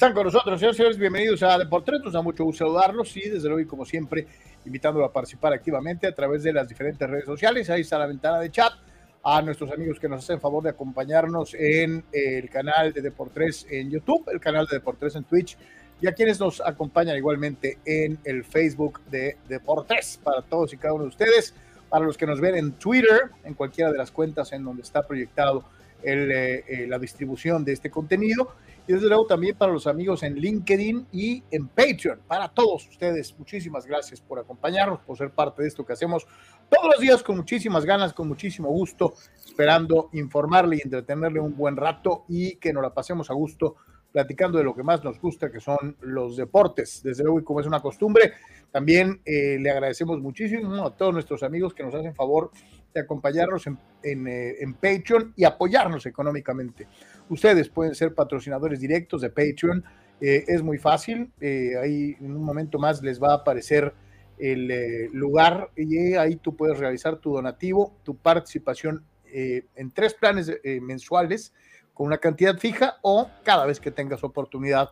están con nosotros, señores, señores. Bienvenidos a Deportes. Nos da mucho gusto saludarlos y desde luego, como siempre, invitándolo a participar activamente a través de las diferentes redes sociales. Ahí está la ventana de chat. A nuestros amigos que nos hacen favor de acompañarnos en el canal de Deportes en YouTube, el canal de Deportes en Twitch y a quienes nos acompañan igualmente en el Facebook de Deportes. Para todos y cada uno de ustedes, para los que nos ven en Twitter, en cualquiera de las cuentas en donde está proyectado el, eh, eh, la distribución de este contenido y desde luego también para los amigos en LinkedIn y en Patreon. Para todos ustedes, muchísimas gracias por acompañarnos, por ser parte de esto que hacemos todos los días con muchísimas ganas, con muchísimo gusto, esperando informarle y entretenerle un buen rato y que nos la pasemos a gusto platicando de lo que más nos gusta, que son los deportes. Desde luego, y como es una costumbre, también eh, le agradecemos muchísimo a todos nuestros amigos que nos hacen favor de acompañarnos en, en, eh, en Patreon y apoyarnos económicamente. Ustedes pueden ser patrocinadores directos de Patreon. Eh, es muy fácil. Eh, ahí en un momento más les va a aparecer el lugar y ahí tú puedes realizar tu donativo, tu participación en tres planes mensuales con una cantidad fija o cada vez que tengas oportunidad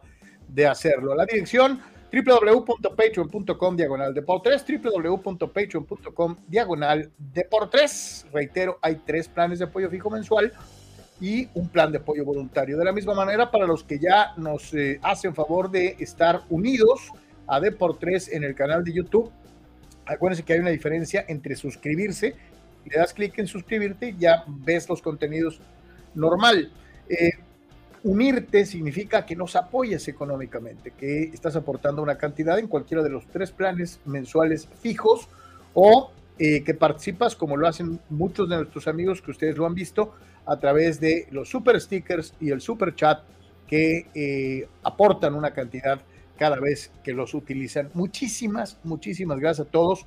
de hacerlo. La dirección www.patreon.com diagonal deportes, www.patreon.com diagonal deportes. Reitero, hay tres planes de apoyo fijo mensual y un plan de apoyo voluntario. De la misma manera, para los que ya nos eh, hacen favor de estar unidos a Deportes en el canal de YouTube, acuérdense que hay una diferencia entre suscribirse, le das clic en suscribirte ya ves los contenidos normal. Eh, unirte significa que nos apoyas económicamente, que estás aportando una cantidad en cualquiera de los tres planes mensuales fijos o eh, que participas, como lo hacen muchos de nuestros amigos que ustedes lo han visto, a través de los super stickers y el super chat que eh, aportan una cantidad cada vez que los utilizan. Muchísimas, muchísimas gracias a todos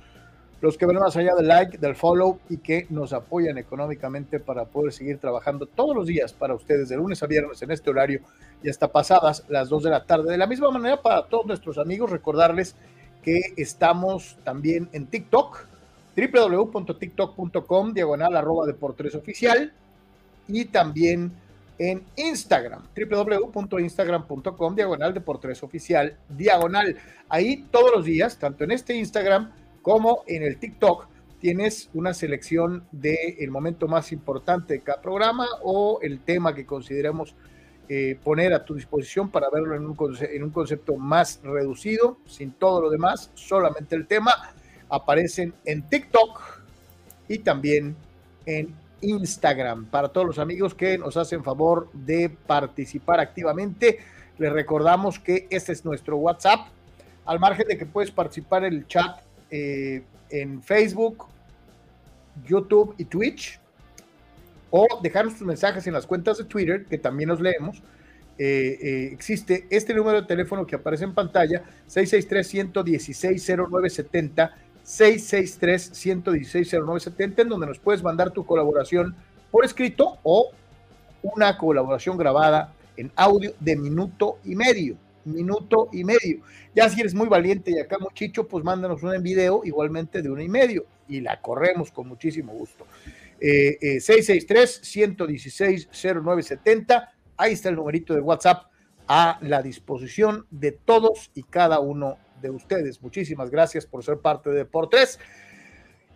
los que ven más allá del like, del follow y que nos apoyan económicamente para poder seguir trabajando todos los días para ustedes de lunes a viernes en este horario y hasta pasadas las 2 de la tarde. De la misma manera para todos nuestros amigos recordarles que estamos también en TikTok, www.tiktok.com, diagonal arroba deportes oficial y también en Instagram, www.instagram.com, diagonal deportes oficial, diagonal. Ahí todos los días, tanto en este Instagram como en el TikTok, tienes una selección del el momento más importante de cada programa o el tema que consideremos eh, poner a tu disposición para verlo en un, en un concepto más reducido, sin todo lo demás, solamente el tema. Aparecen en TikTok y también en Instagram. Para todos los amigos que nos hacen favor de participar activamente, les recordamos que este es nuestro WhatsApp. Al margen de que puedes participar en el chat eh, en Facebook, YouTube y Twitch, o dejarnos tus mensajes en las cuentas de Twitter, que también nos leemos. Eh, eh, existe este número de teléfono que aparece en pantalla, 663-116-0970, 663-116-0970, en donde nos puedes mandar tu colaboración por escrito o una colaboración grabada en audio de minuto y medio. Minuto y medio. Ya si eres muy valiente y acá muchicho, pues mándanos una en video igualmente de uno y medio y la corremos con muchísimo gusto. Eh, eh, 663-116-0970. Ahí está el numerito de WhatsApp a la disposición de todos y cada uno de ustedes. Muchísimas gracias por ser parte de Deportes.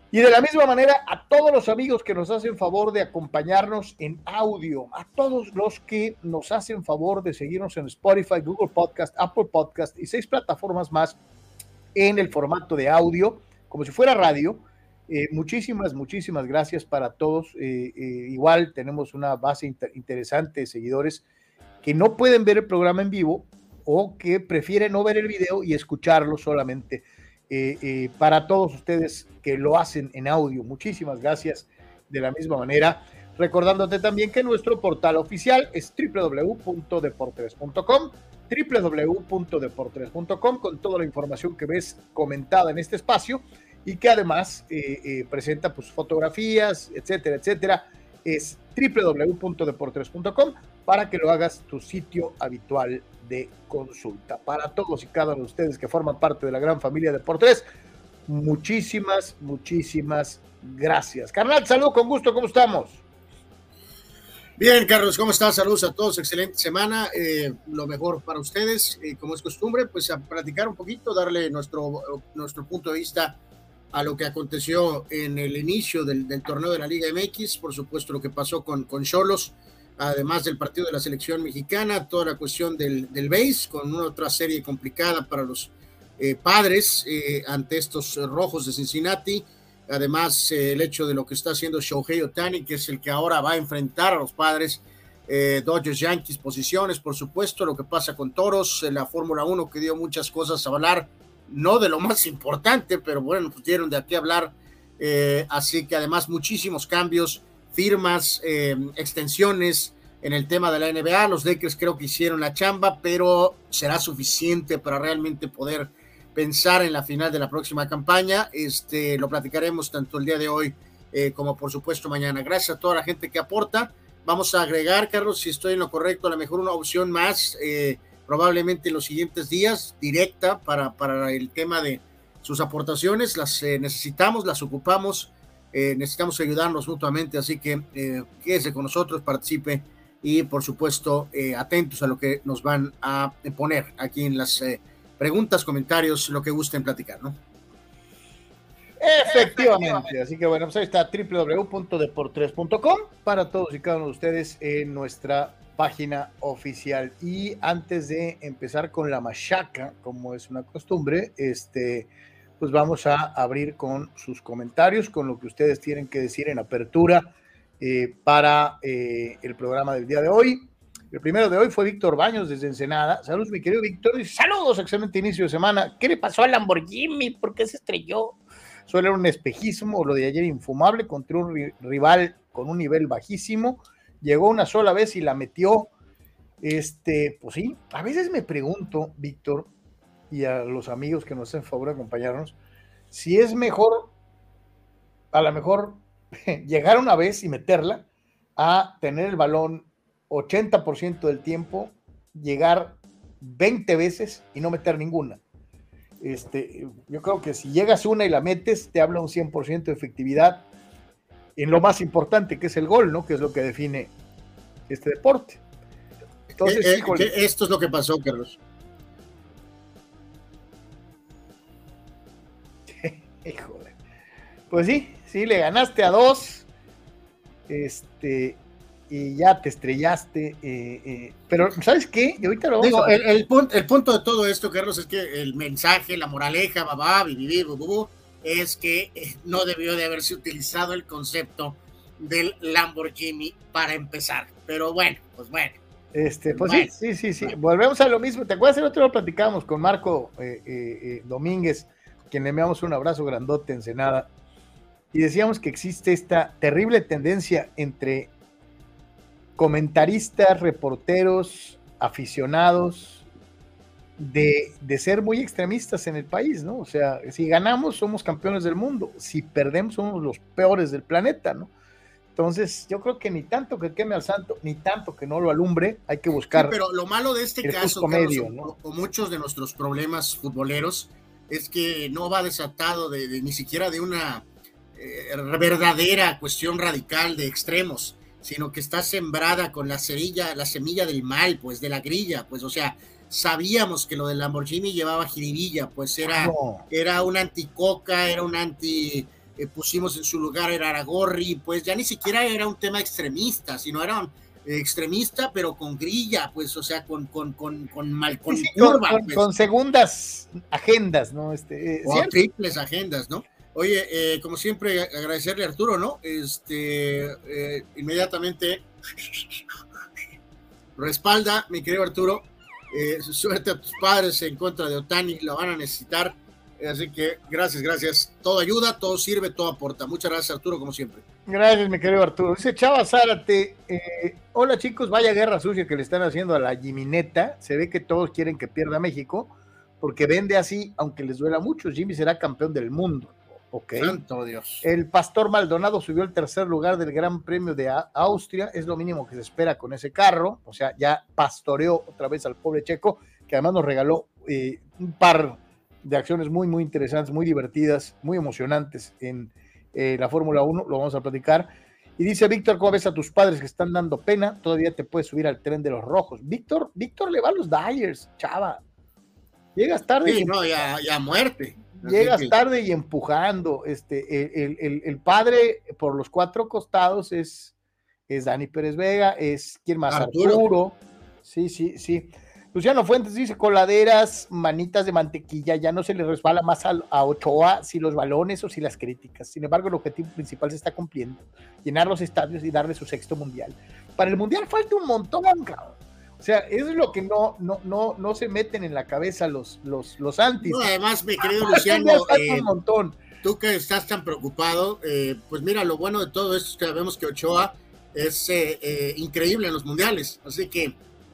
Y de la misma manera, a todos los amigos que nos hacen favor de acompañarnos en audio, a todos los que nos hacen favor de seguirnos en Spotify, Google Podcast, Apple Podcast y seis plataformas más en el formato de audio, como si fuera radio. Eh, muchísimas, muchísimas gracias para todos. Eh, eh, igual tenemos una base inter interesante de seguidores que no pueden ver el programa en vivo o que prefieren no ver el video y escucharlo solamente. Eh, eh, para todos ustedes que lo hacen en audio, muchísimas gracias de la misma manera. Recordándote también que nuestro portal oficial es www.deportes.com, www.deportes.com con toda la información que ves comentada en este espacio y que además eh, presenta pues fotografías, etcétera, etcétera. Es www.deportes.com para que lo hagas tu sitio habitual de consulta. Para todos y cada uno de ustedes que forman parte de la gran familia de Deportes, muchísimas, muchísimas gracias. Carnal, salud, con gusto, ¿cómo estamos? Bien, Carlos, ¿cómo estás? Saludos a todos, excelente semana, eh, lo mejor para ustedes, y como es costumbre, pues a platicar un poquito, darle nuestro, nuestro punto de vista a lo que aconteció en el inicio del, torneo de la Liga MX, por supuesto lo que pasó con con Cholos, además del partido de la selección mexicana, toda la cuestión del, del base, con una otra serie complicada para los eh, padres eh, ante estos rojos de Cincinnati, Además, eh, el hecho de lo que está haciendo Shohei Otani, que es el que ahora va a enfrentar a los padres, eh, Dodgers, Yankees, posiciones, por supuesto, lo que pasa con Toros, la Fórmula 1 que dio muchas cosas a hablar, no de lo más importante, pero bueno, pues dieron de aquí hablar. Así que además muchísimos cambios, firmas, extensiones en el tema de la NBA. Los Lakers creo que hicieron la chamba, pero será suficiente para realmente poder pensar en la final de la próxima campaña. Este, lo platicaremos tanto el día de hoy eh, como por supuesto mañana. Gracias a toda la gente que aporta. Vamos a agregar, Carlos, si estoy en lo correcto, a lo mejor una opción más, eh, probablemente en los siguientes días, directa para, para el tema de sus aportaciones. Las eh, necesitamos, las ocupamos, necesitamos ayudarnos mutuamente, así que quédese con nosotros, participe y por supuesto atentos a lo que nos van a poner aquí en las preguntas, comentarios, lo que gusten platicar, ¿no? Efectivamente. Así que bueno, pues ahí está www.deportres.com para todos y cada uno de ustedes en nuestra página oficial. Y antes de empezar con la machaca, como es una costumbre, este, pues vamos a abrir con sus comentarios, con lo que ustedes tienen que decir en apertura eh, para eh, el programa del día de hoy. El primero de hoy fue Víctor Baños desde Ensenada. Saludos, mi querido Víctor. Saludos, excelente inicio de semana. ¿Qué le pasó al Lamborghini? ¿Por qué se estrelló? Suele un espejismo, lo de ayer infumable contra un rival con un nivel bajísimo. Llegó una sola vez y la metió. Este, pues sí, a veces me pregunto, Víctor, y a los amigos que nos hacen favor de acompañarnos, si es mejor, a lo mejor, llegar una vez y meterla a tener el balón 80% del tiempo llegar 20 veces y no meter ninguna. Este, yo creo que si llegas una y la metes, te habla un 100% de efectividad en lo más importante, que es el gol, ¿no? Que es lo que define este deporte. Entonces, eh, eh, esto es lo que pasó, Carlos. Híjole. Pues sí, sí, le ganaste a dos. Este, y ya te estrellaste. Eh, eh, pero, ¿sabes qué? Y ahorita lo Digo, el, punto, el, punto, de todo esto, Carlos, es que el mensaje, la moraleja, babá, vivir, es que eh, no debió de haberse utilizado el concepto del Lamborghini para empezar. Pero bueno, pues bueno. Este, pues sí, sí, sí, sí. Volvemos a lo mismo. ¿Te acuerdas? El otro día platicamos con Marco Domínguez, quien le enviamos un abrazo grandote en Senada, y decíamos que existe esta terrible tendencia entre comentaristas, reporteros, aficionados, de, ser muy extremistas en el país, ¿no? O sea, si ganamos somos campeones del mundo, si perdemos somos los peores del planeta, ¿no? Entonces, yo creo que ni tanto que queme al santo, ni tanto que no lo alumbre, hay que buscar. pero lo malo de este caso, medio, o, muchos de nuestros problemas futboleros, es que no va desatado de, ni siquiera de una eh, verdadera cuestión radical de extremos sino que está sembrada con la cerilla, la semilla del mal, pues de la grilla, pues o sea, sabíamos que lo del Lamborghini llevaba jiribilla, pues era, era un anticoca, era un anti, eh, pusimos en su lugar era Aragorri, pues ya ni siquiera era un tema extremista, sino era un extremista, pero con grilla, pues, o sea, con, con, con, con mal, con, curva, con, pues. segundas agendas, ¿no? Este, eh, o triples agendas, ¿no? Oye, eh, como siempre, agradecerle a Arturo, ¿no? Este, eh, inmediatamente respalda, mi querido Arturo. Eh, suerte a tus padres en contra de Otani, lo van a necesitar. Así que gracias, gracias. Todo ayuda, todo sirve, todo aporta. Muchas gracias, Arturo, como siempre. Gracias, mi querido Arturo. Dice Chava Zárate. hola, chicos, vaya guerra sucia que le están haciendo a la Jimineta. Se ve que todos quieren que pierda México porque vende así, aunque les duela mucho. Jimmy será campeón del mundo. Ok. Santo Dios. El Pastor Maldonado subió al tercer lugar del Gran Premio de Austria. Es lo mínimo que se espera con ese carro. O sea, ya pastoreó otra vez al pobre Checo, que además nos regaló eh, un par de acciones muy, muy interesantes, muy divertidas, muy emocionantes en eh, la Fórmula 1. Lo vamos a platicar. Y dice Víctor, ¿cómo ves a tus padres que están dando pena? Todavía te puedes subir al tren de los rojos. Víctor, Víctor le va a los Dyers, chava. Llegas tarde. Sí, no, ya, ya muerte. Llegas tarde y empujando. Este, el, padre por los cuatro costados es, es Dani Pérez Vega, es quien más Arturo. Sí, sí, sí. Luciano Fuentes dice, coladeras, manitas de mantequilla, ya no se le resbala más a, Ochoa si los balones o si las críticas. Sin embargo, el objetivo principal se está cumpliendo, llenar los estadios y darle su sexto mundial. Para el mundial falta un montón, cabrón. O sea, eso es lo que no, no, no, no se meten en la cabeza los, los, los antis. además, mi querido Luciano, eh, un montón. tú que estás tan preocupado, eh, pues mira, lo bueno de todo esto es que sabemos que Ochoa es eh, increíble en los mundiales, así que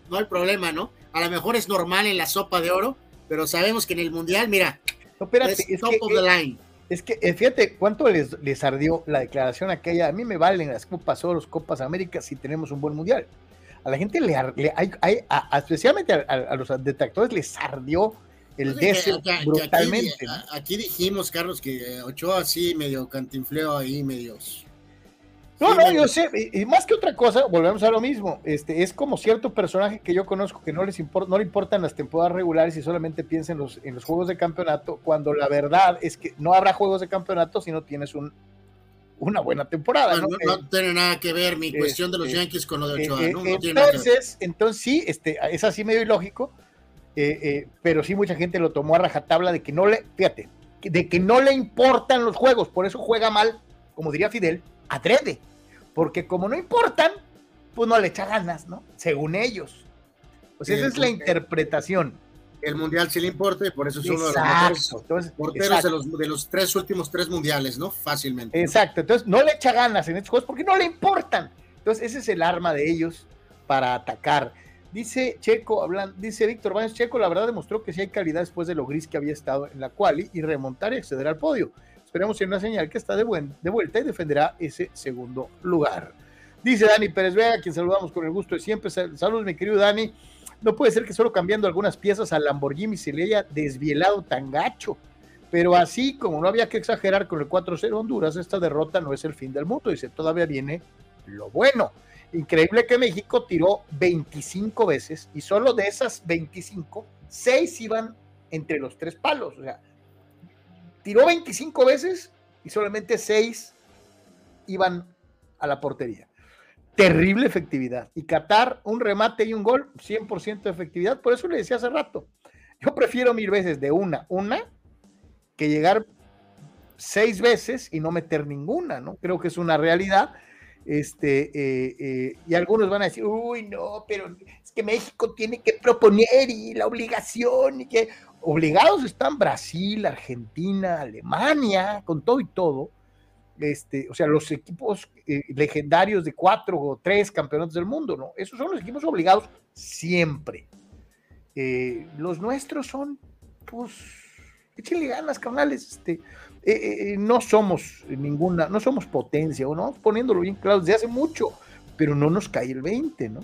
no hay problema, ¿no? A lo mejor es normal en la sopa de oro, pero sabemos que en el mundial, mira, es, top of the line. Es que, eh, fíjate cuánto les, les, ardió la declaración aquella. A mí me valen las Copas Oro, Copas América si tenemos un buen mundial. A la gente le, hay, especialmente a, los detractores, les ardió el deseo brutalmente. Aquí, dijimos, Carlos, que Ochoa así medio cantinfleo ahí, medios no, no, yo sé, y, más que otra cosa, volvemos a lo mismo, este, es como cierto personaje que yo conozco que no les importa, no le importan las temporadas regulares y solamente piensa en los, en los juegos de campeonato, cuando la verdad es que no habrá juegos de campeonato si no tienes un, una buena temporada. ¿no? No, tiene nada que ver mi cuestión de los este, Yankees con lo de Ochoa, ¿no? entonces, entonces sí, este, es así medio ilógico, eh, eh, pero sí mucha gente lo tomó a rajatabla de que no le, fíjate, de que no le importan los juegos, por eso juega mal, como diría Fidel, adrede porque como no importan, pues no le echa ganas, ¿no? Según ellos. Pues esa es la interpretación. El mundial sí le importa y por eso es uno de los porteros de los, de los, tres últimos tres mundiales, ¿no? Fácilmente. Exacto, entonces no le echa ganas en estos juegos porque no le importan. Entonces ese es el arma de ellos para atacar. Dice Checo, hablan, dice Víctor Báñez, Checo la verdad demostró que sí hay calidad después de lo gris que había estado en la quali y remontar y acceder al podio. Esperemos en una señal que está de, buen, de vuelta y defenderá ese segundo lugar. Dice Dani Pérez Vega, quien saludamos con el gusto de siempre. Saludos, mi querido Dani. No puede ser que solo cambiando algunas piezas al Lamborghini se le haya desvielado tan gacho. Pero así como no había que exagerar con el 4-0 Honduras, esta derrota no es el fin del mundo. Dice, todavía viene lo bueno. Increíble que México tiró 25 veces y solo de esas 25, 6 iban entre los tres palos. O sea, tiró 25 veces y solamente 6 iban a la portería. Terrible efectividad. Y Qatar, un remate y un gol, 100% de efectividad. Por eso le decía hace rato, yo prefiero mil veces de una, una, que llegar seis veces y no meter ninguna, ¿no? Creo que es una realidad. Este, eh, eh, y algunos van a decir, uy, no, pero es que México tiene que proponer y la obligación y que, obligados están Brasil, Argentina, Alemania, con todo y todo. Este, o sea, los equipos eh, legendarios de cuatro o tres campeonatos del mundo, ¿no? Esos son los equipos obligados siempre. Eh, los nuestros son, pues, échenle ganas, canales. Este, eh, no somos ninguna, no somos potencia, ¿o no? Poniéndolo bien claro desde hace mucho, pero no nos cae el 20, ¿no?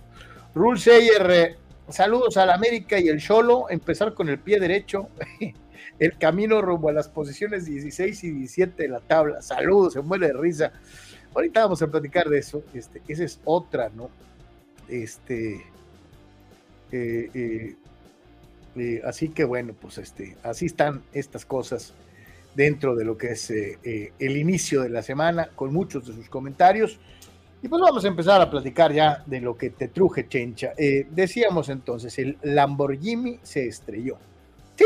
Rule Sayer Saludos al América y el Cholo. Empezar con el pie derecho. El camino rumbo a las posiciones 16 y 17 de la tabla. Saludos, se muere de risa. Ahorita vamos a platicar de eso. Este, esa es otra, ¿no? Este. Eh, eh, eh, así que bueno, pues este, así están estas cosas dentro de lo que es el inicio de la semana, con muchos de sus comentarios. Y pues vamos a empezar a platicar ya de lo que te truje, Chencha. Eh, decíamos entonces, el Lamborghini se estrelló. Sí.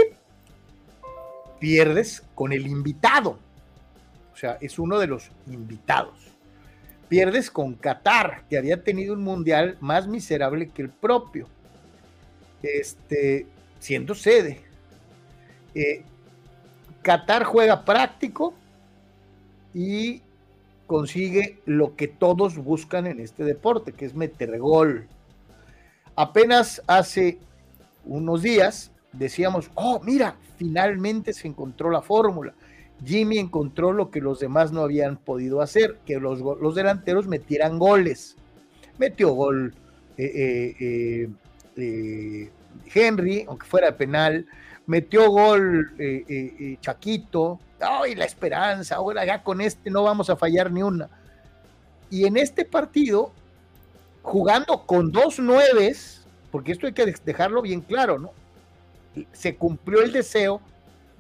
Pierdes con el invitado. O sea, es uno de los invitados. Pierdes con Qatar, que había tenido un mundial más miserable que el propio. Este, siendo sede. Eh, Qatar juega práctico y consigue lo que todos buscan en este deporte, que es meter gol. Apenas hace unos días decíamos, oh, mira, finalmente se encontró la fórmula. Jimmy encontró lo que los demás no habían podido hacer, que los, los delanteros metieran goles. Metió gol eh, eh, eh, Henry, aunque fuera penal, metió gol Chaquito, y la esperanza, ahora ya con este no vamos a fallar ni una. Y en este partido, jugando con dos nueves, porque esto hay que dejarlo bien claro, ¿no? Se cumplió el deseo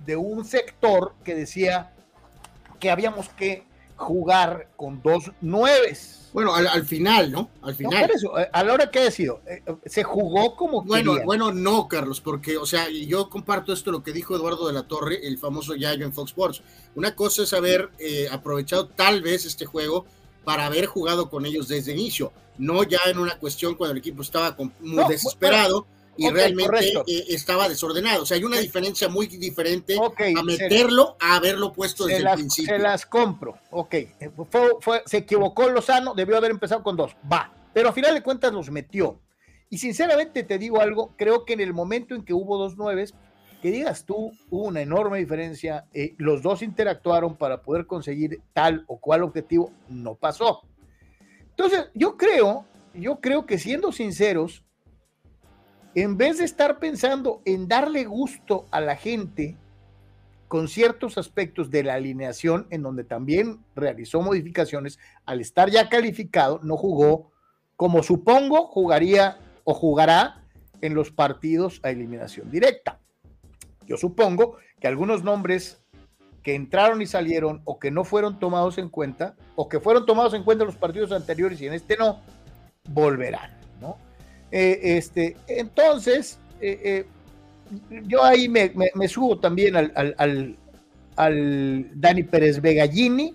de un sector que decía que habíamos que jugar con dos nueves. Bueno, al, final, ¿no? Al final. Eh, a la hora que ha sido, eh, se jugó como bueno, Bueno, no, Carlos, porque, o sea, yo comparto esto, lo que dijo Eduardo de la Torre, el famoso Yayo en Fox Sports. Una cosa es haber eh, aprovechado tal vez este juego para haber jugado con ellos desde inicio, no ya en una cuestión cuando el equipo estaba muy desesperado y realmente eh, estaba desordenado. O sea, hay una diferencia muy diferente a meterlo a haberlo puesto desde el principio. Se las compro. Ok. se equivocó Lozano, debió haber empezado con dos. Va. Pero a final de cuentas los metió. Y sinceramente te digo algo, creo que en el momento en que hubo dos nueves, que digas tú, hubo una enorme diferencia, eh, los dos interactuaron para poder conseguir tal o cual objetivo, no pasó. Entonces, yo creo, yo creo que siendo sinceros, en vez de estar pensando en darle gusto a la gente con ciertos aspectos de la alineación, en donde también realizó modificaciones, al estar ya calificado, no jugó como supongo jugaría o jugará en los partidos a eliminación directa. Yo supongo que algunos nombres que entraron y salieron o que no fueron tomados en cuenta o que fueron tomados en cuenta en los partidos anteriores y en este no, volverán. Eh, este, entonces, eh, eh, yo ahí me, subo también al, al, Dani Pérez Vegallini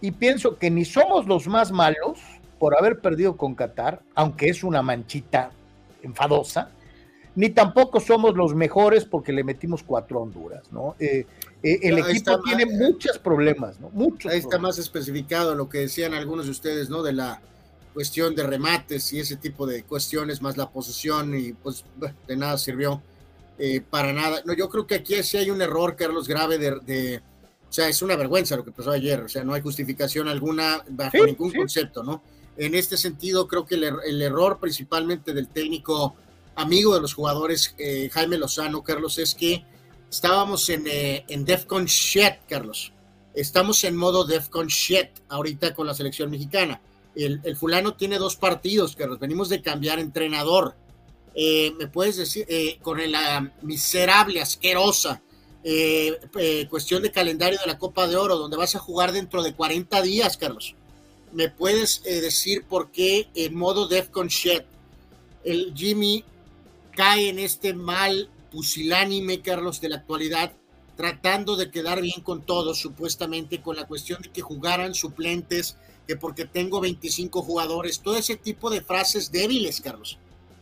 y pienso que ni somos los más malos por haber perdido con Qatar, aunque es una manchita enfadosa, ni tampoco somos los mejores porque le metimos cuatro a Honduras, ¿no? el equipo tiene muchos problemas, ¿no? Muchos. Ahí está más especificado lo que decían algunos de ustedes, ¿no? De la cuestión de remates y ese tipo de cuestiones, más la posesión, y pues de nada sirvió eh, para nada. No, yo creo que aquí sí hay un error, Carlos, grave de, o sea, es una vergüenza lo que pasó ayer, o sea, no hay justificación alguna bajo ningún concepto, ¿no? En este sentido, creo que el, error principalmente del técnico amigo de los jugadores, eh, Jaime Lozano, Carlos, es que estábamos en, eh, en DEFCON shit, Carlos. Estamos en modo DEFCON shit ahorita con la selección mexicana el, fulano tiene dos partidos, que nos venimos de cambiar entrenador. Eh, me puedes decir, eh, con la miserable, asquerosa eh, cuestión de calendario de la Copa de Oro, donde vas a jugar dentro de 40 días, Carlos. ¿Me puedes decir por qué en modo Defcon Shed el Jimmy cae en este mal pusilánime, Carlos, de la actualidad, tratando de quedar bien con todos, supuestamente, con la cuestión de que jugaran suplentes, que porque tengo 25 jugadores, todo ese tipo de frases débiles, Carlos.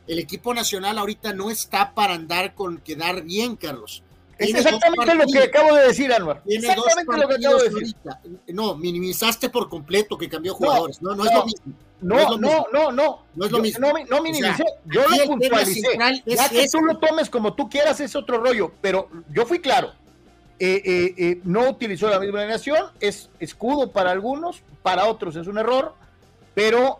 El equipo nacional ahorita no está para andar con quedar bien, Carlos. Es exactamente lo que acabo de decir, Anuar. exactamente lo que acabo de decir. No, minimizaste por completo que cambió jugadores. No, no, es lo mismo. No, no, no, no. No es lo mismo. No, minimicé. yo lo puntualicé. Ya que tú lo tomes como tú quieras es otro rollo, pero yo fui claro eh, eh, eh, no utilizó la misma alineación, es escudo para algunos, para otros es un error, pero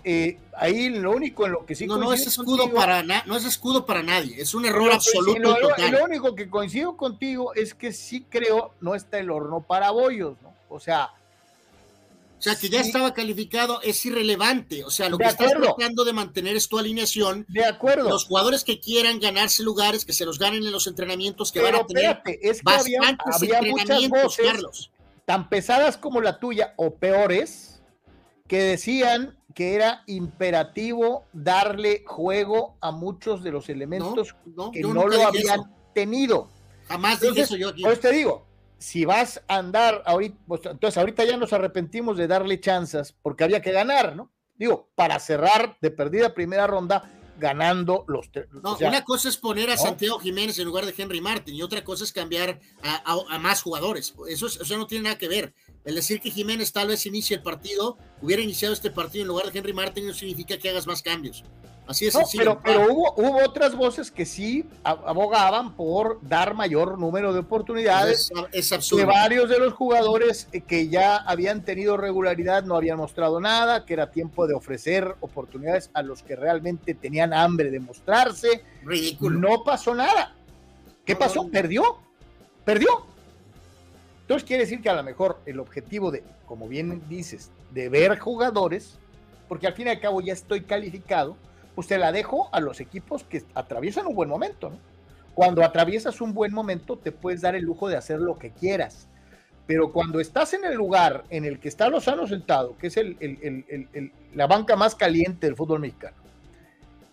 ahí lo único en lo que sí no no es escudo para no es escudo para nadie es un error absoluto lo, total. lo, único que coincido contigo es que sí creo no está el horno para bollos no o sea o sea, que ya estaba calificado es irrelevante. O sea, lo que estás tratando de mantener es tu alineación. De acuerdo. Los jugadores que quieran ganarse lugares, que se los ganen en los entrenamientos, que van a tener es que había, muchas voces tan pesadas como la tuya o peores que decían que era imperativo darle juego a muchos de los elementos que no lo habían tenido. Jamás dije eso yo aquí. Pues te digo, si vas a andar ahorita, pues, entonces ahorita ya nos arrepentimos de darle chances porque había que ganar, ¿no? Digo, para cerrar de perdida primera ronda ganando los tres. No, una cosa es poner a Santiago Jiménez en lugar de Henry Martin y otra cosa es cambiar a, más jugadores. Eso, eso no tiene nada que ver. El decir que Jiménez tal vez inicie el partido, hubiera iniciado este partido en lugar de Henry Martin, no significa que hagas más cambios. Así es. pero, pero hubo, hubo, otras voces que sí abogaban por dar mayor número de oportunidades. Es, absurdo. Que varios de los jugadores que ya habían tenido regularidad no habían mostrado nada, que era tiempo de ofrecer oportunidades a los que realmente tenían hambre de mostrarse. Ridículo. No pasó nada. ¿Qué pasó? Perdió. Perdió. Entonces quiere decir que a lo mejor el objetivo de, como bien dices, de ver jugadores porque al fin y al cabo ya estoy calificado, pues la dejo a los equipos que atraviesan un buen momento. ¿no? Cuando atraviesas un buen momento, te puedes dar el lujo de hacer lo que quieras. Pero cuando estás en el lugar en el que está Lozano sentado, que es el, la banca más caliente del fútbol mexicano,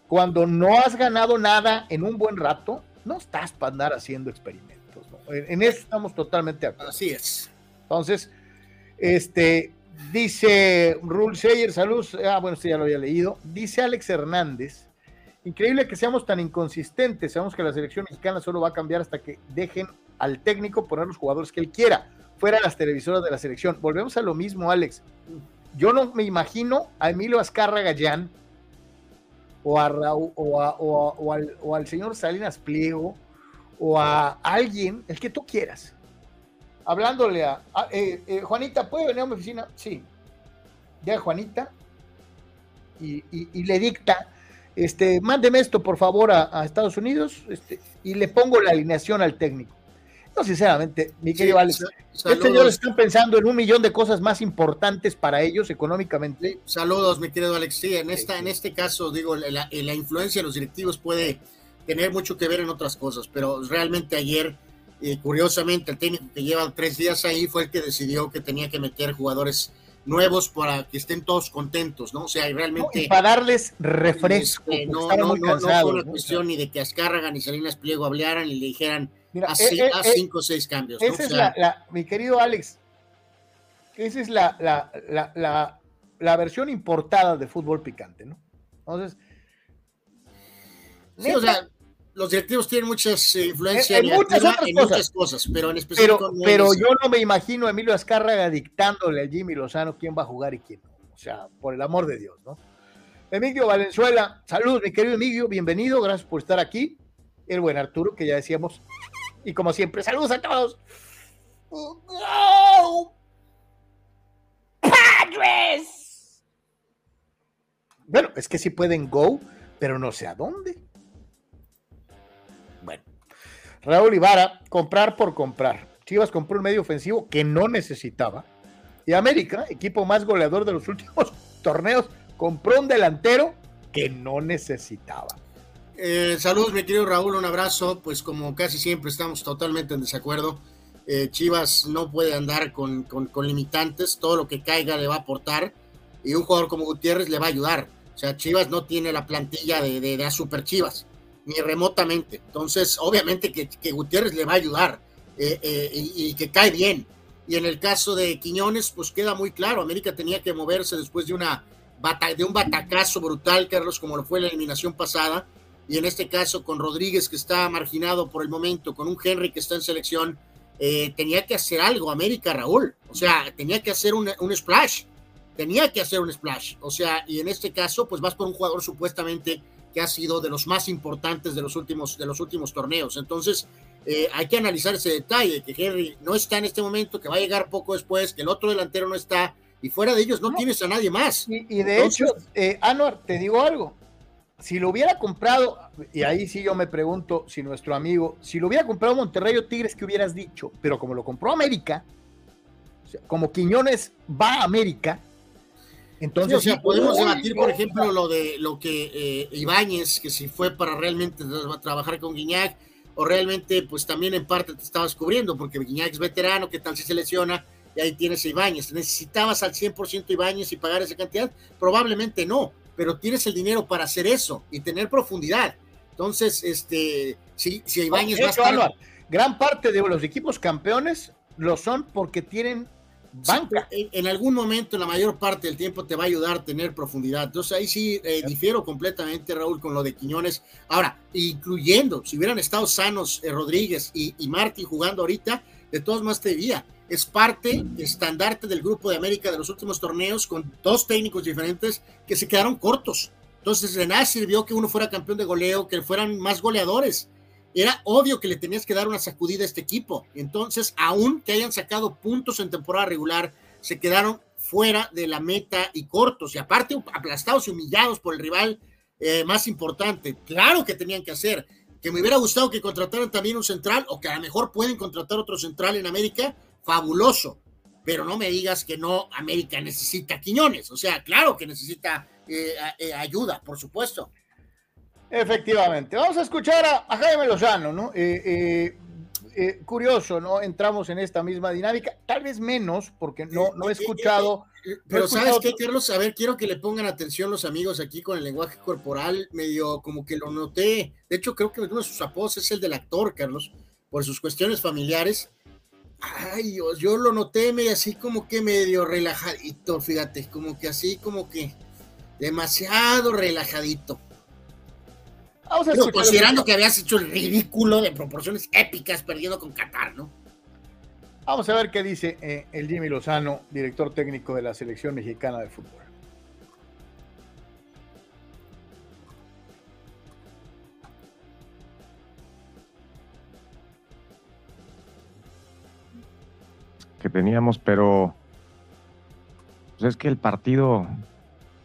cuando no has ganado nada en un buen rato, no estás para andar haciendo experimentos. En, eso estamos totalmente de acuerdo. Así es. Entonces, este, dice Rule Sayer. Ah, bueno, este ya lo había leído. Dice Alex Hernández. Increíble que seamos tan inconsistentes. Sabemos que la selección mexicana solo va a cambiar hasta que dejen al técnico poner los jugadores que él quiera fuera las televisoras de la selección. Volvemos a lo mismo, Alex. Yo no me imagino a Emilio Azcarra Gallán o, a o, al, o, al, señor Salinas Pliego o a alguien, el que tú quieras, hablándole a, eh, eh, Juanita, ¿puede venir a mi oficina? Sí. Ya Juanita y, le dicta, este, mándeme esto por favor a, a Estados Unidos este, y le pongo la alineación al técnico. No, sinceramente, mi querido Alex, estos señores están pensando en un millón de cosas más importantes para ellos económicamente. Saludos, mi querido Alex. Sí, en, esta, en este caso, digo, la, la, influencia de los directivos puede tener mucho que ver en otras cosas, pero realmente ayer, eh, curiosamente, el técnico que lleva tres días ahí fue el que decidió que tenía que meter jugadores nuevos para que estén todos contentos, ¿no? O sea, realmente... para darles refresco. Este, no, no, no, fue una cuestión ni de que Azcárraga ni Salinas Pliego hablaran y le dijeran a, eh, eh, eh, cinco o seis cambios. Esa es la, mi querido Alex, esa es la, la, la, versión importada de fútbol picante, ¿no? Entonces... Sí, o sea, los directivos tienen muchas influencias en, muchas, cosas. pero en especial. Pero, yo no me imagino a Emilio Azcárraga dictándole a Jimmy Lozano quién va a jugar y quién no. O sea, por el amor de Dios, ¿no? Emilio Valenzuela, saludos, mi querido Emilio, bienvenido, gracias por estar aquí. El buen Arturo, que ya decíamos, y como siempre, saludos a todos. ¡Padres! Bueno, es que sí pueden go, pero no sé a dónde. Raúl Ibarra, comprar por comprar. Chivas compró un medio ofensivo que no necesitaba. Y América, equipo más goleador de los últimos torneos, compró un delantero que no necesitaba. Eh, saludos, mi querido Raúl, un abrazo. Pues como casi siempre estamos totalmente en desacuerdo. Eh, Chivas no puede andar con, limitantes, todo lo que caiga le va a aportar y un jugador como Gutiérrez le va a ayudar. O sea, Chivas no tiene la plantilla de, de, Super Chivas, ni remotamente. Entonces, obviamente que, Gutiérrez le va a ayudar eh, y, y, que cae bien. Y en el caso de Quiñones, pues queda muy claro, América tenía que moverse después de, una, de un batacazo brutal, Carlos, como lo fue la eliminación pasada y en este caso con Rodríguez que está marginado por el momento, con un Henry que está en selección, eh, tenía que hacer algo América, Raúl. O sea, tenía que hacer un, un, splash. Tenía que hacer un splash. O sea, y en este caso, pues vas por un jugador supuestamente que ha sido de los más importantes de los últimos, de los últimos torneos. Entonces, eh, hay que analizar ese detalle, que Henry no está en este momento, que va a llegar poco después, que el otro delantero no está, y fuera de ellos no, tienes a nadie más. Y, de hecho, eh, Anuar, te digo algo, si lo hubiera comprado, y ahí sí yo me pregunto si nuestro amigo, si lo hubiera comprado Monterrey o Tigres, ¿qué hubieras dicho? Pero como lo compró América, como Quiñones va a América, entonces. o sea, podemos debatir, por ejemplo, lo de lo que eh, Ibáñez, que si fue para realmente trabajar con Guiñac, o realmente, pues también en parte te estabas cubriendo, porque Guiñac es veterano, ¿qué tal si se lesiona? Y ahí tienes a Ibáñez. ¿Necesitabas al 100% Ibáñez y pagar esa cantidad? Probablemente no pero tienes el dinero para hacer eso y tener profundidad. Entonces, este, si, si Ibáñez va a estar... gran parte de los equipos campeones lo son porque tienen banca. en, algún momento, la mayor parte del tiempo, te va a ayudar a tener profundidad. Entonces, ahí sí eh, difiero completamente, Raúl, con lo de Quiñones. Ahora, incluyendo, si hubieran estado sanos eh, Rodríguez y, y Martín jugando ahorita, de todos más te diría, es parte estandarte del Grupo de América de los últimos torneos con dos técnicos diferentes que se quedaron cortos. Entonces, de nada sirvió que uno fuera campeón de goleo, que fueran más goleadores. Era obvio que le tenías que dar una sacudida a este equipo. Entonces, aún que hayan sacado puntos en temporada regular, se quedaron fuera de la meta y cortos. Y aparte, aplastados y humillados por el rival eh, más importante. Claro que tenían que hacer. Que me hubiera gustado que contrataran también un central, o que a lo mejor pueden contratar otro central en América, fabuloso. pero no me digas que no, América necesita Quiñones. O sea, claro que necesita eh, eh, ayuda, por supuesto. Efectivamente. Vamos a escuchar a, Jaime Lozano, ¿no? Eh, curioso, ¿no? Entramos en esta misma dinámica, tal vez menos, porque no, no he escuchado. pero ¿sabes qué, Carlos? A ver, quiero que le pongan atención los amigos aquí con el lenguaje corporal, medio como que lo noté. De hecho, creo que uno de sus apodos es el del actor, Carlos, por sus cuestiones familiares Ay, Dios, yo lo noté medio así como que medio relajadito, fíjate, como que así como que demasiado relajadito. Vamos a considerando que habías hecho el ridículo de proporciones épicas perdiendo con Qatar, ¿no? Vamos a ver qué dice eh, el Jimmy Lozano, director técnico de la selección mexicana de fútbol. que teníamos, pero pues es que el partido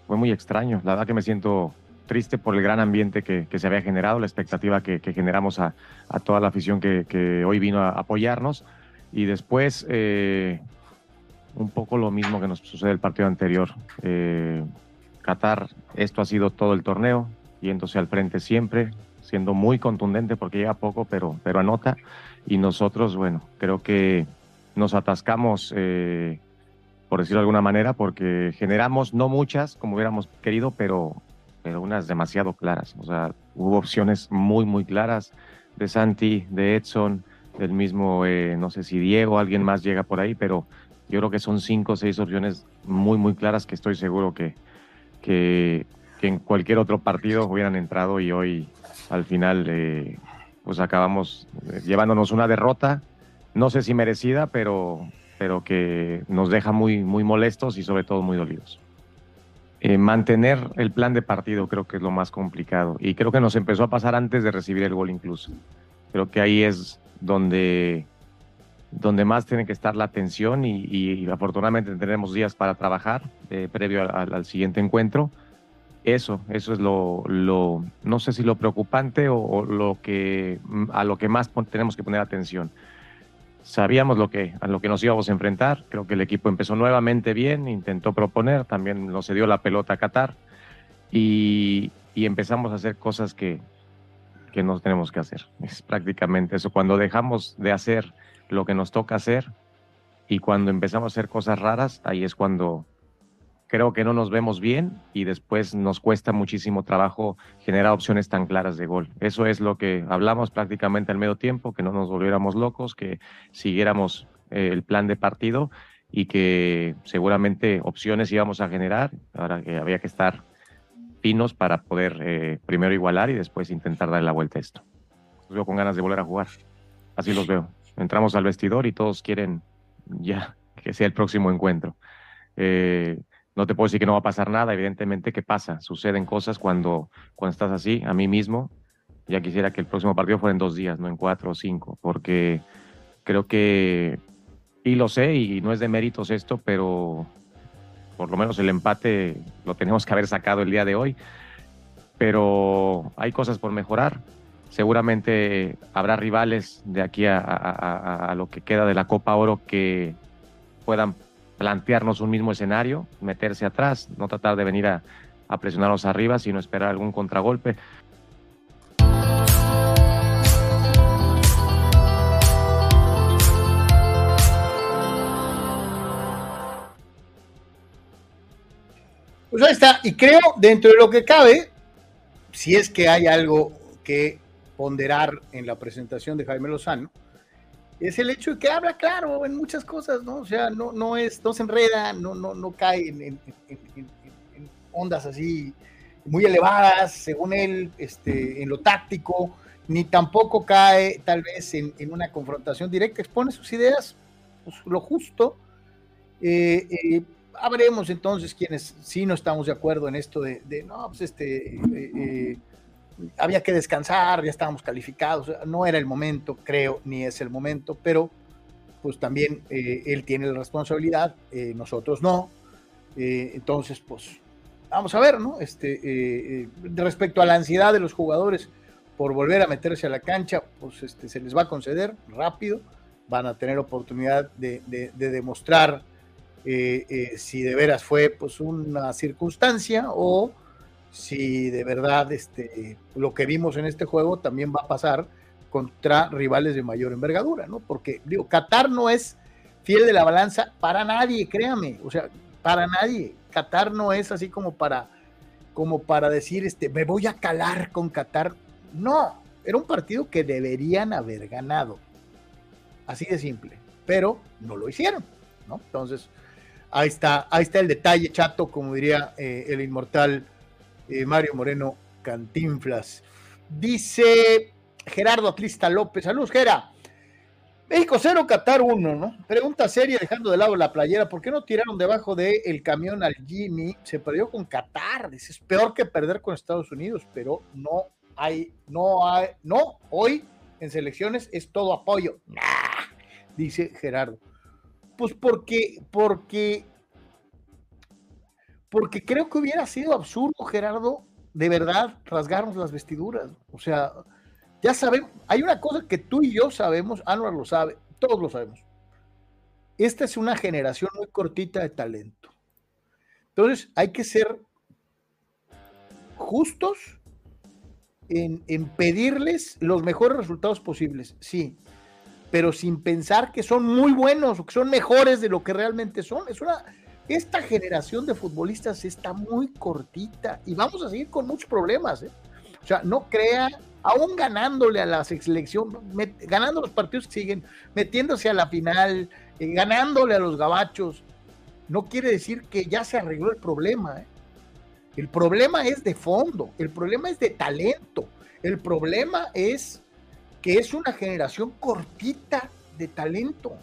fue muy extraño. La verdad que me siento triste por el gran ambiente que, se había generado, la expectativa que, generamos a, toda la afición que, hoy vino a apoyarnos. Y después, eh, un poco lo mismo que nos sucede el partido anterior. Eh, Qatar, esto ha sido todo el torneo, yéndose al frente siempre, siendo muy contundente porque llega poco, pero, pero anota. Y nosotros, bueno, creo que nos atascamos, eh, por decirlo de alguna manera, porque generamos no muchas como hubiéramos querido, pero, pero unas demasiado claras. O sea, hubo opciones muy, muy claras de Santi, de Edson, del mismo, eh, no sé si Diego, alguien más llega por ahí, pero yo creo que son cinco o seis opciones muy, muy claras que estoy seguro que, que, en cualquier otro partido hubieran entrado y hoy al final eh, pues acabamos llevándonos una derrota no sé si merecida, pero, pero que nos deja muy, muy molestos y sobre todo muy dolidos. Eh, mantener el plan de partido creo que es lo más complicado y creo que nos empezó a pasar antes de recibir el gol incluso. Creo que ahí es donde, donde más tiene que estar la atención y, afortunadamente tenemos días para trabajar eh, previo al, siguiente encuentro. Eso, eso es lo, lo, no sé si lo preocupante o, o, lo que, a lo que más tenemos que poner atención sabíamos lo que, a lo que nos íbamos a enfrentar. Creo que el equipo empezó nuevamente bien, intentó proponer, también nos dio la pelota a Qatar y, empezamos a hacer cosas que, que no tenemos que hacer. Es prácticamente eso. Cuando dejamos de hacer lo que nos toca hacer y cuando empezamos a hacer cosas raras, ahí es cuando, creo que no nos vemos bien y después nos cuesta muchísimo trabajo generar opciones tan claras de gol. Eso es lo que hablamos prácticamente al medio tiempo, que no nos volviéramos locos, que siguiéramos eh, el plan de partido y que seguramente opciones íbamos a generar. Ahora que había que estar finos para poder eh, primero igualar y después intentar darle la vuelta a esto. Los veo con ganas de volver a jugar. Así los veo. Entramos al vestidor y todos quieren ya que sea el próximo encuentro. Eh, no te puedo decir que no va a pasar nada, evidentemente que pasa, suceden cosas cuando, cuando estás así, a mí mismo, ya quisiera que el próximo partido fuera en dos días, no en cuatro o cinco, porque creo que, y lo sé, y no es de méritos esto, pero por lo menos el empate lo tenemos que haber sacado el día de hoy, pero hay cosas por mejorar. Seguramente habrá rivales de aquí a, a lo que queda de la Copa Oro que puedan plantearnos un mismo escenario, meterse atrás, no tratar de venir a, presionarnos arriba, sino esperar algún contragolpe. Pues ahí está, y creo dentro de lo que cabe, si es que hay algo que ponderar en la presentación de Jaime Lozano, es el hecho de que habla claro en muchas cosas, ¿no? O sea, no, no, es, no se enreda, no, no, no cae en, ondas así muy elevadas, según él, este, en lo táctico, ni tampoco cae tal vez en, una confrontación directa, expone sus ideas, pues, lo justo. Eh, eh, habremos entonces quienes sí no estamos de acuerdo en esto de, no, pues este... Eh, había que descansar, ya estábamos calificados, no era el momento, creo, ni es el momento, pero pues también eh, él tiene la responsabilidad, eh, nosotros no. Eh, entonces, pues vamos a ver, ¿no? Este, respecto a la ansiedad de los jugadores por volver a meterse a la cancha, pues este, se les va a conceder rápido. van a tener oportunidad de, demostrar eh, eh, si de veras fue pues una circunstancia o si de verdad este, lo que vimos en este juego también va a pasar contra rivales de mayor envergadura, ¿no? Porque, digo, Qatar no es fiel de la balanza para nadie, créame, o sea, para nadie. Qatar no es así como para, como para decir, este, me voy a calar con Qatar. No, era un partido que deberían haber ganado. Así de simple, pero no lo hicieron, ¿no? Entonces, ahí está, ahí está el detalle, chato, como diría eh, el inmortal eh, Mario Moreno Cantinflas. Dice Gerardo Atlista López, saludos, Gera. México 0, Qatar 1, ¿no? Pregunta seria, dejando de lado la playera, ¿por qué no tiraron debajo del el camión al Jimmy? Se perdió con Qatar, es peor que perder con Estados Unidos, pero no hay, no hay, no, hoy en selecciones es todo apoyo. dice Gerardo. Pues porque, porque, porque creo que hubiera sido absurdo, Gerardo, de verdad, rasgarnos las vestiduras. O sea, ya sabemos, hay una cosa que tú y yo sabemos, Anuar lo sabe, todos lo sabemos. Esta es una generación muy cortita de talento. Entonces, hay que ser justos en, pedirles los mejores resultados posibles, sí, pero sin pensar que son muy buenos o que son mejores de lo que realmente son. Es una, esta generación de futbolistas está muy cortita y vamos a seguir con muchos problemas. ¿eh? O sea, no crea, aún ganándole a la selección, ganando los partidos que siguen, metiéndose a la final, eh, ganándole a los gabachos, no quiere decir que ya se arregló el problema. ¿eh? El problema es de fondo, el problema es de talento, el problema es que es una generación cortita de talento.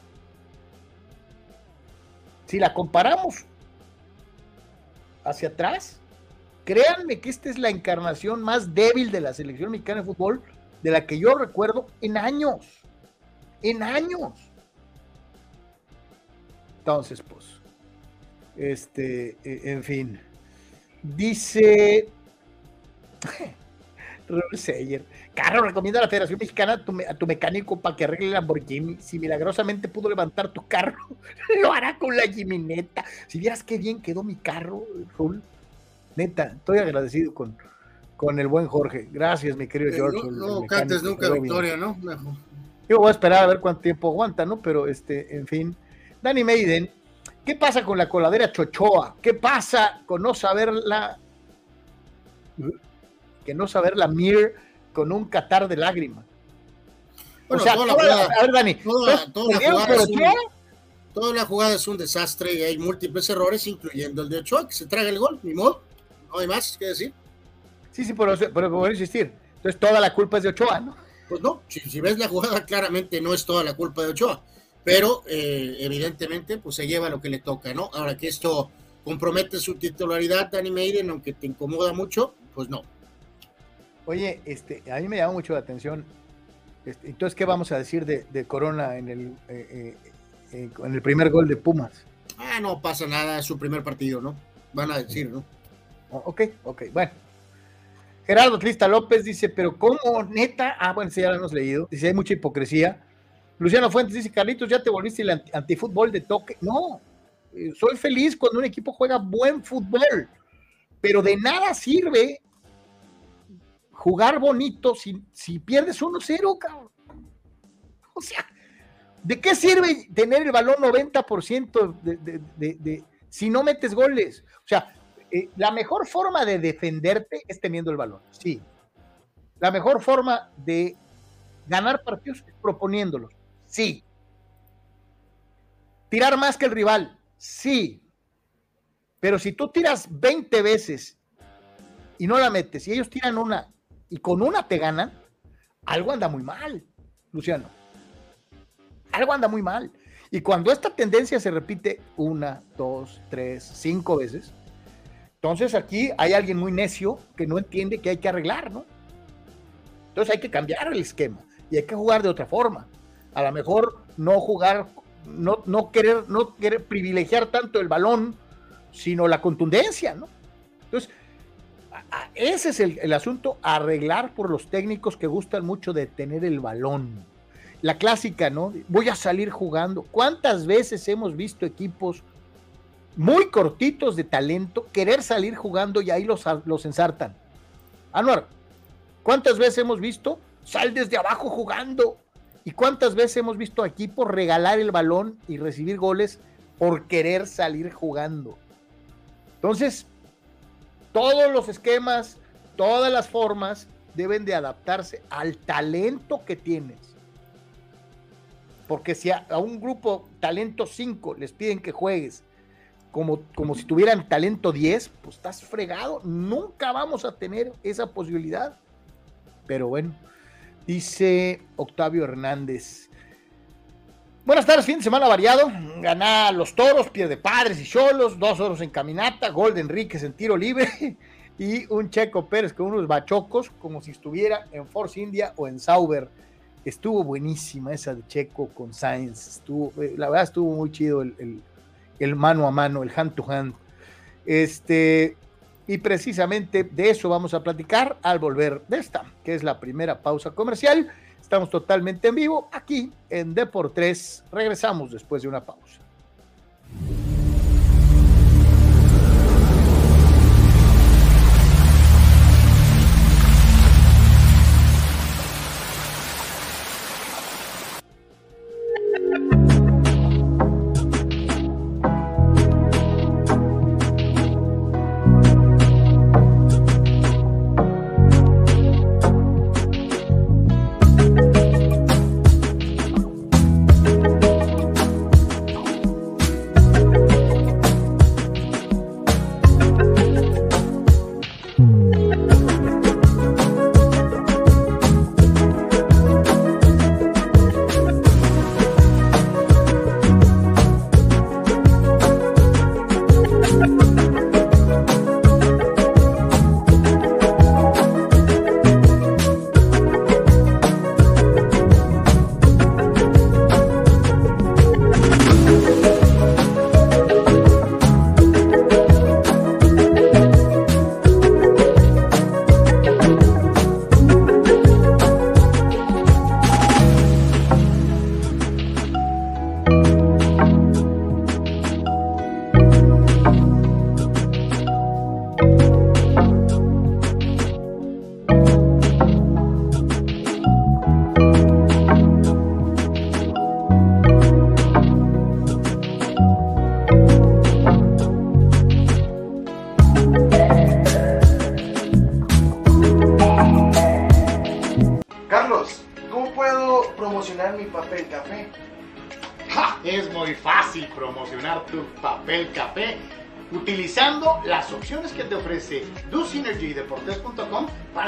Si la comparamos hacia atrás, créanme que esta es la encarnación más débil de la selección mexicana de fútbol de la que yo recuerdo en años, en años. Entonces, pues, este, e, en fin. Dice Robert Seyer, Carro, recomienda a la Federación Mexicana a tu, mecánico para que arregle el Lamborghini. Si milagrosamente pudo levantar tu carro, lo hará con la Jimineta. Si vieras qué bien quedó mi carro, Rul. Neta, estoy agradecido con, con el buen Jorge. Gracias, mi querido eh, George. no, no cantes nunca victoria, ¿no? Yo voy a esperar a ver cuánto tiempo aguanta, ¿no? Pero, este, en fin. Danny Maiden ¿Qué pasa con la coladera chochoa? ¿Qué pasa con no saberla? Que no saberla Mir con un catar de lágrimas. o sea, toda la jugada, a ver, Dani, toda, toda, la jugada es un, toda, la jugada es un, desastre y hay múltiples errores, incluyendo el de Ochoa, que se traga el gol, ni modo. No hay más que decir. Sí, sí, pero, pero voy a insistir. Entonces toda la culpa es de Ochoa, ¿no? Pues no, si, si ves la jugada, claramente no es toda la culpa de Ochoa pero eh, evidentemente pues se lleva lo que le toca, ¿no? Ahora que esto compromete su titularidad, Danny Maiden, aunque te incomoda mucho, pues no. Oye, este, a mí me llama mucho la atención, este, entonces, ¿qué vamos a decir de, Corona en el, eh, eh, en el primer gol de Pumas? Ah, no pasa nada, es su primer partido, ¿no? Van a decir, ¿no? Oh, ok, ok, bueno. Gerardo Trista López dice, pero ¿cómo neta? Ah, bueno, sí, ya lo hemos leído. Dice, hay mucha hipocresía Luciano Fuentes dice, Carlitos, ya te volviste el antifútbol de toque. No, eh, soy feliz cuando un equipo juega buen fútbol, pero de nada sirve jugar bonito si, si pierdes 1-0, cabrón. O sea, ¿de qué sirve tener el balón 90% de, si no metes goles? O sea, eh, la mejor forma de defenderte es teniendo el balón, sí. La mejor forma de ganar partidos es proponiéndolos. Sí. Tirar más que el rival, sí. Pero si tú tiras 20 veces y no la metes, y ellos tiran una y con una te ganan, algo anda muy mal, Luciano. Algo anda muy mal. Y cuando esta tendencia se repite una, dos, tres, cinco veces, entonces aquí hay alguien muy necio que no entiende que hay que arreglar, ¿no? Entonces hay que cambiar el esquema y hay que jugar de otra forma a lo mejor no jugar, no, no, querer, no querer privilegiar tanto el balón, sino la contundencia, ¿no? Entonces, ese es el, asunto, arreglar por los técnicos que gustan mucho de tener el balón. la clásica, ¿no? Voy a salir jugando. ¿Cuántas veces hemos visto equipos muy cortitos de talento querer salir jugando y ahí los, los ensartan? Anuar, ¿cuántas veces hemos visto sal desde abajo jugando? ¿Y cuántas veces hemos visto equipos regalar el balón y recibir goles por querer salir jugando? Entonces, todos los esquemas, todas las formas deben de adaptarse al talento que tienes. Porque si a, un grupo talento 5 les piden que juegues como, como si tuvieran talento 10, pues estás fregado. Nunca vamos a tener esa posibilidad. Pero bueno, dice Octavio Hernández. Buenas tardes, fin de semana variado. Gana los toros, pierde padres y cholos, dos oros en caminata, gol de Enríquez en tiro libre y un Checo Pérez con unos bachocos, como si estuviera en Force India o en Sauber. Estuvo buenísima esa de Checo con Sainz. Estuvo, eh, la verdad estuvo muy chido el, el, mano a mano, el hand to hand. Este, y precisamente de eso vamos a platicar al volver de esta, que es la primera pausa comercial. Estamos totalmente en vivo aquí en Deport Regresamos después de una pausa.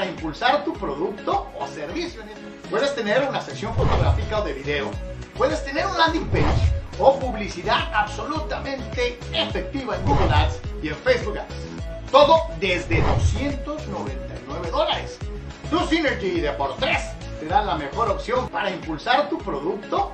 Impulsar tu producto o servicio. Puedes tener una sección fotográfica o de video. Puedes tener un landing page o publicidad absolutamente efectiva en Google Ads y en Facebook Ads. Todo desde 299 dólares. Tu Synergy de por 3 te da la mejor opción para impulsar tu producto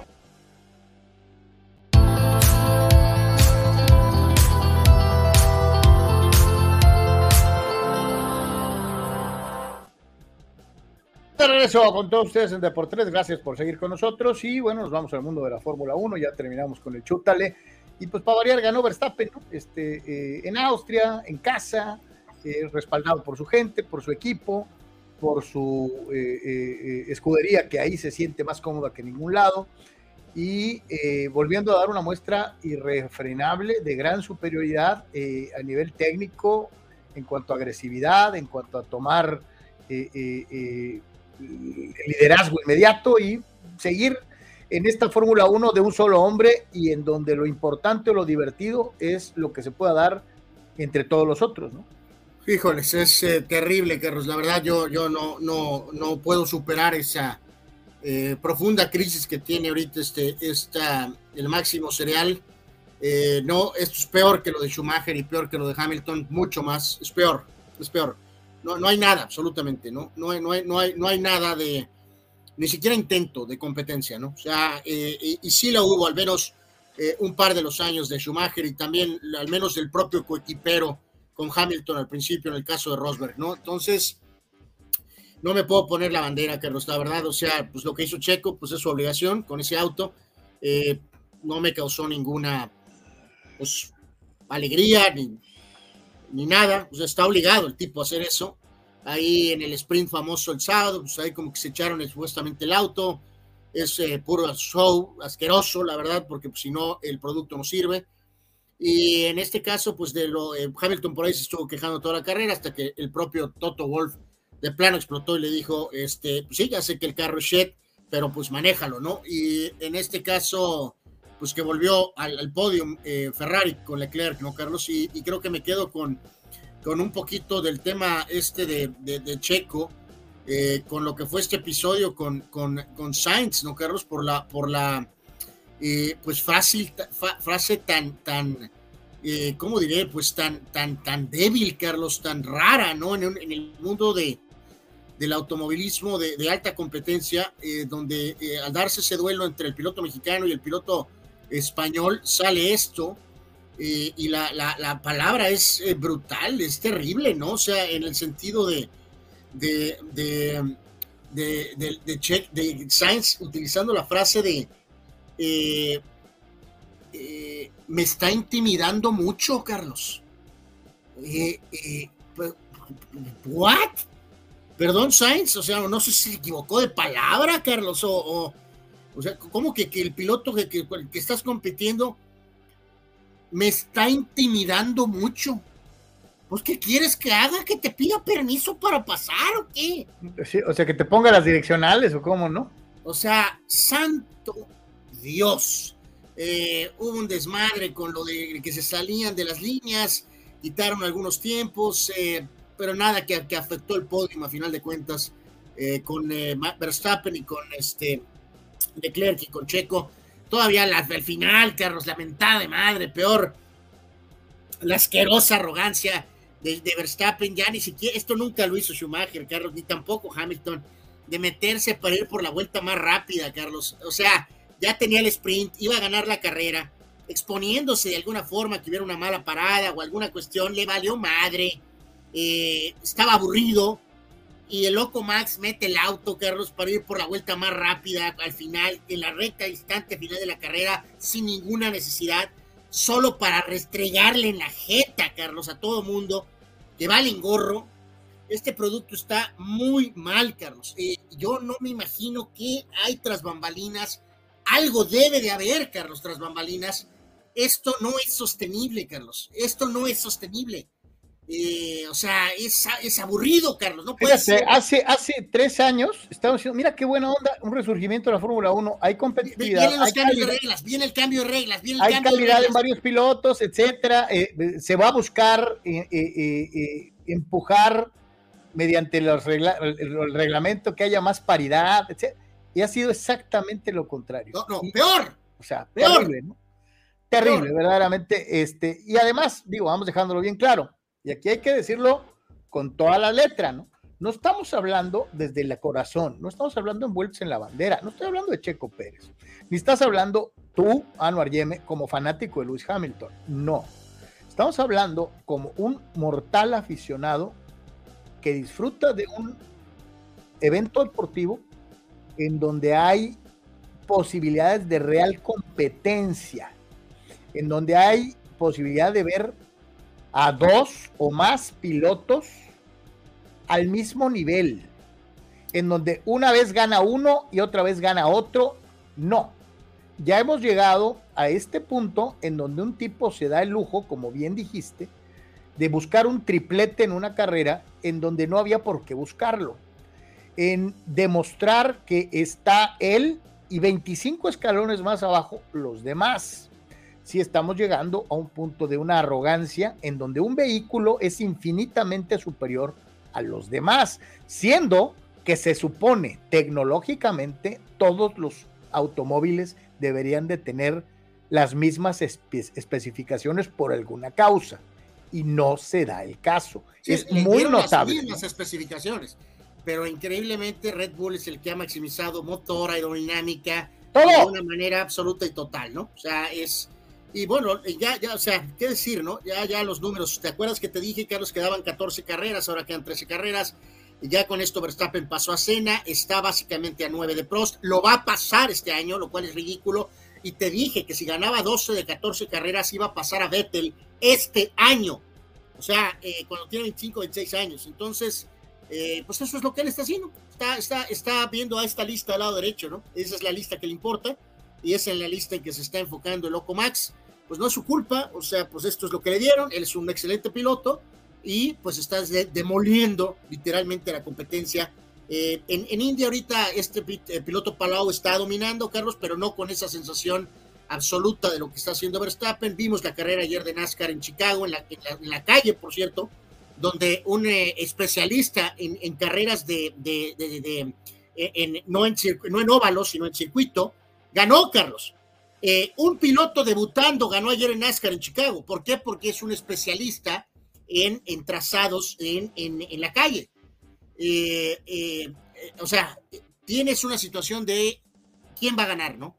regreso con todos ustedes en Deportes. Gracias por seguir con nosotros. Y bueno, nos vamos al mundo de la Fórmula 1. Ya terminamos con el chútale. Y pues para variar, ganó Verstappen este, eh, en Austria, en casa, eh, respaldado por su gente, por su equipo, por su eh, escudería, que ahí se siente más cómoda que en ningún lado. Y volviendo a dar una muestra irrefrenable de gran superioridad a nivel técnico, en cuanto a agresividad, en cuanto a tomar liderazgo inmediato y seguir en esta Fórmula 1 de un solo hombre y en donde lo importante o lo divertido es lo que se pueda dar entre todos los otros, ¿no? Híjoles, es eh, terrible, Carlos. La verdad, yo, yo no, no, no puedo superar esa eh, profunda crisis que tiene ahorita este, esta, el máximo cereal. Eh, no, esto es peor que lo de Schumacher y peor que lo de Hamilton, mucho más. Es peor, es peor no, no hay nada, absolutamente, ¿no? No hay, no, no, hay, no hay nada de, ni siquiera intento de competencia, ¿no? O sea, eh, y, sí la hubo, al menos eh, un par de los años de Schumacher y también al menos el propio coequipero con Hamilton al principio en el caso de Rosberg, ¿no? Entonces, no me puedo poner la bandera, Carlos, la verdad, o sea, pues lo que hizo Checo, pues es su obligación con ese auto, eh, no me causó ninguna, pues, alegría ni, ni nada, o sea, está obligado el tipo a hacer eso, ahí en el sprint famoso el sábado, pues ahí como que se echaron supuestamente el auto, es eh, puro show, asqueroso, la verdad, porque pues, si no, el producto no sirve. Y en este caso, pues de lo, eh, Hamilton por ahí se estuvo quejando toda la carrera hasta que el propio Toto Wolf de plano explotó y le dijo, este, pues sí, ya sé que el carro es shit, pero pues manéjalo, ¿no? Y en este caso, pues que volvió al, al podio eh, Ferrari con Leclerc, ¿no, Carlos? Y, creo que me quedo con, con un poquito del tema este de, de, Checo, eh, con lo que fue este episodio con, con, con Sainz, ¿no, Carlos? Por la, por la eh, pues fácil, frase tan, tan, eh, ¿cómo diré? Pues tan, tan, tan débil, Carlos, tan rara, ¿no? En, el mundo de, del automovilismo de, alta competencia, donde al darse ese duelo entre el piloto mexicano y el piloto español, sale esto. Eh, y la, la, la, palabra es eh, brutal, es terrible, ¿no? O sea, en el sentido de, de, de, de, de, Sainz utilizando la frase de eh, me está intimidando mucho, Carlos. Eh, ¿What? Perdón, Sainz, o sea, no sé si se equivocó de palabra, Carlos, o, o sea, ¿cómo que, que, el piloto que, que, que estás compitiendo me está intimidando mucho? Pues, ¿qué quieres que haga? ¿Que te pida permiso para pasar o qué? Sí, o sea, que te ponga las direccionales o cómo, ¿no? O sea, santo Dios. Eh, hubo un desmadre con lo de que se salían de las líneas, quitaron algunos tiempos, eh, pero nada que, que, afectó el podio a final de cuentas eh, con Verstappen y con este Leclerc y con Checo. Todavía la, al final, Carlos, lamentada de madre, peor. La asquerosa arrogancia de, de, Verstappen, ya ni siquiera, esto nunca lo hizo Schumacher, Carlos, ni tampoco Hamilton, de meterse para ir por la vuelta más rápida, Carlos. O sea, ya tenía el sprint, iba a ganar la carrera, exponiéndose de alguna forma que hubiera una mala parada o alguna cuestión, le valió madre, eh, estaba aburrido, y el loco Max mete el auto, Carlos, para ir por la vuelta más rápida al final, en la recta instante final de la carrera, sin ninguna necesidad, solo para restregarle en la jeta, Carlos, a todo mundo, que valen gorro. Este producto está muy mal, Carlos. Eh, yo no me imagino que hay tras bambalinas. Algo debe de haber, Carlos, tras bambalinas. Esto no es sostenible, Carlos. Esto no es sostenible. Eh, o sea, es, es, aburrido, Carlos. No puede Fíjate, ser. Hace, hace tres años estamos diciendo, mira qué buena onda, un resurgimiento de la Fórmula 1, hay competitividad. Vienen los hay cambios calidad, de reglas, viene el cambio de reglas, viene el hay cambio calidad de reglas. en varios pilotos, etcétera. Eh, se va a buscar eh, eh, empujar mediante los regla, el, el, reglamento que haya más paridad, etcétera. Y ha sido exactamente lo contrario. No, no, y, peor. O sea, peor. terrible, ¿no? Terrible, peor. verdaderamente. Este, y además, digo, vamos dejándolo bien claro y aquí hay que decirlo con toda la letra, ¿no? No estamos hablando desde el corazón, no estamos hablando envueltos en la bandera, no estoy hablando de Checo Pérez, ni estás hablando tú, Anuar Yeme, como fanático de Lewis Hamilton, no. Estamos hablando como un mortal aficionado que disfruta de un evento deportivo en donde hay posibilidades de real competencia, en donde hay posibilidad de ver a dos o más pilotos al mismo nivel, en donde una vez gana uno y otra vez gana otro, no. Ya hemos llegado a este punto en donde un tipo se da el lujo, como bien dijiste, de buscar un triplete en una carrera en donde no había por qué buscarlo, en demostrar que está él y 25 escalones más abajo los demás si estamos llegando a un punto de una arrogancia en donde un vehículo es infinitamente superior a los demás, siendo que se supone tecnológicamente todos los automóviles deberían de tener las mismas espe especificaciones por alguna causa y no se da el caso. Sí, es muy notable. Las mismas especificaciones, pero increíblemente Red Bull es el que ha maximizado motor, aerodinámica, todo de una manera absoluta y total, ¿no? O sea, es y bueno, ya, ya, o sea, qué decir, ¿no? Ya, ya los números, ¿te acuerdas que te dije, Carlos, que daban 14 carreras, ahora quedan 13 carreras? Ya con esto Verstappen pasó a Cena, está básicamente a 9 de Prost, lo va a pasar este año, lo cual es ridículo. Y te dije que si ganaba 12 de 14 carreras iba a pasar a Vettel este año. O sea, eh, cuando tiene 25, 26 años. Entonces, eh, pues eso es lo que él está haciendo. Está, está, está viendo a esta lista al lado derecho, ¿no? Esa es la lista que le importa y esa es la lista en que se está enfocando el Loco Max. Pues no es su culpa, o sea, pues esto es lo que le dieron. Él es un excelente piloto y pues está demoliendo literalmente la competencia. Eh, en, India ahorita este piloto Palau está dominando, Carlos, pero no con esa sensación absoluta de lo que está haciendo Verstappen. Vimos la carrera ayer de NASCAR en Chicago, en la, en la, calle, por cierto, donde un eh, especialista en, carreras de, de, en, no, en, no en óvalo, sino en circuito, ganó, Carlos. Eh, un piloto debutando ganó ayer en NASCAR en Chicago. ¿Por qué? Porque es un especialista en, trazados en, la calle. Eh, o sea, tienes una situación de quién va a ganar, ¿no?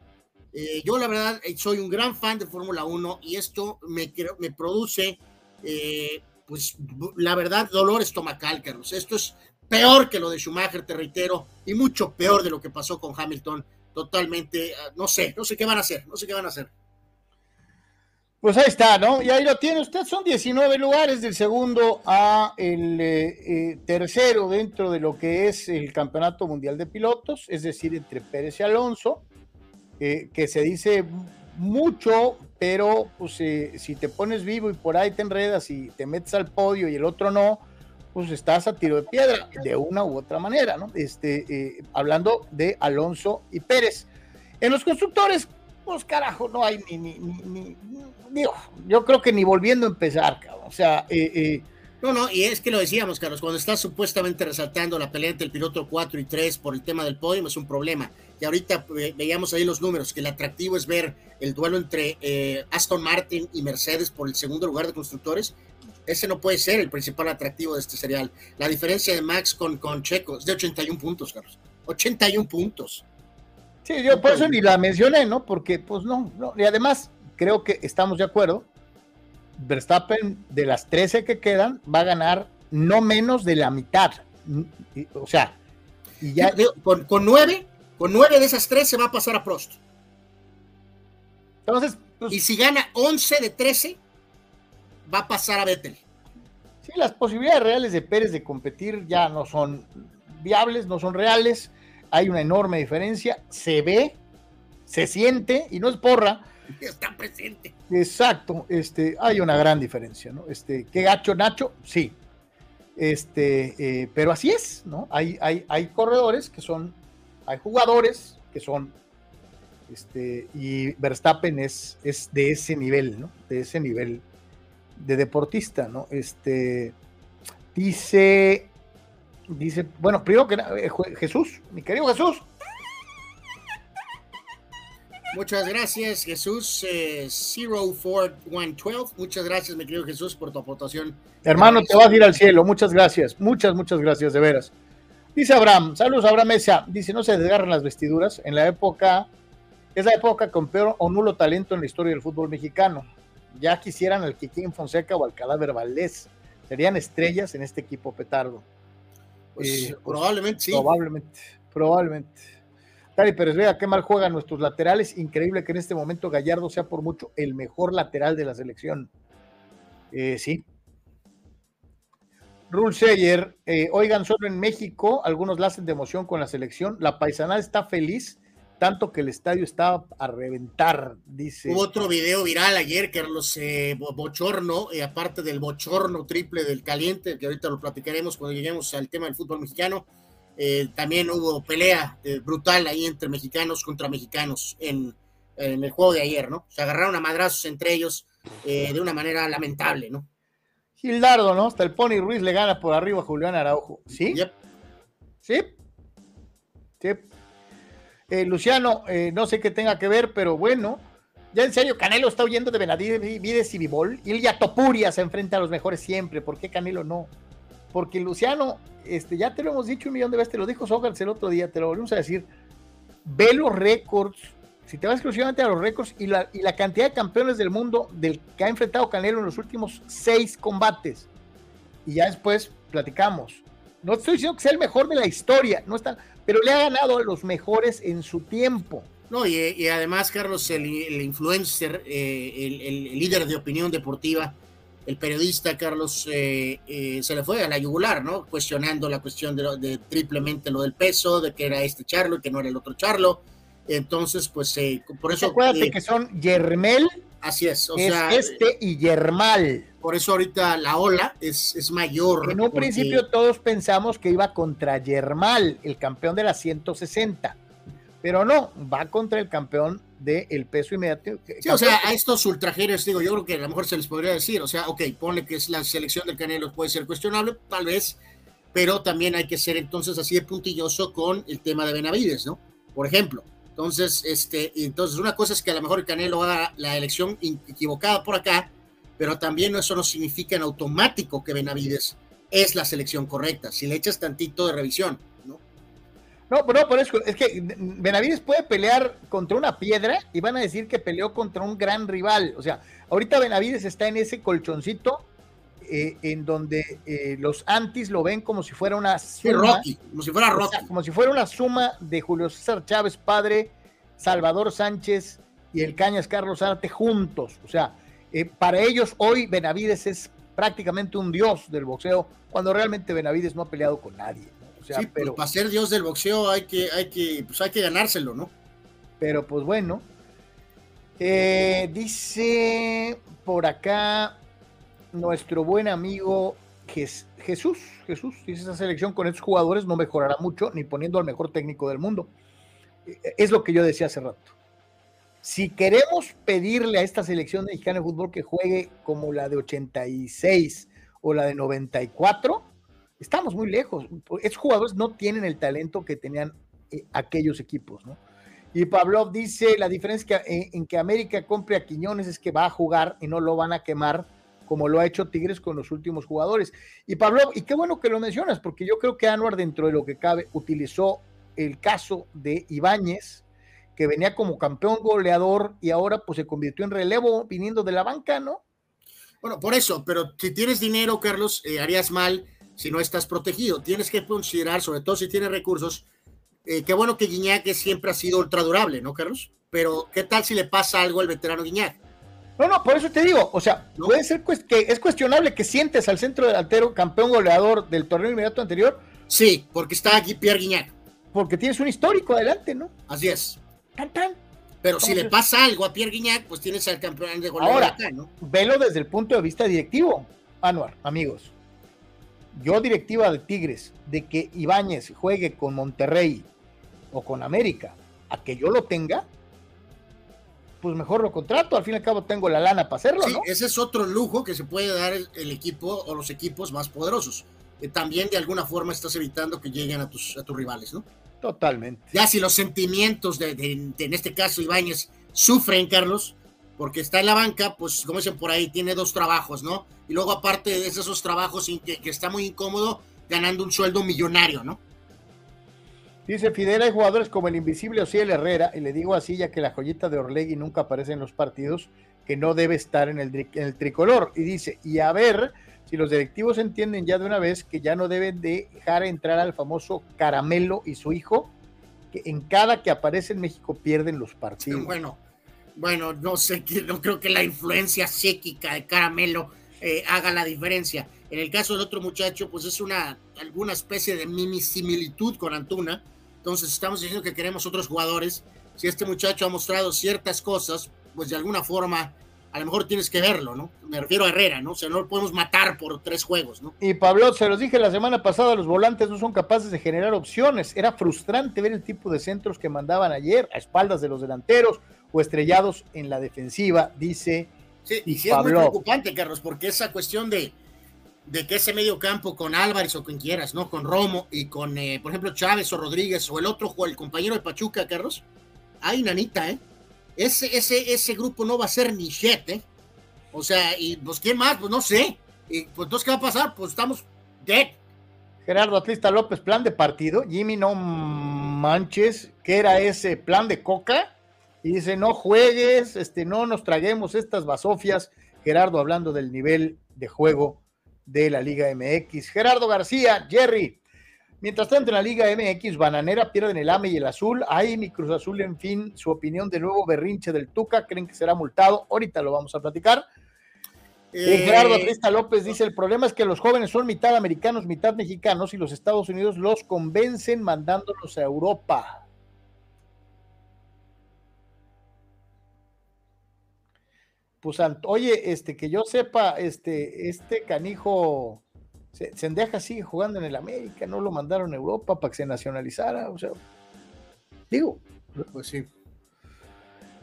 Eh, yo la verdad eh, soy un gran fan de Fórmula 1 y esto me, me produce, eh, pues la verdad, dolor estomacal, Carlos. Esto es peor que lo de Schumacher, te reitero, y mucho peor de lo que pasó con Hamilton. Totalmente, ah, no sé, no sé qué van a hacer, no sé qué van a hacer. Pues ahí está, ¿no? Y ahí lo tiene usted, son 19 lugares del segundo a el tercero dentro de lo que es el Campeonato Mundial de Pilotos, es decir, entre Pérez y Alonso que se dice mucho, pero pues, eh, si te pones vivo y por ahí te enredas y te metes al podio y el otro no, pues estás a tiro de piedra de una u otra manera, ¿no? Este, eh, hablando de Alonso y Pérez. En los constructores, pues carajo, no hay ni, ni, ni, ni yo creo que ni volviendo a empezar, cabrón. O sea, eh, no, no, y es que lo decíamos, Carlos, cuando estás supuestamente resaltando la pelea entre el piloto 4 y 3 por el tema del podio es un problema. Y ahorita eh, veíamos ahí los números, que el atractivo es ver el duelo entre eh, Aston Martin y Mercedes por el segundo lugar de constructores. Ese no puede ser el principal atractivo de este serial. La diferencia de Max con, con Checo es de 81 puntos, Carlos. 81 puntos. Sí, yo por eso ni la mencioné, ¿no? Porque, pues no, no. Y además, creo que estamos de acuerdo Verstappen, de las 13 que quedan, va a ganar no menos de la mitad. O sea, y ya. Con, con nueve, con nueve de esas 13 va a pasar a Prost. Entonces. Pues, y si gana 11 de 13, va a pasar a Vettel. Sí, las posibilidades reales de Pérez de competir ya no son viables, no son reales. Hay una enorme diferencia. Se ve, se siente, y no es porra, está presente. Exacto, este, hay una gran diferencia, ¿no? Este, ¿qué gacho Nacho? Sí. Este, eh, pero así es, ¿no? Hay, hay, hay corredores que son, hay jugadores que son, este, y Verstappen es, es de ese nivel, ¿no? De ese nivel de deportista, ¿no? Este, dice, dice, bueno, primero que eh, Jesús, mi querido Jesús, Muchas gracias, Jesús. Eh, 04112. Muchas gracias, mi querido Jesús, por tu aportación. Hermano, te vas a ir al cielo. Muchas gracias. Muchas, muchas gracias, de veras. Dice Abraham, saludos Abraham Mesa. Dice, no se desgarran las vestiduras. En la época, es la época con peor o nulo talento en la historia del fútbol mexicano. Ya quisieran al Kikín Fonseca o al Cadáver Valdés. Serían estrellas en este equipo petardo. Pues, eh, probablemente sí. Probablemente, probablemente. Cari Pérez vea qué mal juegan nuestros laterales. Increíble que en este momento Gallardo sea por mucho el mejor lateral de la selección. Eh, sí. Rule Seyer, eh, oigan, solo en México algunos la hacen de emoción con la selección. La paisanada está feliz, tanto que el estadio estaba a reventar, dice. Hubo otro video viral ayer, Carlos, eh, bochorno, aparte del bochorno triple del caliente, que ahorita lo platicaremos cuando lleguemos al tema del fútbol mexicano eh, también hubo pelea eh, brutal ahí entre mexicanos contra mexicanos en, el juego de ayer, ¿no? Se agarraron a madrazos entre ellos eh, de una manera lamentable, ¿no? Gildardo, ¿no? Hasta el Pony Ruiz le gana por arriba a Julián Araujo. ¿Sí? ¿Sí? Sí. Luciano, no sé qué tenga que ver, pero bueno, ya en serio, Canelo está huyendo de Benavides y Vivol. Ilya Topuria se enfrenta a los mejores siempre. ¿Por qué Canelo no? Porque Luciano este, ya te lo hemos dicho un millón de veces, te lo dijo Sócrates el otro día, te lo volvemos a decir, ve los récords, si te vas exclusivamente a los récords y la, y la cantidad de campeones del mundo del que ha enfrentado Canelo en los últimos seis combates. Y ya después platicamos. No estoy diciendo que sea el mejor de la historia, no está, pero le ha ganado a los mejores en su tiempo. No, y, además, Carlos, el, influencer, eh, el, líder de opinión deportiva, el periodista Carlos, eh, eh, se le fue a la yugular, ¿no? Cuestionando la cuestión de, triplemente lo del peso, de que era este Charlo y que no era el otro Charlo. Entonces, pues, por eso. Acuérdate que son Yermel. Así es, o sea. Este y Yermal. Por eso ahorita la ola es, es mayor. En un principio todos pensamos que iba contra Yermal, el campeón de la 160 pero no, va contra el campeón del peso inmediato. Sí, o sea, a estos ultrajeros, digo, yo creo que a lo mejor se les podría decir, o sea, ok, ponle que es la selección del Canelo puede ser cuestionable, tal vez, pero también hay que ser entonces así de puntilloso con el tema de Benavides, ¿no? Por ejemplo. Entonces, este, entonces una cosa es que a lo mejor el Canelo haga la elección equivocada por acá, pero también eso no significa en automático que Benavides es la selección correcta, si le echas tantito de revisión. No, pero por eso, es que Benavides puede pelear contra una piedra y van a decir que peleó contra un gran rival. O sea, ahorita Benavides está en ese colchoncito eh, en donde eh, los antis lo ven como si fuera una suma. como si fuera Rocky. como si fuera una suma de Julio César Chávez, padre, Salvador Sánchez y el Cañas Carlos Arte juntos. O sea, eh, para ellos hoy Benavides es prácticamente un dios del boxeo, cuando realmente Benavides no ha peleado con nadie sí, pues, pero para ser dios del boxeo hay que, hay que, pues hay que ganárselo, ¿no? Pero pues bueno. Dice por acá nuestro buen amigo Jesús. Jesús dice esa selección con estos jugadores no mejorará mucho ni poniendo al mejor técnico del mundo. Eh, es lo que yo decía hace rato. Si queremos pedirle a esta selección mexicana de fútbol que juegue como la de 86 o la de 94, estamos muy lejos. Esos jugadores no tienen el talento que tenían eh, aquellos equipos, ¿no? Y Pavlov dice, la diferencia eh, en que América compre a Quiñones es que va a jugar y no lo van a quemar como lo ha hecho Tigres con los últimos jugadores. Y Pavlov, y qué bueno que lo mencionas, porque yo creo que Anuar dentro de lo que cabe utilizó el caso de Ibáñez, que venía como campeón goleador y ahora pues se convirtió en relevo viniendo de la banca, ¿no? Bueno, por eso, pero si tienes dinero, Carlos, eh, harías mal si no estás protegido. Tienes que considerar, sobre todo si tienes recursos, eh, qué bueno que Guiñac siempre ha sido ultra durable, ¿no, Carlos? Pero, ¿qué tal si le pasa algo al veterano Guiñac? No, no, por eso te digo, o sea, puede ser que es cuestionable que sientes al centro delantero campeón goleador del torneo inmediato anterior. Sí, porque está aquí Pierre Guiñac. Porque tienes un histórico adelante, ¿no? Así es. Tan, tan. Pero si le pasa algo a Pierre Guiñac, pues tienes al campeón de goleador acá, ¿no? Velo desde el punto de vista directivo, Anuar, amigos yo directiva de Tigres, de que Ibáñez juegue con Monterrey o con América, a que yo lo tenga, pues mejor lo contrato, al fin y al cabo tengo la lana para hacerlo, sí, Ese es otro lujo que se puede dar el, equipo o los equipos más poderosos. que también de alguna forma estás evitando que lleguen a tus, a tus rivales, ¿no? Totalmente. Ya si los sentimientos de, en este caso Ibáñez sufren, Carlos, porque está en la banca, pues como dicen por ahí, tiene dos trabajos, ¿no? Y luego aparte de esos trabajos que, que está muy incómodo, ganando un sueldo millonario, ¿no? Dice Fidel, hay jugadores como el invisible el Herrera, y le digo así ya que la joyita de Orlegui nunca aparece en los partidos, que no debe estar en el, en el tricolor. Y dice, y a ver si los directivos entienden ya de una vez que ya no deben dejar entrar al famoso Caramelo y su hijo, que en cada que aparece en México pierden los partidos. Bueno, bueno, no sé, no creo que la influencia psíquica de Caramelo eh, haga la diferencia. En el caso del otro muchacho, pues es una alguna especie de mini similitud con Antuna. Entonces estamos diciendo que queremos otros jugadores. Si este muchacho ha mostrado ciertas cosas, pues de alguna forma a lo mejor tienes que verlo, ¿no? Me refiero a Herrera, ¿no? O sea, no lo podemos matar por tres juegos, ¿no? Y Pablo, se los dije la semana pasada, los volantes no son capaces de generar opciones. Era frustrante ver el tipo de centros que mandaban ayer a espaldas de los delanteros o estrellados en la defensiva, dice. Sí, y sí es muy preocupante, Carlos, porque esa cuestión de, de que ese medio campo con Álvarez o quien quieras, ¿no? Con Romo y con, eh, por ejemplo, Chávez o Rodríguez o el otro, el compañero de Pachuca, Carlos. Ay, nanita, ¿eh? Ese, ese, ese grupo no va a ser ni shit, ¿eh? O sea, y pues, ¿quién más? Pues no sé. Y pues entonces, ¿qué va a pasar? Pues estamos dead. Gerardo Atlista López, plan de partido. Jimmy, no manches, ¿qué era ese plan de coca? y dice, no juegues, este, no nos traguemos estas basofias. Gerardo hablando del nivel de juego de la Liga MX. Gerardo García, Jerry, Mientras tanto, en la Liga MX, Bananera pierden el AME y el Azul. Ahí mi Cruz Azul, en fin, su opinión de nuevo berrinche del Tuca. Creen que será multado. Ahorita lo vamos a platicar. Eh, Gerardo Trista López dice: el problema es que los jóvenes son mitad americanos, mitad mexicanos, y los Estados Unidos los convencen mandándolos a Europa. Pues, oye, este, que yo sepa, este, este canijo Sendeja sigue jugando en el América, no lo mandaron a Europa para que se nacionalizara, o sea, digo. Pues sí.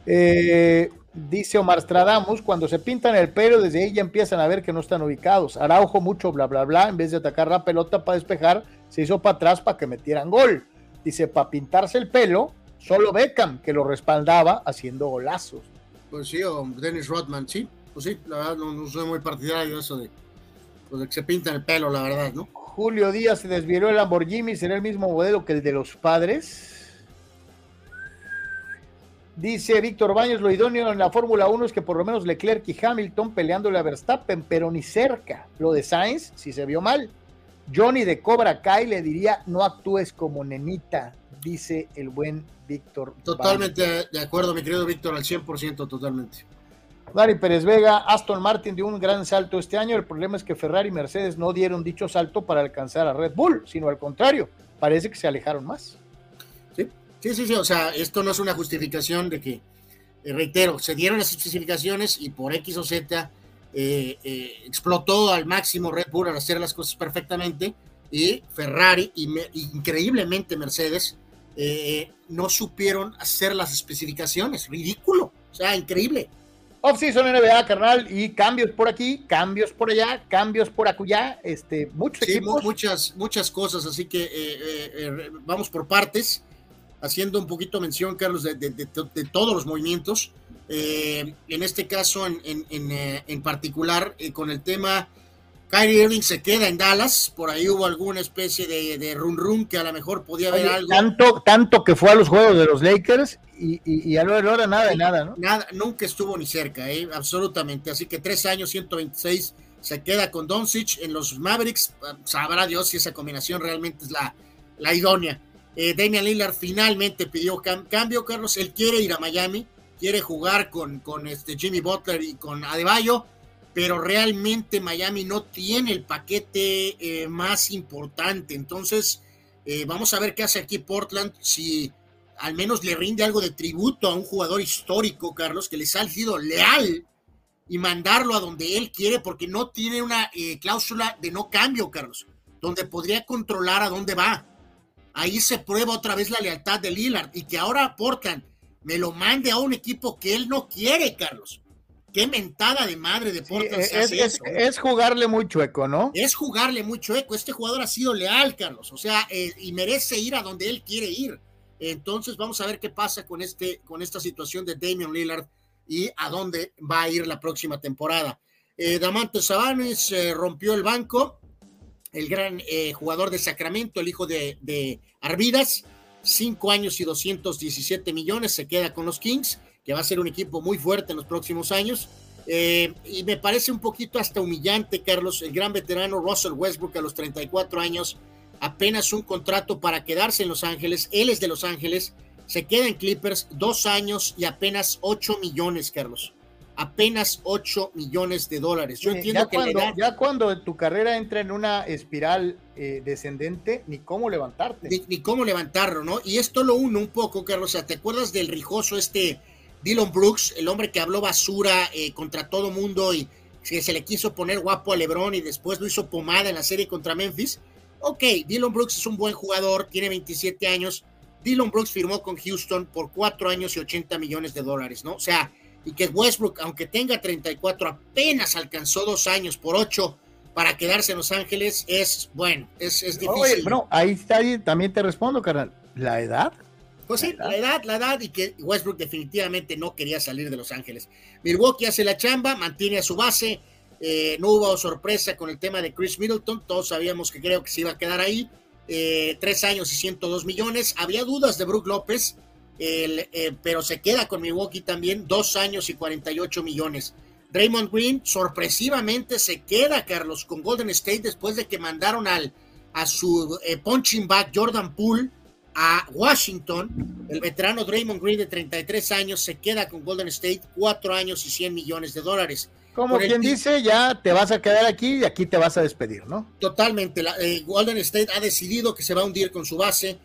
Eh, dice Omar Stradamus, cuando se pintan el pelo, desde ahí ya empiezan a ver que no están ubicados. Araujo mucho, bla, bla, bla, en vez de atacar la pelota para despejar, se hizo para atrás para que metieran gol. Dice, para pintarse el pelo, solo Beckham, que lo respaldaba haciendo golazos. Pues sí, o Dennis Rodman, sí, pues sí, la verdad no, soy muy partidario de eso de pues que se pinta el pelo, la verdad, ¿no? Julio Díaz se desvió el Lamborghini, será el mismo modelo que el de los padres. Dice Víctor Baños, lo idóneo en la Fórmula 1 es que por lo menos Leclerc y Hamilton peleándole a Verstappen, pero ni cerca. Lo de Sainz sí se vio mal. Johnny de Cobra Kai le diría, no actúes como nenita, dice el buen Víctor. Totalmente de acuerdo, mi querido Víctor, al 100% totalmente. Dari Pérez Vega, Aston Martin dio un gran salto este año. El problema es que Ferrari y Mercedes no dieron dicho salto para alcanzar a Red Bull, sino al contrario, parece que se alejaron más. Sí, sí, sí, sí. o sea, esto no es una justificación de que, eh, reitero, se dieron las especificaciones y por X o Z eh, eh, explotó al máximo Red Bull al hacer las cosas perfectamente y Ferrari y increíblemente Mercedes no supieron hacer las especificaciones. Ridículo, o sea, increíble. Off-season NBA, carnal, y cambios por aquí, cambios por allá, cambios por acullá, este, muchos sí, muchas, muchas cosas, así que eh, eh, eh, vamos por partes, haciendo un poquito mención, Carlos, de, de, todos los movimientos. en este caso, en, en, en particular, con el tema Kyrie Irving se queda en Dallas, por ahí hubo alguna especie de, de run run que a lo mejor podía haber algo. Tanto, tanto que fue a los juegos de los Lakers y, y, y a lo hora nada de nada, ¿no? Nada, nunca estuvo ni cerca, ¿eh? absolutamente. Así que tres años, 126, se queda con Doncic en los Mavericks. Sabrá Dios si esa combinación realmente es la, la idónea. Eh, Damian Lillard finalmente pidió cambio, Carlos. Él quiere ir a Miami, quiere jugar con, con este Jimmy Butler y con Adebayo pero realmente Miami no tiene el paquete eh, más importante. Entonces, eh, vamos a ver qué hace aquí Portland, si al menos le rinde algo de tributo a un jugador histórico, Carlos, que les ha sido leal y mandarlo a donde él quiere, porque no tiene una eh, cláusula de no cambio, Carlos, donde podría controlar a dónde va. Ahí se prueba otra vez la lealtad de Lillard y que ahora Portland me lo mande a un equipo que él no quiere, Carlos qué mentada de madre de Portland es, jugarle muy chueco, ¿no? Es jugarle muy chueco. Este jugador ha sido leal, Carlos, o sea, eh, y merece ir a donde él quiere ir. Entonces, vamos a ver qué pasa con, este, con esta situación de Damian Lillard y a dónde va a ir la próxima temporada. Eh, Damante Sabanes eh, rompió el banco, el gran jugador de Sacramento, el hijo de, de Arvidas, cinco años y 217 millones, se queda con los Kings que va a ser un equipo muy fuerte en los próximos años. Eh, y me parece un poquito hasta humillante, Carlos, el gran veterano Russell Westbrook a los 34 años, apenas un contrato para quedarse en Los Ángeles, él es de Los Ángeles, se queda en Clippers dos años y apenas 8 millones, Carlos. Apenas 8 millones de dólares. Yo entiendo ya que cuando, ya cuando tu carrera entra en una espiral eh, descendente, ni cómo levantarte. Ni, ni, cómo levantarlo, ¿no? Y esto lo uno un poco, Carlos. O sea, ¿te acuerdas del rijoso este Dylan Brooks, el hombre que habló basura eh, contra todo mundo y que se le quiso poner guapo a LeBron y después lo hizo pomada en la serie contra Memphis. Ok, Dylan Brooks es un buen jugador, tiene 27 años. Dylan Brooks firmó con Houston por 4 años y 80 millones de dólares, ¿no? O sea, y que Westbrook, aunque tenga 34, apenas alcanzó dos años por 8 para quedarse en Los Ángeles, es bueno, es, es difícil. bueno, ahí está, ahí también te respondo, carnal. ¿La edad? Pues sí, la edad, la edad y que Westbrook definitivamente no quería salir de Los Ángeles. Milwaukee hace la chamba, mantiene a su base. Eh, no hubo sorpresa con el tema de Chris Middleton. Todos sabíamos que creo que se iba a quedar ahí. Eh, tres años y 102 millones. Había dudas de Brook López, eh, pero se queda con Milwaukee también. Dos años y 48 millones. Raymond Green sorpresivamente se queda, Carlos, con Golden State después de que mandaron al a su eh, punching back Jordan Poole a Washington. El veterano Draymond Green de 33 años se queda con Golden State 4 años y 100 millones de dólares. Como quien dice, ya te vas a quedar aquí y aquí te vas a despedir, ¿no? Totalmente. Eh, Golden State ha decidido que se va a hundir con su base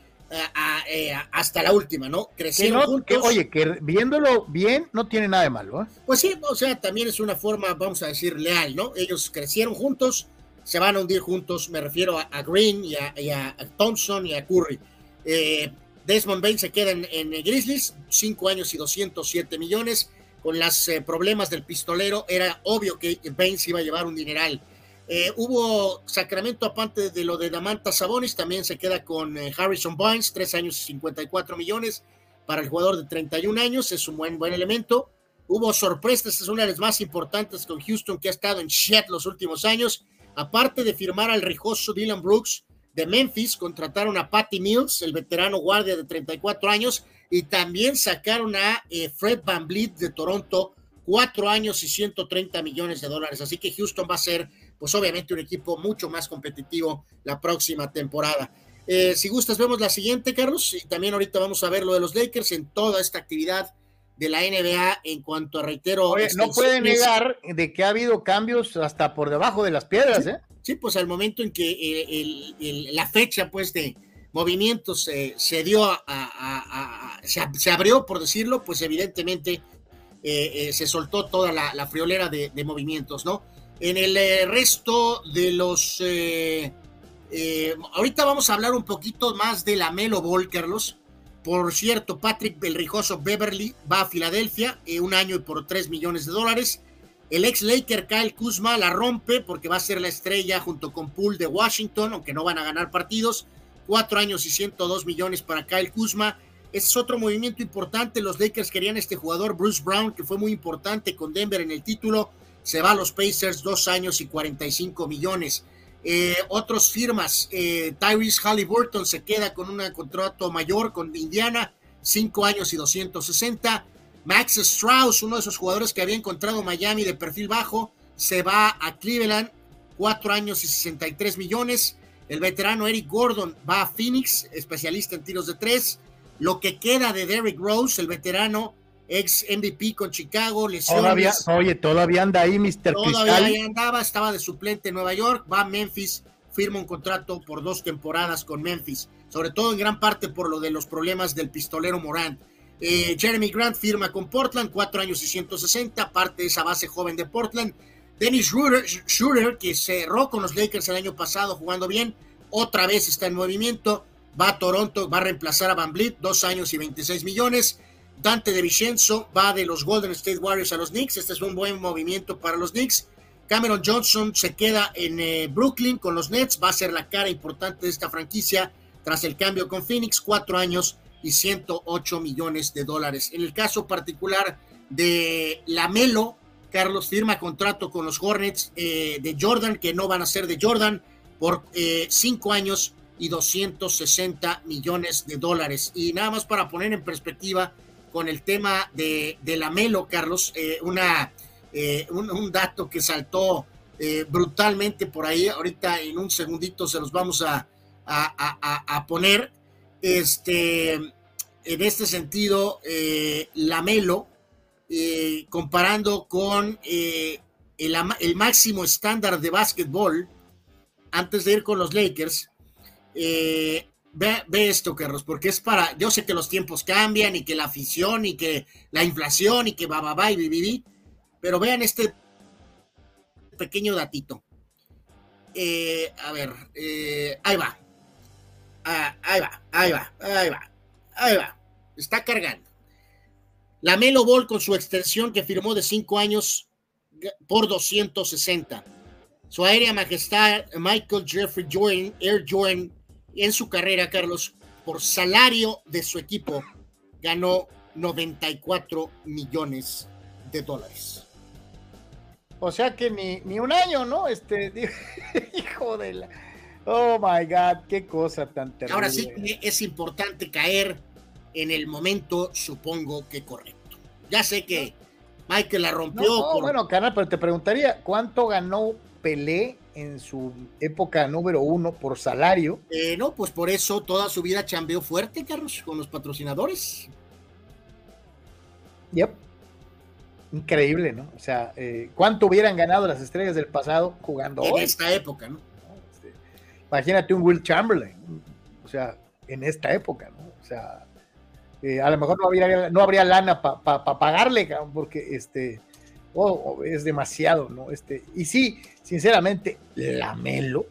eh, hasta la última, ¿no? Crecieron juntos. oye, que viéndolo bien no tiene nada de malo. ¿eh? Pues sí, o sea, también es una forma, vamos a decir, leal, ¿no? Ellos crecieron juntos, se van a hundir juntos, me refiero a, Green y a, Thompson y a Curry. Eh, Desmond Bain se queda en, Grizzlies, 5 años y 207 millones. Con los eh, problemas del pistolero, era obvio que Bain se iba a llevar un dineral. Eh, hubo Sacramento, aparte de lo de Damanta Sabonis, también se queda con Harrison Barnes, 3 años y 54 millones para el jugador de 31 años, es un buen, buen elemento. Hubo sorpresas, es una de las más importantes con Houston, que ha estado en shit los últimos años. Aparte de firmar al rijoso Dylan Brooks de Memphis, contrataron a Patty Mills, el veterano guardia de 34 años, y también sacaron a eh, Fred Van Vliet de Toronto, cuatro años y 130 millones de dólares. Así que Houston va a ser, pues obviamente, un equipo mucho más competitivo la próxima temporada. Eh, si gustas, vemos la siguiente, Carlos, y también ahorita vamos a ver lo de los Lakers en toda esta actividad de la NBA en cuanto a reitero. no puede negar de que ha habido cambios hasta por debajo de las piedras, sí, ¿eh? Sí, pues al momento en que la fecha, pues, de movimientos se dio a, se, abrió, por decirlo, pues evidentemente eh, eh, se soltó toda la, friolera de, movimientos, ¿no? En el eh, resto de los. ahorita vamos a hablar un poquito más de la Melo Ball, Carlos por cierto, Patrick Belrijoso Beverly va a Filadelfia, eh, un año y por 3 millones de dólares. El ex Laker Kyle Kuzma la rompe porque va a ser la estrella junto con Poole de Washington, aunque no van a ganar partidos. Cuatro años y 102 millones para Kyle Kuzma. Ese es otro movimiento importante. Los Lakers querían este jugador, Bruce Brown, que fue muy importante con Denver en el título. Se va a los Pacers, dos años y 45 millones. Eh, otros firmas, eh, Tyrese Halliburton se queda con un contrato mayor con Indiana, 5 años y 260. Max Strauss, uno de esos jugadores que había encontrado Miami de perfil bajo, se va a Cleveland, 4 años y 63 millones. El veterano Eric Gordon va a Phoenix, especialista en tiros de 3. Lo que queda de Derrick Rose, el veterano, ex MVP con Chicago, lesiones. oye, todavía anda ahí, Mr. Todavía andaba, estaba de suplente en Nueva York, va a Memphis, firma un contrato por dos temporadas con Memphis, sobre todo en gran parte por lo de los problemas del pistolero Morán. Eh, Jeremy Grant firma con Portland, cuatro años y 160, parte de esa base joven de Portland. Dennis Schroeder, que cerró con los Lakers el año pasado jugando bien, otra vez está en movimiento, va a Toronto, va a reemplazar a Van Vliet, dos años y 26 millones. Dante de Vicenzo va de los Golden State Warriors a los Knicks. Este es un buen movimiento para los Knicks. Cameron Johnson se queda en eh, Brooklyn con los Nets. Va a ser la cara importante de esta franquicia tras el cambio con Phoenix. Cuatro años y 108 millones de dólares. En el caso particular de Lamelo, Carlos firma contrato con los Hornets eh, de Jordan, que no van a ser de Jordan, por eh, cinco años y 260 millones de dólares. Y nada más para poner en perspectiva con el tema de, de la Melo, Carlos, eh, una, eh, un, dato que saltó eh, brutalmente por ahí, ahorita en un segundito se los vamos a, a, poner. Este, en este sentido, la Melo, comparando con el, el, máximo estándar de básquetbol, antes de ir con los Lakers, eh, Ve, esto, Carlos, porque es para, yo sé que los tiempos cambian y que la afición y que la inflación y que va, va, va y viví, pero vean este pequeño datito. Eh, a ver, eh, ahí va. Ah, ahí va, ahí va, ahí va, ahí va. Está cargando. La Melo Ball con su extensión que firmó de 5 años por 260. Su aérea majestad Michael Jeffrey Jordan, Air Jordan en su carrera, Carlos, por salario de su equipo, ganó 94 millones de dólares. O sea que ni, ni un año, ¿no? Este, hijo de la... Oh, my God, qué cosa tan terrible. Ahora sí es importante caer en el momento, supongo que correcto. Ya sé que Michael la rompió. No, bueno, canal, pero te preguntaría, ¿cuánto ganó Pelé en su época número uno por salario. Eh, no, pues por eso toda su vida chambeó fuerte, Carlos, con los patrocinadores. Yep. Increíble, ¿no? O sea, eh, ¿cuánto hubieran ganado las estrellas del pasado jugando en esta época, ¿no? Este, imagínate un Will Chamberlain, o sea, en esta época, ¿no? O sea, eh, a lo mejor no habría, no habría lana para pagarle, porque este, oh, es demasiado, ¿no? Este, y sí, sinceramente, Lamelo,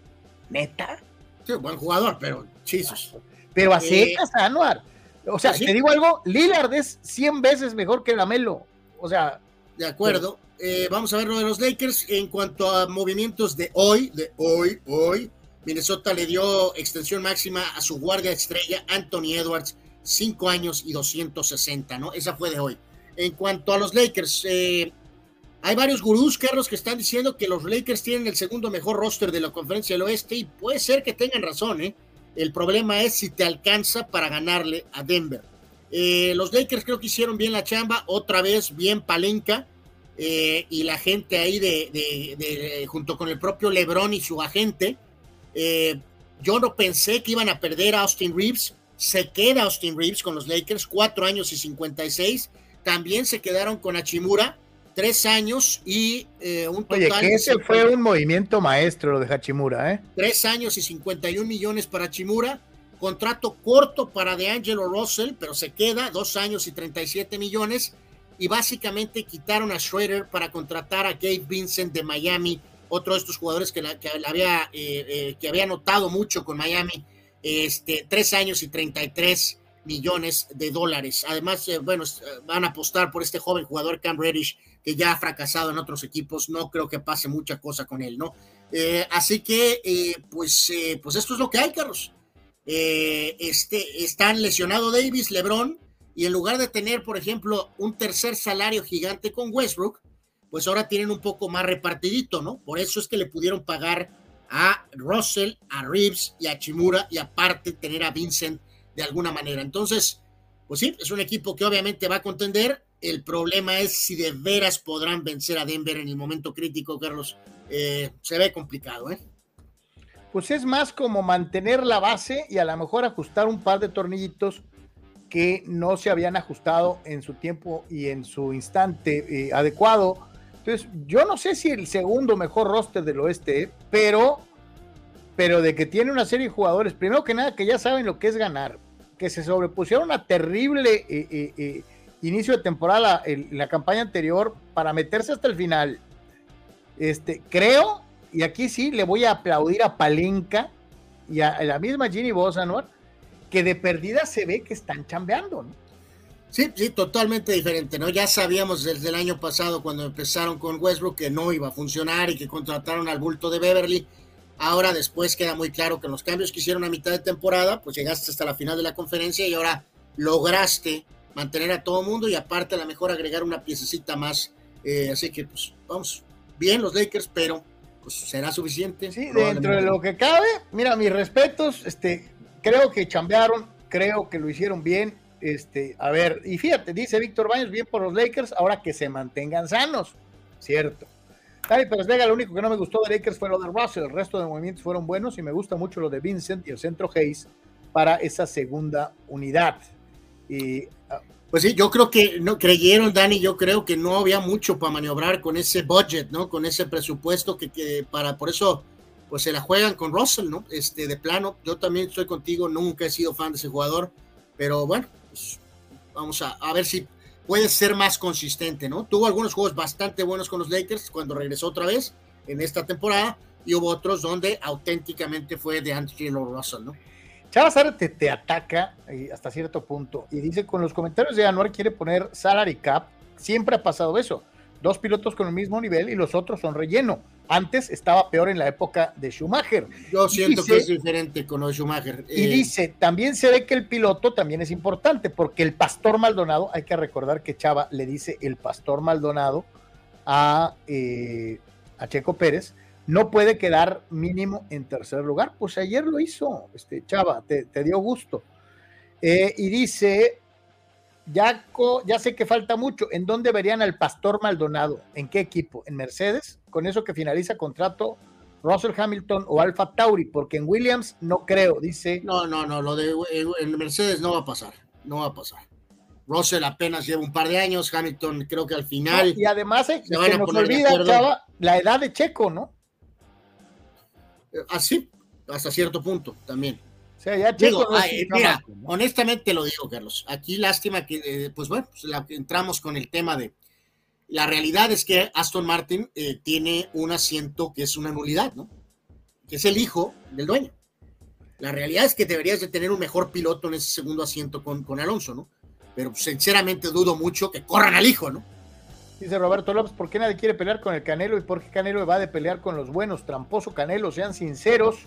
neta. Sí, buen jugador, pero chisos. Pero a eh, Anuar. O sea, te digo algo, Lillard es 100 veces mejor que Lamelo. O sea. De acuerdo. Eh, vamos a ver lo de los Lakers. En cuanto a movimientos de hoy, de hoy, hoy, Minnesota le dio extensión máxima a su guardia estrella, Anthony Edwards, 5 años y 260, ¿no? Esa fue de hoy. En cuanto a los Lakers, eh, hay varios gurús, Carlos, que están diciendo que los Lakers tienen el segundo mejor roster de la conferencia del oeste y puede ser que tengan razón, ¿eh? El problema es si te alcanza para ganarle a Denver. Eh, los Lakers creo que hicieron bien la chamba, otra vez bien palenca, eh, y la gente ahí de, junto con el propio LeBron y su agente, eh, yo no pensé que iban a perder a Austin Reeves, se queda Austin Reeves con los Lakers, cuatro años y 56, también se quedaron con Hachimura, tres años y un total. Oye, que ese fue un movimiento maestro lo de Hachimura, ¿eh? Tres años y 51 millones para Hachimura Contrato corto para DeAngelo Russell, pero se queda dos años y 37 millones. Y básicamente quitaron a Schroeder para contratar a Gabe Vincent de Miami, otro de estos jugadores que, la, que había, eh, eh, que había notado mucho con Miami. Este, tres años y 33 millones de dólares. Además, eh, bueno, van a apostar por este joven jugador Cam Reddish, que ya ha fracasado en otros equipos. No creo que pase mucha cosa con él, ¿no? así que, pues, pues esto es lo que hay, Carlos. Eh, este, están lesionado Davis, LeBron, y en lugar de tener, por ejemplo, un tercer salario gigante con Westbrook, pues ahora tienen un poco más repartidito, ¿no? Por eso es que le pudieron pagar a Russell, a Reeves y a Chimura, y aparte tener a Vincent de alguna manera. Entonces, pues sí, es un equipo que obviamente va a contender. El problema es si de veras podrán vencer a Denver en el momento crítico, Carlos. Eh, se ve complicado, ¿eh? pues es más como mantener la base y a lo mejor ajustar un par de tornillitos que no se habían ajustado en su tiempo y en su instante eh, adecuado. Entonces, yo no sé si el segundo mejor roster del oeste, pero, pero de que tiene una serie de jugadores, primero que nada, que ya saben lo que es ganar, que se sobrepusieron a terrible eh, eh, inicio de temporada en la campaña anterior para meterse hasta el final. Este, creo y aquí sí le voy a aplaudir a Palenca y a, la misma Ginny Bosanor, que de perdida se ve que están chambeando, ¿no? Sí, sí, totalmente diferente, ¿no? Ya sabíamos desde el año pasado cuando empezaron con Westbrook que no iba a funcionar y que contrataron al bulto de Beverly. Ahora después queda muy claro que los cambios que hicieron a mitad de temporada, pues llegaste hasta la final de la conferencia y ahora lograste mantener a todo mundo y aparte a lo mejor agregar una piececita más. Eh, así que pues vamos, bien los Lakers, pero pues, será suficiente. Sí, dentro de lo que cabe, mira, mis respetos, este, creo que chambearon, creo que lo hicieron bien. Este, a ver, y fíjate, dice Víctor Baños, bien por los Lakers, ahora que se mantengan sanos, cierto. Dale, pero Vega, lo único que no me gustó de Lakers fue lo de Russell, el resto de movimientos fueron buenos y me gusta mucho lo de Vincent y el centro Hayes para esa segunda unidad. Y ah, pues sí, yo creo que no creyeron, Dani, yo creo que no había mucho para maniobrar con ese budget, ¿no? Con ese presupuesto que, para, por eso, pues se la juegan con Russell, ¿no? Este, de plano, yo también estoy contigo, nunca he sido fan de ese jugador, pero bueno, pues vamos a, a ver si puede ser más consistente, ¿no? Tuvo algunos juegos bastante buenos con los Lakers cuando regresó otra vez en esta temporada y hubo otros donde auténticamente fue de Angelo Russell, ¿no? Chava te, te ataca eh, hasta cierto punto y dice, con los comentarios de Anuar quiere poner salary cap, siempre ha pasado eso, dos pilotos con el mismo nivel y los otros son relleno. Antes estaba peor en la época de Schumacher. Yo siento que es diferente con lo de Schumacher. Y eh. dice, también se ve que el piloto también es importante, porque el pastor Maldonado, hay que recordar que Chava le dice el pastor Maldonado a, eh, a Checo Pérez, no puede quedar mínimo en tercer lugar. Pues ayer lo hizo, este Chava, te, dio gusto. Eh, y dice, ya, ya sé que falta mucho. ¿En dónde verían al Pastor Maldonado? ¿En qué equipo? ¿En Mercedes? Con eso que finaliza contrato Russell Hamilton o Alfa Tauri, porque en Williams no creo, dice. No, no, no, lo de en Mercedes no va a pasar, no va a pasar. Russell apenas lleva un par de años, Hamilton creo que al final. y además eh, se, nos olvida, Chava, la edad de Checo, ¿no? Así, ah, hasta cierto punto también. Sea, ya Checo mira, honestamente lo digo, Carlos. Aquí lástima que, eh, pues bueno, pues entramos con el tema de. La realidad es que Aston Martin eh, tiene un asiento que es una nulidad, ¿no? Que es el hijo del dueño. La realidad es que deberías de tener un mejor piloto en ese segundo asiento con, con Alonso, ¿no? pero sinceramente dudo mucho que corran al hijo, ¿no? Dice Roberto López, ¿por qué nadie quiere pelear con el Canelo y por qué Canelo va de pelear con los buenos? Tramposo Canelo, sean sinceros,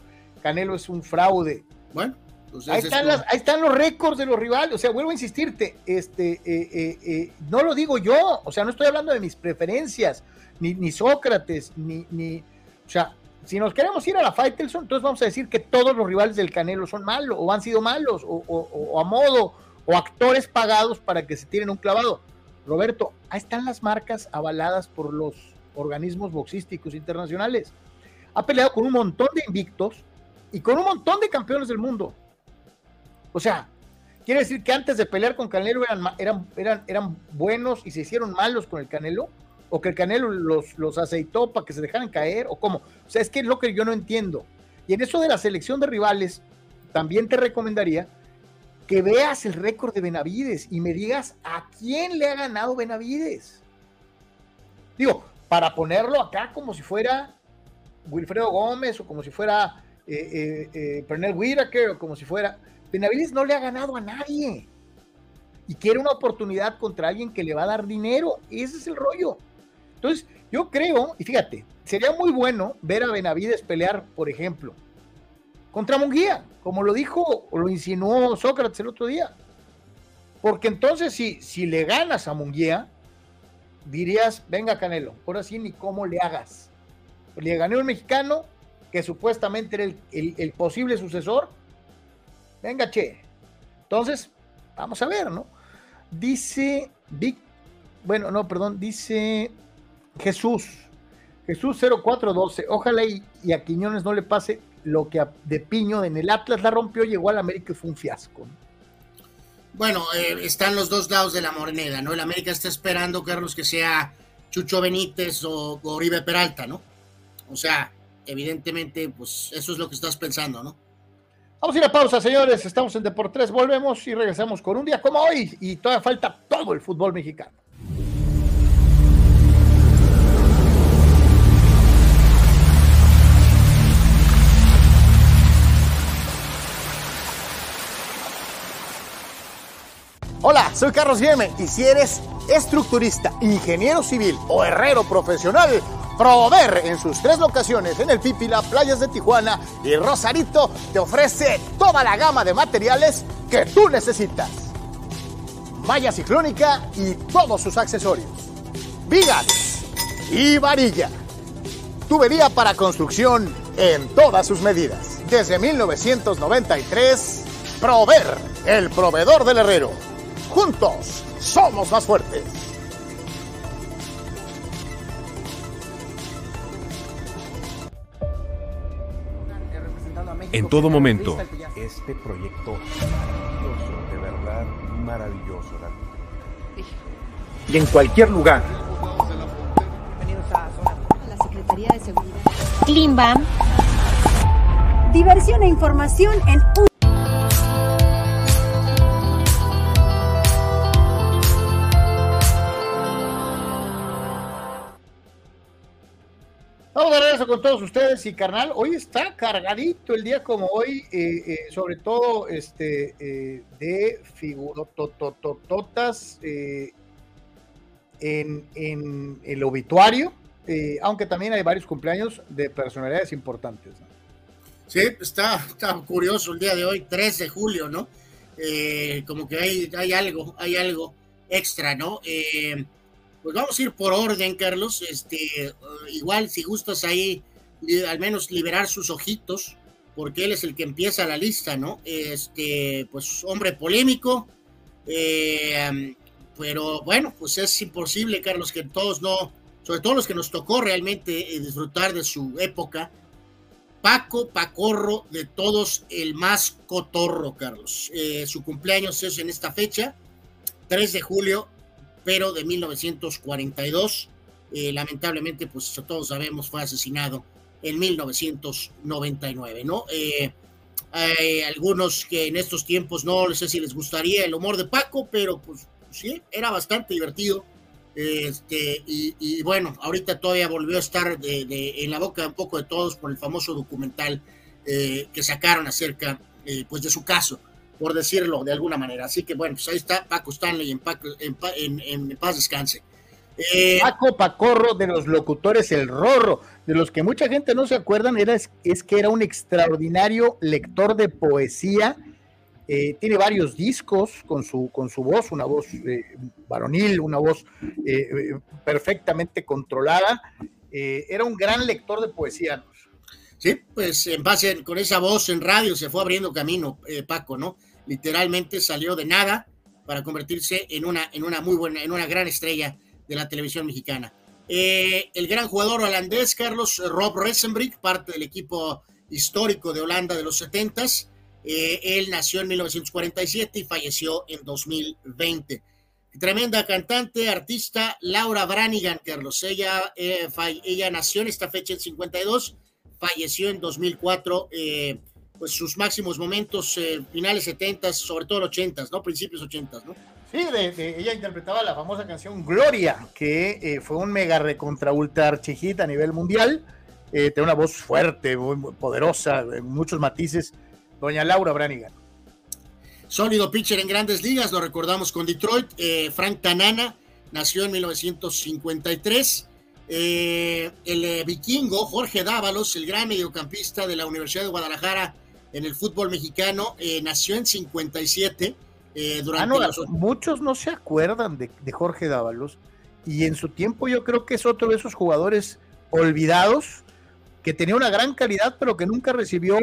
Canelo es un fraude. Bueno, pues ahí, están ahí, están los récords de los rivales. O sea, vuelvo a insistirte, este, eh, eh, eh, no lo digo yo, o sea, no estoy hablando de mis preferencias, ni, ni Sócrates, ni, ni, o sea, si nos queremos ir a la Faitelson, entonces vamos a decir que todos los rivales del Canelo son malos, o han sido malos, o, o a modo, o actores pagados para que se tiren un clavado. Roberto, ahí están las marcas avaladas por los organismos boxísticos internacionales. Ha peleado con un montón de invictos y con un montón de campeones del mundo. O sea, quiere decir que antes de pelear con Canelo eran, eran, eran, eran buenos y se hicieron malos con el Canelo, o que el Canelo los, los aceitó para que se dejaran caer, o cómo. O sea, es que es lo que yo no entiendo. Y en eso de la selección de rivales, también te recomendaría que veas el récord de Benavides y me digas a quién le ha ganado Benavides. Digo, para ponerlo acá como si fuera Wilfredo Gómez o como si fuera eh, eh, eh o como si fuera... Benavides no le ha ganado a nadie. Y quiere una oportunidad contra alguien que le va a dar dinero. Ese es el rollo. Entonces, yo creo, y fíjate, sería muy bueno ver a Benavides pelear, por ejemplo, contra Munguía, como lo dijo o lo insinuó Sócrates el otro día. Porque entonces si, si le ganas a Munguía, dirías, venga Canelo, ahora sí ni cómo le hagas. Le gané un mexicano que supuestamente era el, posible sucesor. Venga, che. Entonces, vamos a ver, ¿no? Dice Vic, bueno, no, perdón, dice Jesús, Jesús 0412, ojalá y, a Quiñones no le pase lo que de Piño en el Atlas la rompió, llegó al América y fue un fiasco. Bueno, eh, están los dos lados de la moneda, ¿no? El América está esperando, Carlos, que sea Chucho Benítez o, Oribe Peralta, ¿no? O sea, evidentemente, pues eso es lo que estás pensando, ¿no? Vamos a ir a pausa, señores. Estamos en Deportes, volvemos y regresamos con un día como hoy y todavía falta todo el fútbol mexicano. Hola, soy Carlos Yeme y si eres estructurista, ingeniero civil o herrero profesional, Prover en sus tres locaciones en el Pipila, Playas de Tijuana y Rosarito te ofrece toda la gama de materiales que tú necesitas. Malla ciclónica y todos sus accesorios. Vigas y varilla. Tubería para construcción en todas sus medidas. Desde 1993, Prover, el proveedor del herrero. Juntos somos más fuertes. En todo momento. Este proyecto maravilloso, de verdad maravilloso. Y en cualquier lugar. La Secretaría de Seguridad. Klimbam. Diversión e información en un Vamos a regreso con todos ustedes y carnal, hoy está cargadito el día como hoy, eh, eh, sobre todo este eh, de figurototototas eh, en, en el obituario, aunque también hay varios cumpleaños de personalidades importantes. Sí, está, está, curioso el día de hoy, 3 de julio, ¿no? como que hay algo, hay algo extra, ¿no? Pues vamos a ir por orden, Carlos. Este, igual, si gustas ahí, al menos liberar sus ojitos, porque él es el que empieza la lista, ¿no? Este, pues hombre polémico, eh, pero bueno, pues es imposible, Carlos, que todos no, sobre todo los que nos tocó realmente eh, disfrutar de su época, Paco Pacorro de todos, el más cotorro, Carlos. Eh, su cumpleaños es en esta fecha, 3 de julio, pero de 1942. Eh, lamentablemente, pues todos sabemos, fue asesinado en 1999, ¿no? Eh, hay algunos que en estos tiempos no sé si les gustaría el humor de Paco, pero pues sí, era bastante divertido. Este, y, bueno, ahorita todavía volvió a estar en la boca un poco de todos por el famoso documental eh, que sacaron acerca eh, pues de su caso, por decirlo de alguna manera. Así que bueno, pues ahí está Paco Stanley en, en, paz descanse. Eh, Paco Pacorro de los locutores El Rorro, de los que mucha gente no se acuerdan, era, es que era un extraordinario lector de poesía eh, tiene varios discos con su, con su voz, una voz eh, varonil, una voz eh, perfectamente controlada. era un gran lector de poesía. Sí, pues en base con esa voz en radio se fue abriendo camino, Paco, ¿no? Literalmente salió de nada para convertirse en una, en una muy buena, en una gran estrella de la televisión mexicana. el gran jugador holandés, Carlos Rob Resenbrink, parte del equipo histórico de Holanda de los 70 eh, él nació en 1947 y falleció en 2020. Tremenda cantante, artista, Laura Branigan, Carlos. Ella, eh, ella nació en esta fecha en 52, falleció en 2004. Eh, pues sus máximos momentos, finales 70, sobre todo 80, ¿no? Principios 80, ¿no? Sí, ella interpretaba la famosa canción Gloria, que fue un mega recontra ultra archijita a nivel mundial. tiene una voz fuerte, muy poderosa, muchos matices doña Laura Branigan. Sólido pitcher en grandes ligas, lo recordamos con Detroit. Eh, Frank Tanana nació en 1953. Eh, el eh, vikingo Jorge Dávalos, el gran mediocampista de la Universidad de Guadalajara en el fútbol mexicano, nació en 57. durante ah, Muchos no se acuerdan de, de Jorge Dávalos y en su tiempo yo creo que es otro de esos jugadores olvidados que tenía una gran calidad, pero que nunca recibió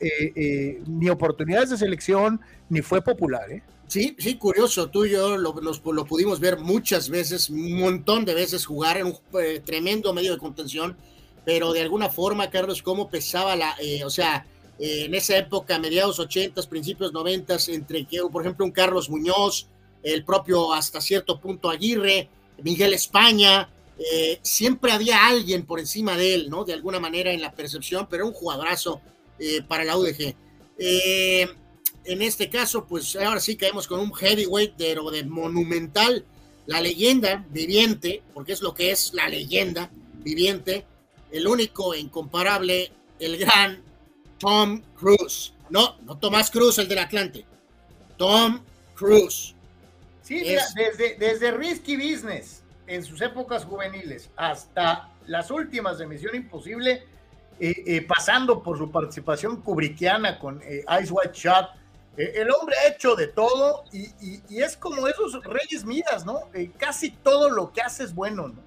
eh, eh, ni oportunidades de selección, ni fue popular. ¿eh? Sí, sí, curioso. Tú y yo lo, lo, pudimos ver muchas veces, un montón de veces jugar en un tremendo medio de contención, pero de alguna forma, Carlos, cómo pesaba la, o sea, en esa época, mediados 80, principios 90, entre que, por ejemplo, un Carlos Muñoz, el propio hasta cierto punto Aguirre, Miguel España, eh, siempre había alguien por encima de él, ¿no? De alguna manera en la percepción, pero un jugadorazo eh, para la UDG. Eh, en este caso, pues ahora sí caemos con un heavyweight de, de monumental, la leyenda viviente, porque es lo que es la leyenda viviente, el único e incomparable, el gran Tom Cruise. No, no Tomás Cruz, el del Atlante. Tom Cruise. Sí, desde, desde Risky Business en sus épocas juveniles hasta las últimas de Misión Imposible, eh, eh, pasando por su participación kubrickiana con eh, Ice White Shot, el hombre ha hecho de todo y, es como esos reyes midas, ¿no? casi todo lo que hace es bueno, ¿no?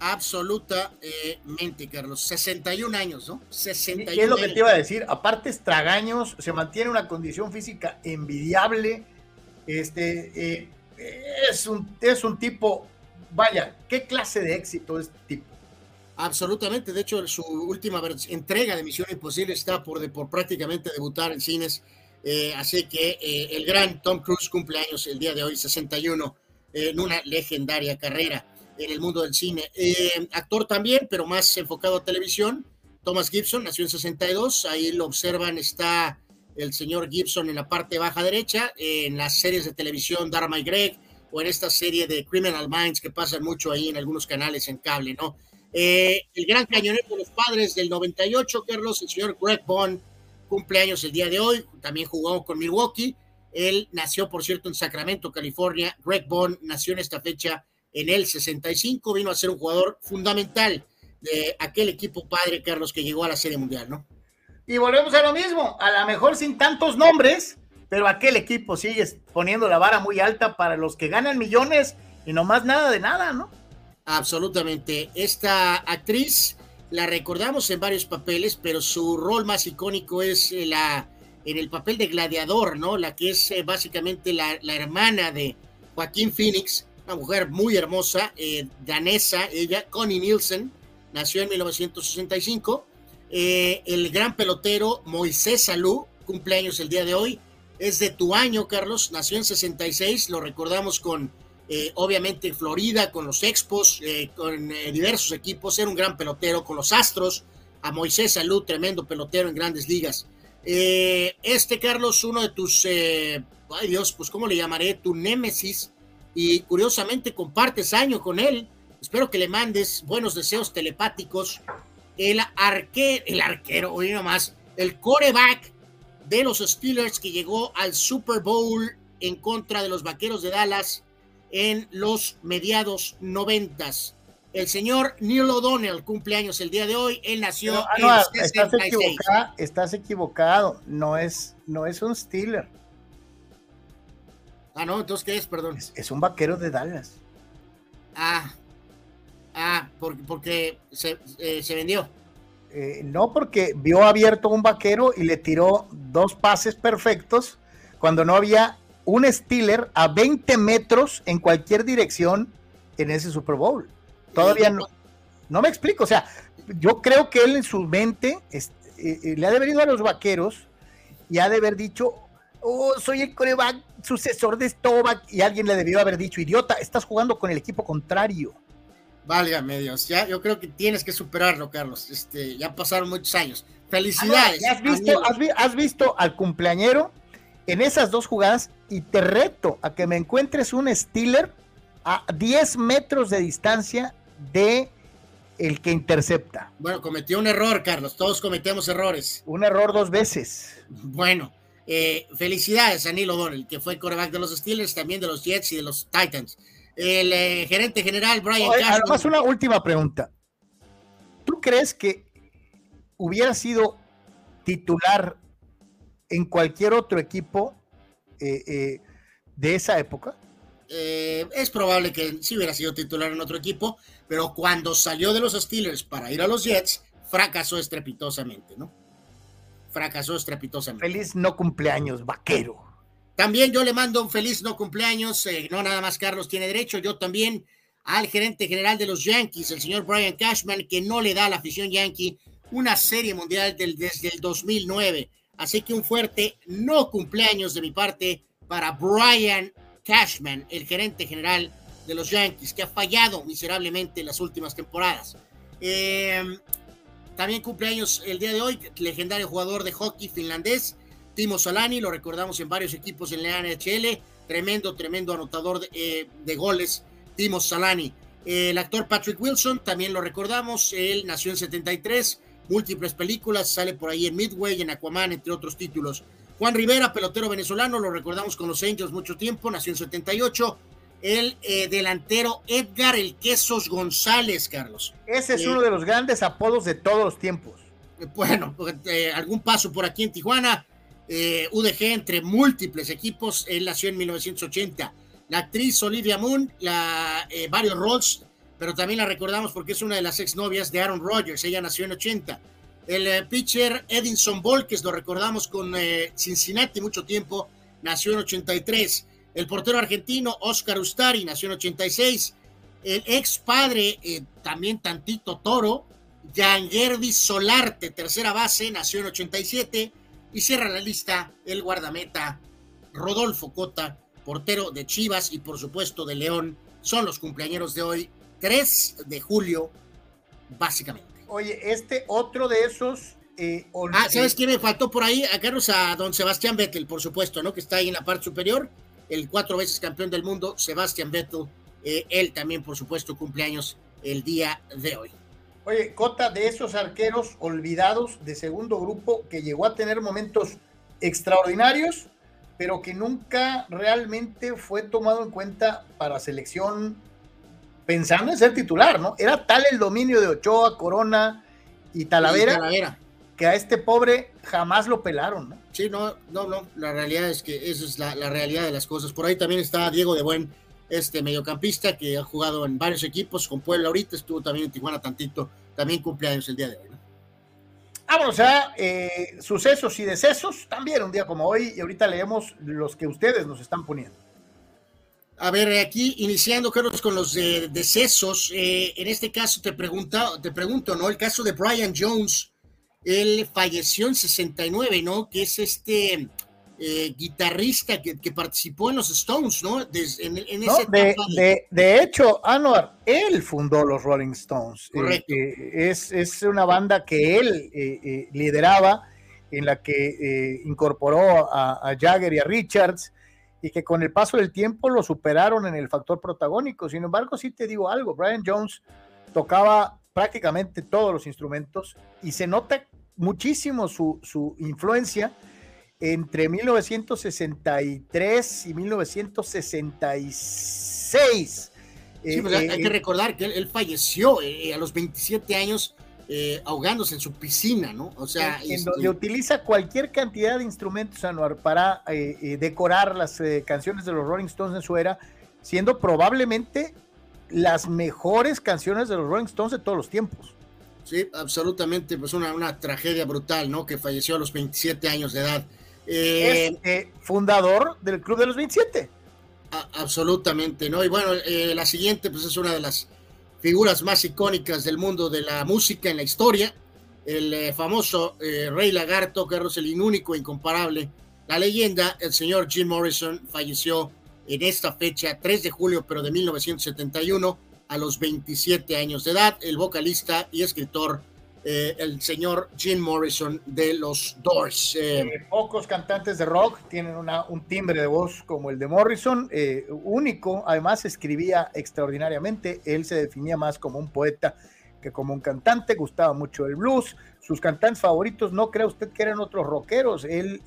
Absolutamente, Carlos. 61 años, ¿no? 61 ¿Qué es lo que te iba a decir? Aparte, estragaños, se mantiene una condición física envidiable. Este, es, un, es un tipo vaya, ¿qué clase de éxito es este tipo? Absolutamente, de hecho su última entrega de Misión Imposible está por, por prácticamente debutar en cines, eh, así que eh, el gran Tom Cruise cumple años el día de hoy, 61, en una legendaria carrera en el mundo del cine. Eh, actor también, pero más enfocado a televisión, Thomas Gibson, nació en 62, ahí lo observan, está el señor Gibson en la parte baja derecha, en las series de televisión Dharma y Greg, o en esta serie de Criminal Minds que pasan mucho ahí en algunos canales en cable, ¿no? Eh, el gran cañonero de los padres del 98, Carlos, el señor Greg Bond, cumpleaños el día de hoy, también jugó con Milwaukee. Él nació, por cierto, en Sacramento, California. Greg Bond nació en esta fecha en el 65, vino a ser un jugador fundamental de aquel equipo padre, Carlos, que llegó a la Serie Mundial, ¿no? Y volvemos a lo mismo, a lo mejor sin tantos nombres, pero aquel equipo sigue poniendo la vara muy alta para los que ganan millones y no más nada de nada, ¿no? Absolutamente. Esta actriz la recordamos en varios papeles, pero su rol más icónico es eh, la en el papel de gladiador, ¿no? La que es eh, básicamente la, hermana de Joaquín Phoenix, una mujer muy hermosa, eh, danesa, ella, Connie Nielsen, nació en 1965 Eh, el gran pelotero Moisés Salú, cumpleaños el día de hoy, es de tu año, Carlos, nació en 66, lo recordamos con, eh, obviamente, Florida, con los Expos, con diversos equipos, era un gran pelotero, con los Astros, a Moisés Salud, tremendo pelotero en grandes ligas. este, Carlos, uno de tus, ay Dios, pues, ¿cómo le llamaré? Tu némesis, y curiosamente compartes año con él, espero que le mandes buenos deseos telepáticos el arquero, el arquero, oye nomás, el coreback de los Steelers que llegó al Super Bowl en contra de los Vaqueros de Dallas en los mediados noventas. El señor Neil O'Donnell cumpleaños el día de hoy. Él nació ah, en estás, equivocado, estás equivocado. No es, no es un Steeler. Ah, no, entonces ¿qué es? Perdón. Es, un vaquero de Dallas. Ah, Ah, porque, porque se, eh, se vendió. Eh, no, porque vio abierto un vaquero y le tiró dos pases perfectos cuando no había un Steeler a 20 metros en cualquier dirección en ese Super Bowl. Todavía no. No me explico. O sea, yo creo que él en su mente eh, le ha de haber ido a los vaqueros y ha de haber dicho, oh, soy el coreback sucesor de Stovak. Y alguien le debió haber dicho, idiota, estás jugando con el equipo contrario. Válgame Dios, ya yo creo que tienes que superarlo, Carlos. Este, ya pasaron muchos años. Felicidades. ¿Has visto, has, visto al cumpleañero en esas dos jugadas y te reto a que me encuentres un Steeler a 10 metros de distancia de el que intercepta. Bueno, cometió un error, Carlos. Todos cometemos errores. Un error dos veces. Bueno, eh, felicidades a Neil O'Donnell, que fue coreback de los Steelers, también de los Jets y de los Titans el eh, gerente general Brian Además, una última pregunta. ¿Tú crees que hubiera sido titular en cualquier otro equipo eh, de esa época? es probable que sí hubiera sido titular en otro equipo, pero cuando salió de los Steelers para ir a los Jets, fracasó estrepitosamente, ¿no? Fracasó estrepitosamente. Feliz no cumpleaños, vaquero. También yo le mando un feliz no cumpleaños, eh, no nada más Carlos tiene derecho, yo también al gerente general de los Yankees, el señor Brian Cashman, que no le da a la afición yankee una serie mundial del, desde el 2009. Así que un fuerte no cumpleaños de mi parte para Brian Cashman, el gerente general de los Yankees, que ha fallado miserablemente en las últimas temporadas. Eh, también cumpleaños el día de hoy, legendario jugador de hockey finlandés, Timo Solani, lo recordamos en varios equipos en la NHL, tremendo, tremendo anotador de, eh, goles, Timo Solani. el actor Patrick Wilson, también lo recordamos, él nació en 73, múltiples películas, sale por ahí en Midway, en Aquaman, entre otros títulos. Juan Rivera, pelotero venezolano, lo recordamos con los Angels mucho tiempo, nació en 78. El eh, delantero Edgar El Quesos González, Carlos. Ese es eh, uno de los grandes apodos de todos los tiempos. Bueno, algún paso por aquí en Tijuana, eh, UDG entre múltiples equipos. Él nació en 1980. La actriz Olivia Moon, la, eh, varios roles, pero también la recordamos porque es una de las exnovias de Aaron Rodgers. Ella nació en 80. El eh, pitcher Edinson Volques, lo recordamos con Cincinnati mucho tiempo, nació en 83. El portero argentino Oscar Ustari nació en 86. El ex padre, también tantito toro, Gerdi Solarte, tercera base, nació en 87. Y cierra la lista el guardameta Rodolfo Cota, portero de Chivas y por supuesto de León. Son los cumpleaños de hoy, 3 de julio, básicamente. Oye, este otro de esos... Eh, ah, ¿sabes quién me faltó por ahí? A Carlos, a don Sebastián Vettel, por supuesto, ¿no? Que está ahí en la parte superior. El cuatro veces campeón del mundo, Sebastián Vettel. Eh, él también, por supuesto, cumpleaños el día de hoy. Oye, Cota, de esos arqueros olvidados de segundo grupo que llegó a tener momentos extraordinarios, pero que nunca realmente fue tomado en cuenta para selección pensando en ser titular, ¿no? Era tal el dominio de Ochoa, Corona y Talavera, que a este pobre jamás lo pelaron, ¿no? Sí, no, no, no, la realidad es que esa es la, la realidad de las cosas. Por ahí también está Diego de Buen este mediocampista que ha jugado en varios equipos, con Puebla ahorita, estuvo también en Tijuana tantito, también cumpleaños el día de hoy. ¿no? Vámonos a eh, sucesos y decesos, también un día como hoy, y ahorita leemos los que ustedes nos están poniendo. A ver, aquí iniciando, Carlos, con los decesos, eh, en este caso te, pregunta, te pregunto, ¿no? El caso de Brian Jones, él falleció en 69, ¿no? Que es este eh, guitarrista que, participó en los Stones, ¿no? de, hecho, Anwar, él fundó los Rolling Stones. Correcto. es, es, una banda que él lideraba, en la que incorporó a, a Jagger y a Richards y que con el paso del tiempo lo superaron en el factor protagónico. Sin embargo, sí te digo algo, Brian Jones tocaba prácticamente todos los instrumentos y se nota muchísimo su, su influencia entre 1963 y 1966. Sí, pues, hay que eh, recordar que él, falleció eh, a los 27 años eh, ahogándose en su piscina, ¿no? O sea, en, donde este utiliza cualquier cantidad de instrumentos, Anuar, para eh, eh, decorar las canciones de los Rolling Stones en su era, siendo probablemente las mejores canciones de los Rolling Stones de todos los tiempos. Sí, absolutamente, pues una, una tragedia brutal, ¿no? Que falleció a los 27 años de edad. es fundador del Club de los 27. absolutamente, ¿no? Y bueno, la siguiente, pues es una de las figuras más icónicas del mundo de la música en la historia, el eh, famoso eh, Rey Lagarto, Carlos el único e incomparable, la leyenda, el señor Jim Morrison, falleció en esta fecha, 3 de julio, pero de 1971, a los 27 años de edad, el vocalista y escritor eh, el señor Jim Morrison de los Doors. Eh, eh, pocos cantantes de rock tienen un timbre de voz como el de Morrison, único, además escribía extraordinariamente, él se definía más como un poeta que como un cantante, gustaba mucho el blues, sus cantantes favoritos no crea usted que eran otros rockeros, él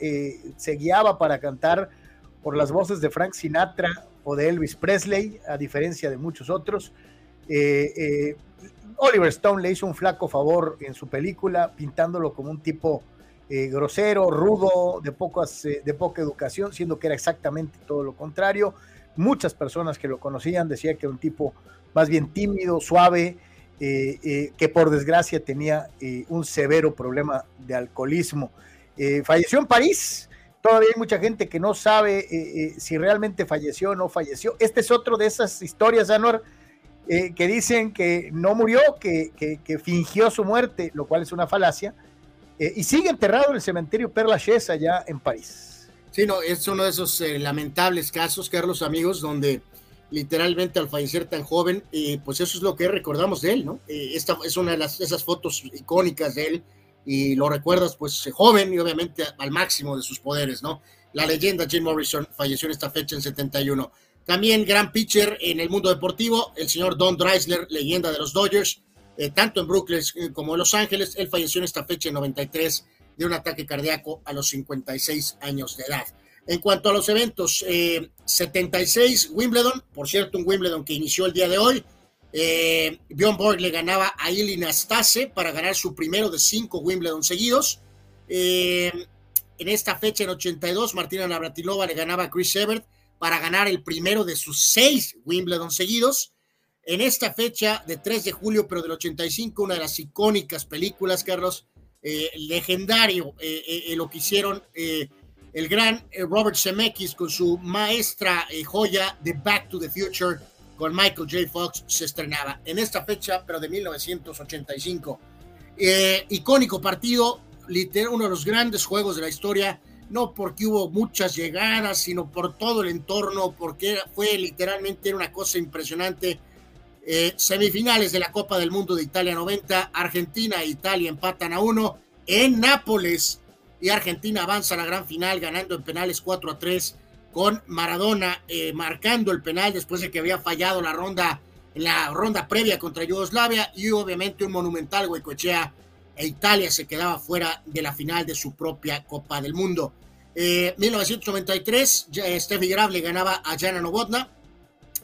se guiaba para cantar por las voces de Frank Sinatra o de Elvis Presley, a diferencia de muchos otros. Oliver Stone le hizo un flaco favor en su película, pintándolo como un tipo eh, grosero, rudo, de, pocas, eh, de poca educación, siendo que era exactamente todo lo contrario. Muchas personas que lo conocían decían que era un tipo más bien tímido, suave, eh, que por desgracia tenía un severo problema de alcoholismo. falleció en París. Todavía hay mucha gente que no sabe si realmente falleció o no falleció. Este es otro de esas historias, Anuar, eh, que dicen que no murió, que, que, fingió su muerte, lo cual es una falacia, eh, y sigue enterrado en el cementerio Père Lachaise allá en París. Sí, no, es uno de esos eh, lamentables casos, Carlos, amigos, donde literalmente al fallecer tan joven, pues eso es lo que recordamos de él, ¿no? esta es una de las, esas fotos icónicas de él, y lo recuerdas pues joven y obviamente al máximo de sus poderes, ¿no? La leyenda Jim Morrison falleció en esta fecha en 71. También gran pitcher en el mundo deportivo, el señor Don Dreisler, leyenda de los Dodgers, eh, tanto en Brooklyn eh, como en Los Ángeles. Él falleció en esta fecha en 93 de un ataque cardíaco a los 56 años de edad. En cuanto a los eventos, 76 eh, Wimbledon, por cierto, un Wimbledon que inició el día de hoy. Bjorn Borg le ganaba a Ilina Stase para ganar su primero de cinco Wimbledon seguidos. en esta fecha, en 82, Martina Navratilova le ganaba a Chris Evert para ganar el primero de sus seis Wimbledon seguidos. En esta fecha de 3 de julio, pero del 85, una de las icónicas películas, Carlos, eh, legendario, eh, eh, lo que hicieron el gran Robert Zemeckis con su maestra joya de Back to the Future con Michael J. Fox se estrenaba en esta fecha, pero de 1985. icónico partido, uno de los grandes juegos de la historia no porque hubo muchas llegadas, sino por todo el entorno, porque fue literalmente una cosa impresionante. Eh, semifinales de la Copa del Mundo de Italia 90, Argentina e Italia empatan a uno en Nápoles y Argentina avanza a la gran final ganando en penales 4 a 3 con Maradona eh, marcando el penal después de que había fallado la ronda en la ronda previa contra Yugoslavia y obviamente un monumental Huecochea e Italia se quedaba fuera de la final de su propia Copa del Mundo. Eh, 1993, Steffi Graf le ganaba a Jana Novotna.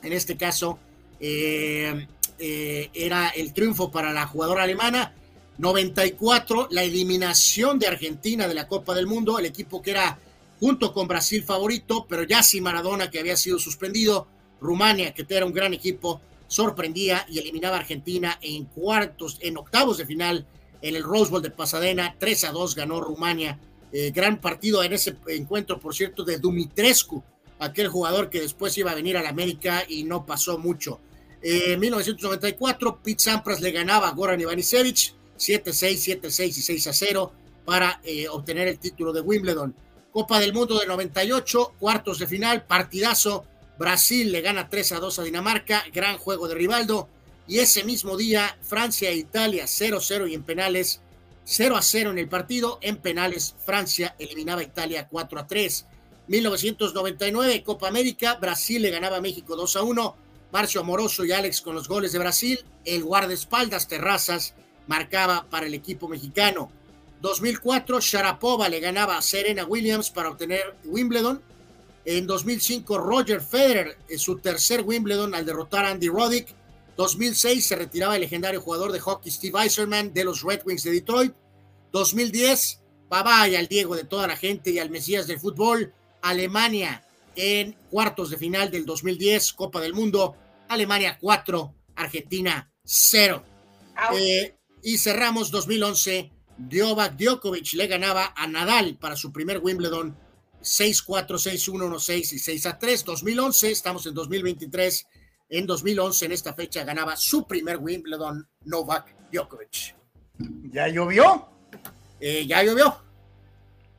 En este caso, eh, eh, era el triunfo para la jugadora alemana. 94, la eliminación de Argentina de la Copa del Mundo, el equipo que era junto con Brasil favorito, pero ya sin Maradona que había sido suspendido. Rumania, que era un gran equipo, sorprendía y eliminaba a Argentina en cuartos, en octavos de final en el Rose Bowl de Pasadena. 3 a 2 ganó Rumania eh, gran partido en ese encuentro, por cierto, de Dumitrescu, aquel jugador que después iba a venir a la América y no pasó mucho. Eh, en 1994, Pete Sampras le ganaba a Goran Ivanisevic. 7-6, 7-6 y 6-0 para eh, obtener el título de Wimbledon. Copa del Mundo del 98, cuartos de final, partidazo. Brasil le gana 3 a 2 a Dinamarca, gran juego de Rivaldo. Y ese mismo día, Francia e Italia 0-0 y en penales 0 a 0 en el partido. En penales, Francia eliminaba a Italia 4 a 3. 1999, Copa América, Brasil le ganaba a México 2 a 1. Marcio Amoroso y Alex con los goles de Brasil. El guardaespaldas Terrazas marcaba para el equipo mexicano. 2004, Sharapova le ganaba a Serena Williams para obtener Wimbledon. En 2005, Roger Federer, en su tercer Wimbledon al derrotar a Andy Roddick. 2006 se retiraba el legendario jugador de hockey Steve Eiserman de los Red Wings de Detroit. 2010, bye al Diego de toda la gente y al Mesías del fútbol. Alemania en cuartos de final del 2010, Copa del Mundo. Alemania 4, Argentina 0. Eh, y cerramos 2011. Djokovic Djokovic le ganaba a Nadal para su primer Wimbledon 6-4, 6-1, 1-6 y 6-3. 2011, estamos en 2023 en 2011, en esta fecha, ganaba su primer Wimbledon Novak Djokovic. ¿Ya llovió? Eh, ya llovió.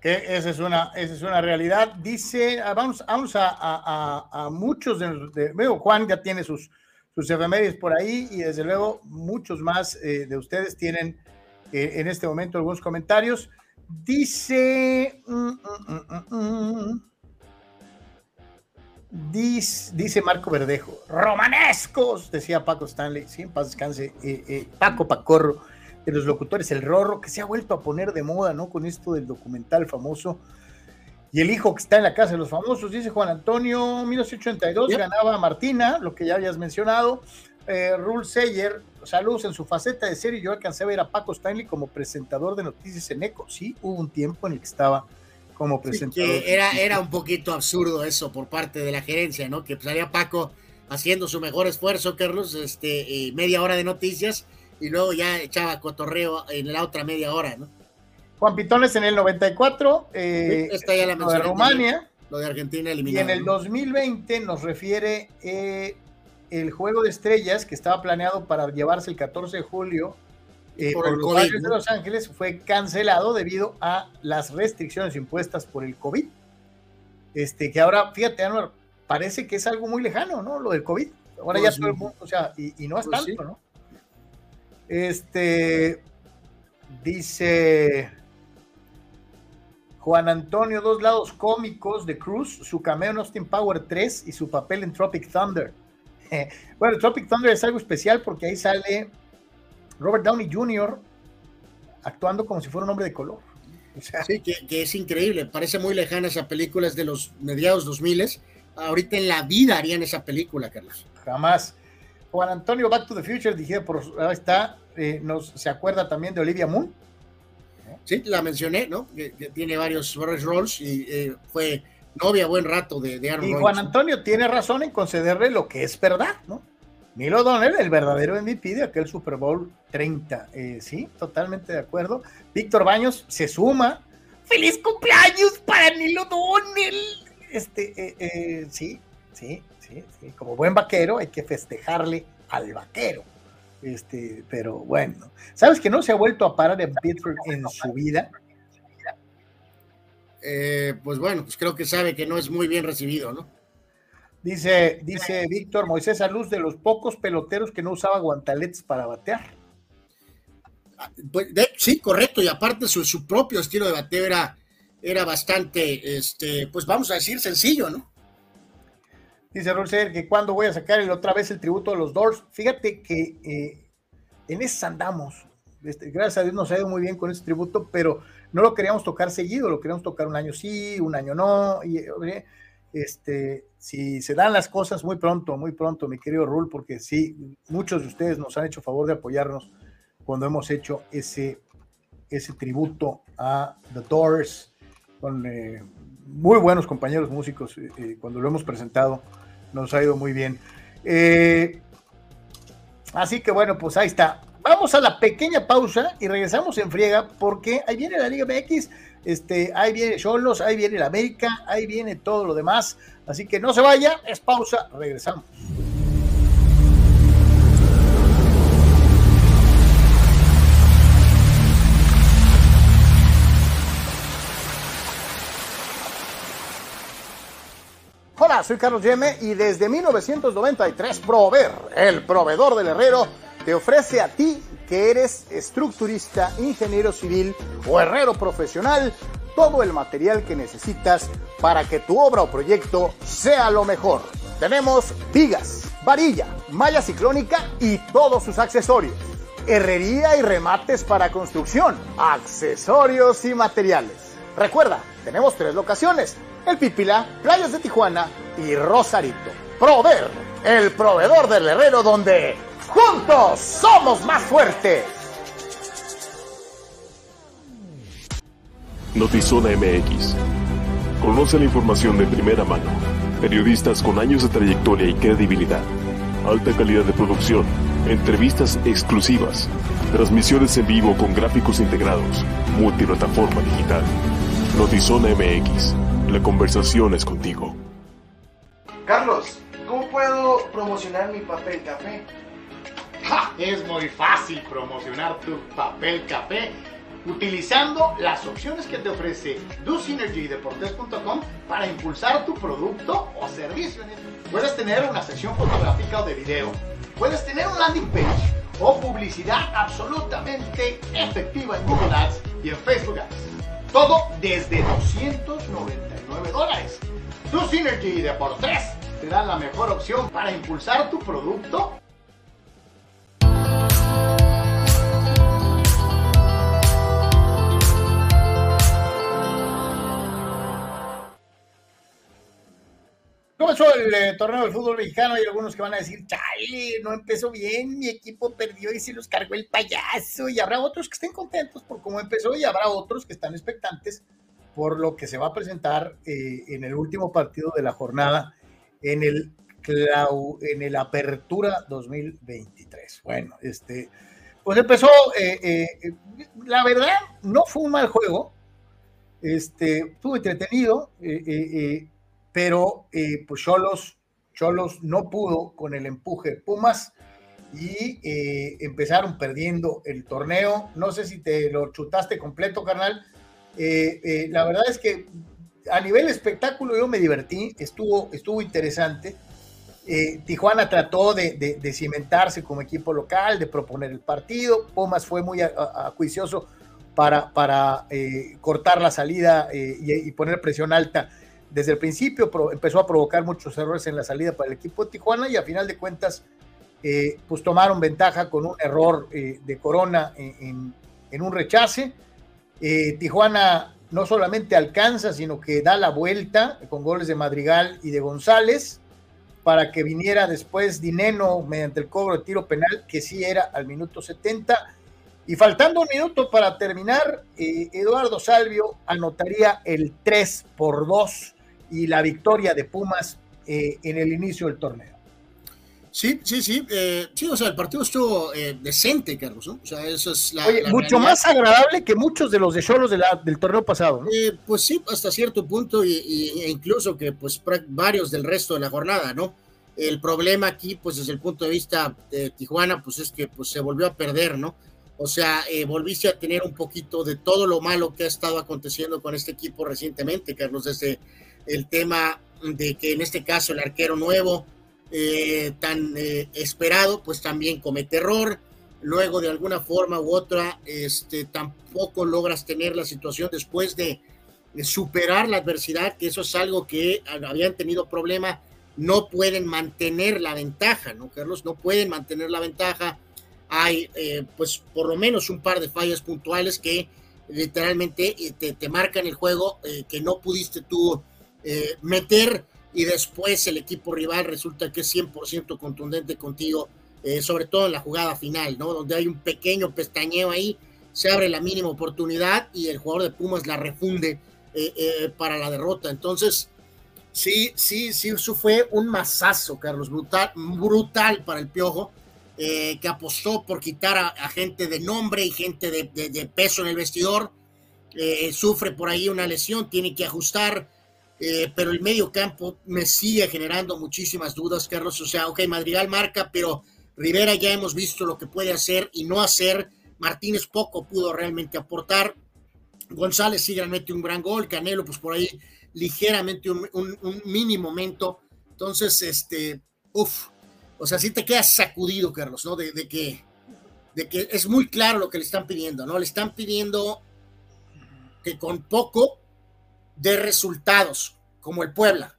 Que esa es una, esa es una realidad. Dice, ah, vamos, vamos a, muchos de, veo Juan ya tiene sus, sus efemérides por ahí y desde luego muchos más eh, de ustedes tienen eh, en este momento algunos comentarios. Dice, mm, mm, mm, Dice, Marco Verdejo, romanescos, decía Paco Stanley, sí, en paz descanse, eh, eh, Paco Pacorro, de los locutores, el Rorro, que se ha vuelto a poner de moda, ¿no? Con esto del documental famoso. Y el hijo que está en la casa de los famosos, dice Juan Antonio, 1982, ganaba Martina, lo que ya habías mencionado. Eh, Rule Seyer, saludos en su faceta de serie. Yo alcancé a ver a Paco Stanley como presentador de noticias en ECO. Sí, hubo un tiempo en el que estaba como presentador. era, era un poquito absurdo eso por parte de la gerencia, ¿no? Que salía Paco haciendo su mejor esfuerzo, Carlos, este, media hora de noticias y luego ya echaba cotorreo en la otra media hora, ¿no? Juan Pitones en el 94, eh, ya la lo de Rumania. Lo de Argentina eliminado. Y en el 2020 nos refiere eh, el Juego de Estrellas que estaba planeado para llevarse el 14 de julio eh, por, el COVID, de Los Ángeles fue cancelado debido a las restricciones impuestas por el COVID. Este, que ahora, fíjate, parece que es algo muy lejano, ¿no? Lo del COVID. Ahora ya pues todo el mundo, o sea, y, no es pues tanto, ¿no? Este, dice Juan Antonio, dos lados cómicos de Cruz, su cameo en Austin Power 3 y su papel en Tropic Thunder. bueno, Tropic Thunder es algo especial porque ahí sale Robert Downey Jr. actuando como si fuera un hombre de color. sí, que, es increíble. Parece muy lejana esa película, es de los mediados 2000. Ahorita en la vida harían esa película, Carlos. Jamás. Juan Antonio Back to the Future, dije por ahí está, eh, nos, se acuerda también de Olivia Moon. Sí, la mencioné, ¿no? Que, tiene varios, roles y eh, fue novia buen rato de, de Y Juan Antonio tiene razón en concederle lo que es verdad, ¿no? Milo Donner, el verdadero MVP de aquel Super Bowl 30. Eh, sí, totalmente de acuerdo. Víctor Baños se suma. ¡Feliz cumpleaños para Nilo Donner! Este, eh, eh, sí, sí, sí, sí. Como buen vaquero hay que festejarle al vaquero. Este, pero bueno. ¿Sabes que no se ha vuelto a parar en Pittsburgh en su vida? Pues bueno, pues creo que sabe que no es muy bien recibido, ¿no? Dice, dice Víctor Moisés a luz de los pocos peloteros que no usaba guantaletes para batear. Pues, sí, correcto, y aparte su, su propio estilo de bateo era, era, bastante, este, pues vamos a decir, sencillo, ¿no? Dice Rolser que cuando voy a sacar el, otra vez el tributo de los Doors, fíjate que eh, en eso andamos. Este, gracias a Dios nos ha ido muy bien con ese tributo, pero no lo queríamos tocar seguido, lo queríamos tocar un año sí, un año no. Y, este, si se dan las cosas muy pronto, muy pronto, mi querido Rul, porque sí, muchos de ustedes nos han hecho favor de apoyarnos cuando hemos hecho ese, ese tributo a The Doors, con eh, muy buenos compañeros músicos, eh, eh, cuando lo hemos presentado, nos ha ido muy bien. así que bueno, pues ahí está. Vamos a la pequeña pausa y regresamos en friega porque ahí viene la Liga MX, este, ahí viene Cholos, ahí viene el América, ahí viene todo lo demás. Así que no se vaya, es pausa, regresamos. Hola, soy Carlos Yeme y desde 1993 Prover, el proveedor del herrero te ofrece a ti que eres estructurista, ingeniero civil o herrero profesional todo el material que necesitas para que tu obra o proyecto sea lo mejor. Tenemos vigas, varilla, malla ciclónica y todos sus accesorios. Herrería y remates para construcción, accesorios y materiales. Recuerda, tenemos tres locaciones, El Pípila, Playas de Tijuana y Rosarito. Prover, el proveedor del herrero donde juntos somos más fuertes. Notizona MX. Conoce la información de primera mano. Periodistas con años de trayectoria y credibilidad. Alta calidad de producción. Entrevistas exclusivas. Transmisiones en vivo con gráficos integrados. Multiplataforma digital. Notizona MX. La conversación es contigo. Carlos, ¿cómo puedo promocionar mi papel café? Es muy fácil promocionar tu papel café utilizando las opciones que te ofrece DoSynergyDeportes.com para impulsar tu producto o servicio. Puedes tener una sección fotográfica o de video, puedes tener un landing page o publicidad absolutamente efectiva en Google Ads y en Facebook Ads. Todo desde 299 dólares. Deportes te da la mejor opción para impulsar tu producto Comenzó el eh, torneo del fútbol mexicano y algunos que van a decir, chale, no empezó bien, mi equipo perdió y se los cargó el payaso. Y habrá otros que estén contentos por cómo empezó y habrá otros que están expectantes por lo que se va a presentar eh, en el último partido de la jornada en el, en el Apertura 2023. Bueno, este, pues empezó, eh, la verdad, no fue un mal juego, este, estuvo entretenido pero eh, pues Cholos, Cholos no pudo con el empuje Pumas y eh, empezaron perdiendo el torneo. No sé si te lo chutaste completo, carnal. Eh, la verdad es que a nivel espectáculo yo me divertí, estuvo, estuvo interesante. Tijuana trató de, cimentarse como equipo local, de proponer el partido. Pumas fue muy acuicioso para, para cortar la salida y, poner presión alta desde el principio empezó a provocar muchos errores en la salida para el equipo de Tijuana y a final de cuentas eh, pues tomaron ventaja con un error eh, de Corona en, un rechace. Eh, Tijuana no solamente alcanza, sino que da la vuelta con goles de Madrigal y de González para que viniera después Dineno mediante el cobro de tiro penal, que sí era al minuto 70. Y faltando un minuto para terminar, Eduardo Salvio anotaría el 3 por 2 y la victoria de Pumas eh, en el inicio del torneo. Sí, sí, sí. Eh, sí, o sea, el partido estuvo eh, decente, Carlos. ¿no? O sea, eso es la. Oye, mucho más agradable que muchos de los de Cholos de del torneo pasado. ¿no? pues sí, hasta cierto punto, y, e incluso que pues varios del resto de la jornada, ¿no? El problema aquí, pues desde el punto de vista de Tijuana, pues es que pues, se volvió a perder, ¿no? O sea, volviste a tener un poquito de todo lo malo que ha estado aconteciendo con este equipo recientemente, Carlos, desde el tema de que en este caso el arquero nuevo, eh, tan eh, esperado, pues también comete error. Luego, de alguna forma u otra, este, tampoco logras tener la situación después de, superar la adversidad, que eso es algo que habían tenido problema, no pueden mantener la ventaja, ¿no, Carlos? No pueden mantener la ventaja. Hay, eh, pues, por lo menos un par de fallas puntuales que literalmente te, te marcan el juego que no pudiste tú eh, meter y después el equipo rival resulta que es 100% contundente contigo, eh, sobre todo en la jugada final, ¿no? Donde hay un pequeño pestañeo ahí, se abre la mínima oportunidad y el jugador de Pumas la refunde eh, para la derrota. Entonces, sí, sí, sí, eso fue un masazo, Carlos, brutal, brutal para el Piojo, que apostó por quitar a, gente de nombre y gente de, de peso en el vestidor. sufre por ahí una lesión, tiene que ajustar eh, pero el medio campo me sigue generando muchísimas dudas, Carlos. O sea, ok, Madrigal marca, pero Rivera ya hemos visto lo que puede hacer y no hacer. Martínez poco pudo realmente aportar. González sí mete un gran gol. Canelo, pues por ahí ligeramente un, mini momento. Entonces, este, uff, o sea, sí te quedas sacudido, Carlos, ¿no? De, que, de que es muy claro lo que le están pidiendo, ¿no? Le están pidiendo que con poco de resultados, como el Puebla.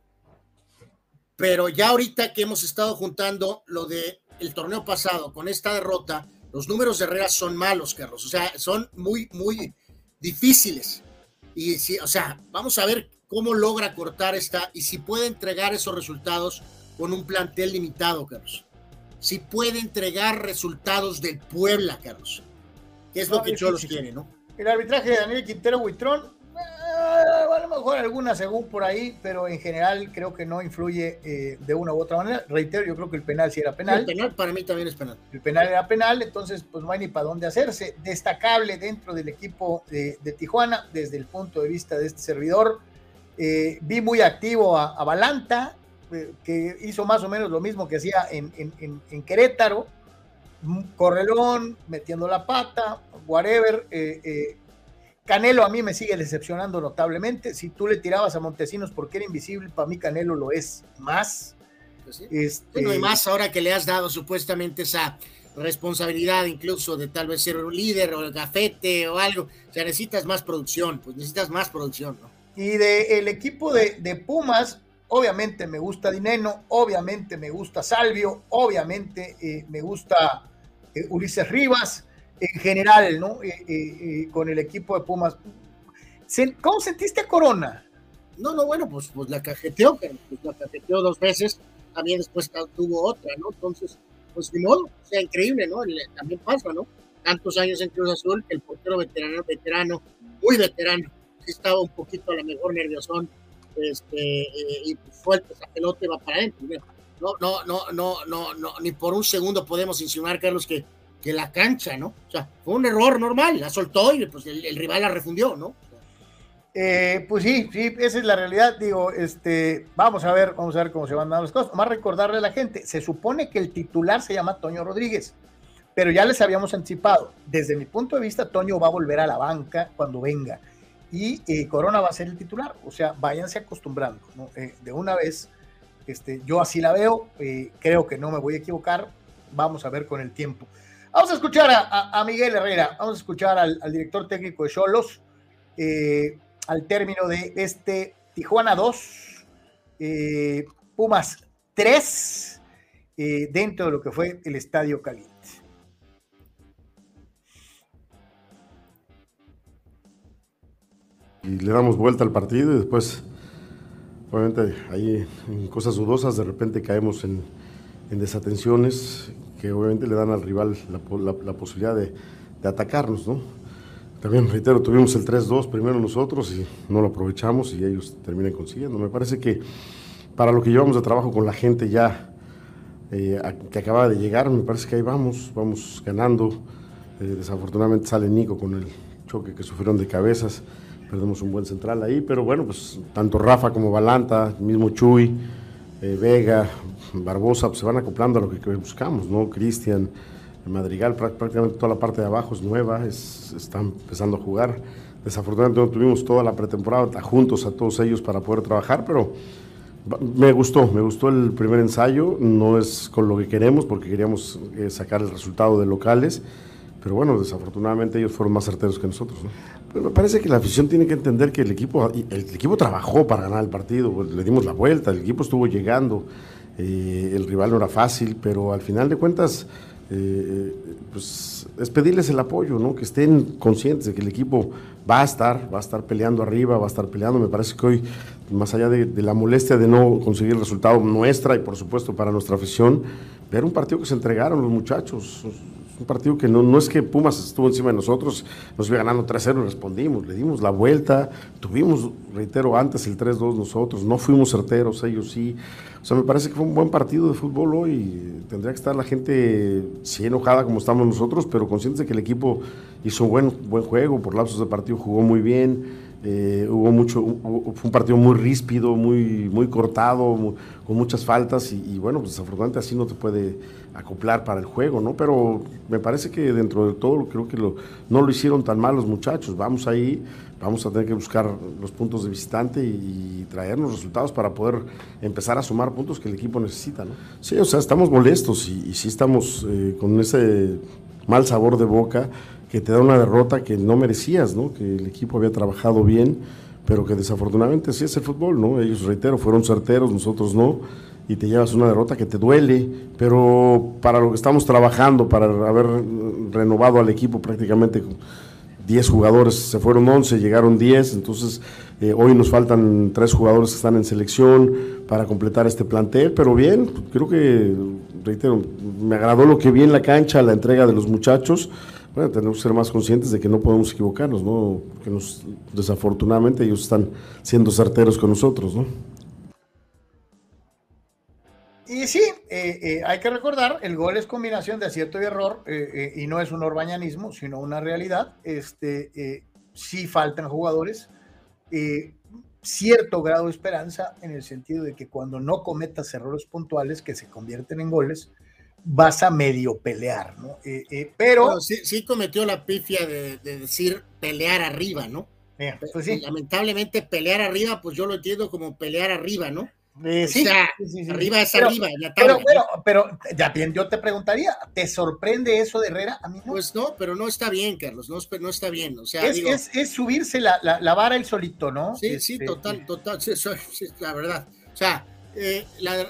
Pero ya ahorita que hemos estado juntando lo de el torneo pasado con esta derrota, los números de Herrera son malos, Carlos. O sea, son muy, muy difíciles. Y si, o sea, vamos a ver cómo logra cortar esta y si puede entregar esos resultados con un plantel limitado, Carlos. Si puede entregar resultados del Puebla, Carlos. Que es lo que Cholos quiere, ¿no? El arbitraje de Daniel Quintero Huitrón a lo mejor alguna según por ahí, pero en general creo que no influye eh, de una u otra manera. Reitero, yo creo que el penal sí era penal. El penal para mí también es penal. El penal era penal, entonces pues no hay ni para dónde hacerse. Destacable dentro del equipo de, Tijuana, desde el punto de vista de este servidor. Eh, vi muy activo a, Balanta, eh, que hizo más o menos lo mismo que hacía en, en, en Querétaro. Correlón, metiendo la pata, whatever. Canelo a mí me sigue decepcionando notablemente. Si tú le tirabas a Montesinos porque era invisible, para mí Canelo lo es más. Pues este... Bueno, y más ahora que le has dado supuestamente esa responsabilidad incluso de tal vez ser un líder o el gafete o algo. O sea, necesitas más producción, pues necesitas más producción, ¿no? Y del equipo de, Pumas, obviamente me gusta Dineno, obviamente me gusta Salvio, obviamente eh, me gusta eh, Ulises Rivas, en general, ¿no? Eh, eh, eh, con el equipo de Pumas. ¿Cómo sentiste Corona? No, no, bueno, pues, pues la cajeteó, pues la cajeteó dos veces, también después tuvo otra, ¿no? Entonces, pues ni modo, o sea, increíble, ¿no? También pasa, ¿no? Tantos años en Cruz Azul, el portero veterano, veterano, muy veterano, estaba un poquito a lo mejor nerviosón, este, y pues suelta esa pelota y va para adentro. No, no, no, no, no, no, ni por un segundo podemos insinuar, Carlos, que que la cancha, ¿no? O sea, fue un error normal, la soltó y pues el, rival la refundió, ¿no? Eh, pues sí, sí, esa es la realidad. Digo, este, vamos a ver, vamos a ver cómo se van dando las cosas. Más recordarle a la gente, se supone que el titular se llama Toño Rodríguez, pero ya les habíamos anticipado. Desde mi punto de vista, Toño va a volver a la banca cuando venga y eh, Corona va a ser el titular. O sea, váyanse acostumbrando, ¿no? Eh, de una vez, este, yo así la veo, creo que no me voy a equivocar. Vamos a ver con el tiempo. Vamos a escuchar a, Miguel Herrera, vamos a escuchar al, director técnico de Cholos eh, al término de este Tijuana 2, eh, Pumas 3, eh, dentro de lo que fue el Estadio Caliente. Y le damos vuelta al partido y después, obviamente, ahí en cosas dudosas, de repente caemos en, en desatenciones que obviamente le dan al rival la, posibilidad de, atacarnos, ¿no? También, reitero, tuvimos el 3-2 primero nosotros y no lo aprovechamos y ellos terminan consiguiendo. Me parece que para lo que llevamos de trabajo con la gente ya eh, que acaba de llegar, me parece que ahí vamos, vamos ganando. Eh, desafortunadamente sale Nico con el choque que sufrieron de cabezas, perdemos un buen central ahí, pero bueno, pues tanto Rafa como Balanta, mismo Chuy, eh, Vega, Barbosa, pues se van acoplando a lo que buscamos, ¿no? Cristian, Madrigal, prácticamente toda la parte de abajo es nueva, es, están empezando a jugar. Desafortunadamente no tuvimos toda la pretemporada juntos a todos ellos para poder trabajar, pero me gustó, me gustó el primer ensayo, no es con lo que queremos porque queríamos eh, sacar el resultado de locales, pero bueno, desafortunadamente ellos fueron más certeros que nosotros. ¿no? Me parece que la afición tiene que entender que el equipo, el equipo trabajó para ganar el partido, pues, le dimos la vuelta, el equipo estuvo llegando, eh, el rival no era fácil, pero al final de cuentas, eh, pues es pedirles el apoyo, ¿no? que estén conscientes de que el equipo va a estar, va a estar peleando arriba, va a estar peleando. Me parece que hoy, más allá de, de la molestia de no conseguir el resultado nuestra y por supuesto para nuestra afición, ver un partido que se entregaron los muchachos, un partido que no, no es que Pumas estuvo encima de nosotros, nos iba ganando 3-0 respondimos, le dimos la vuelta, tuvimos, reitero, antes el 3-2 nosotros, no fuimos certeros, ellos sí. O sea, me parece que fue un buen partido de fútbol hoy. Tendría que estar la gente, sí enojada como estamos nosotros, pero conscientes de que el equipo hizo un buen, buen juego, por lapsos de partido jugó muy bien. Eh, hubo mucho, fue un partido muy ríspido, muy, muy cortado, con muchas faltas y, bueno, pues desafortunadamente así no te puede acoplar para el juego, ¿no? Pero me parece que dentro de todo creo que lo, no lo hicieron tan mal los muchachos. Vamos ahí, vamos a tener que buscar los puntos de visitante y, traernos resultados para poder empezar a sumar puntos que el equipo necesita, ¿no? Sí, o sea, estamos molestos y, y sí estamos eh, con ese mal sabor de boca que te da una derrota que no merecías, ¿no? Que el equipo había trabajado bien, pero que desafortunadamente sí es el fútbol, ¿no? Ellos, reitero, fueron certeros, nosotros no, y te llevas una derrota que te duele, pero para lo que estamos trabajando, para haber renovado al equipo prácticamente 10 jugadores, se fueron 11, llegaron 10, entonces eh, hoy nos faltan 3 jugadores que están en selección para completar este plantel, pero bien, creo que, reitero, me agradó lo que vi en la cancha, la entrega de los muchachos, bueno, tenemos que ser más conscientes de que no podemos equivocarnos, ¿no? Que nos, desafortunadamente ellos están siendo certeros con nosotros, ¿no? Y sí, eh, eh, hay que recordar, el gol es combinación de acierto y error, eh, y no es un orbañanismo, sino una realidad. Este, sí faltan jugadores, cierto grado de esperanza en el sentido de que cuando no cometas errores puntuales que se convierten en goles, vas a medio pelear, ¿no? Eh, eh, pero... sí, cometió la pifia de, decir pelear arriba, ¿no? Pues lamentablemente pelear arriba, pues yo lo entiendo como pelear arriba, ¿no? Eh, sí, o sea, arriba es arriba. pero, pero, pero, ya bien, yo te preguntaría, ¿te sorprende eso de Herrera? A mí no. Pues no, pero no está bien, Carlos, no, no está bien. O sea, es, es, subirse la, la, vara el solito, ¿no? Sí, sí, este, total, total, sí, la verdad. O sea, eh,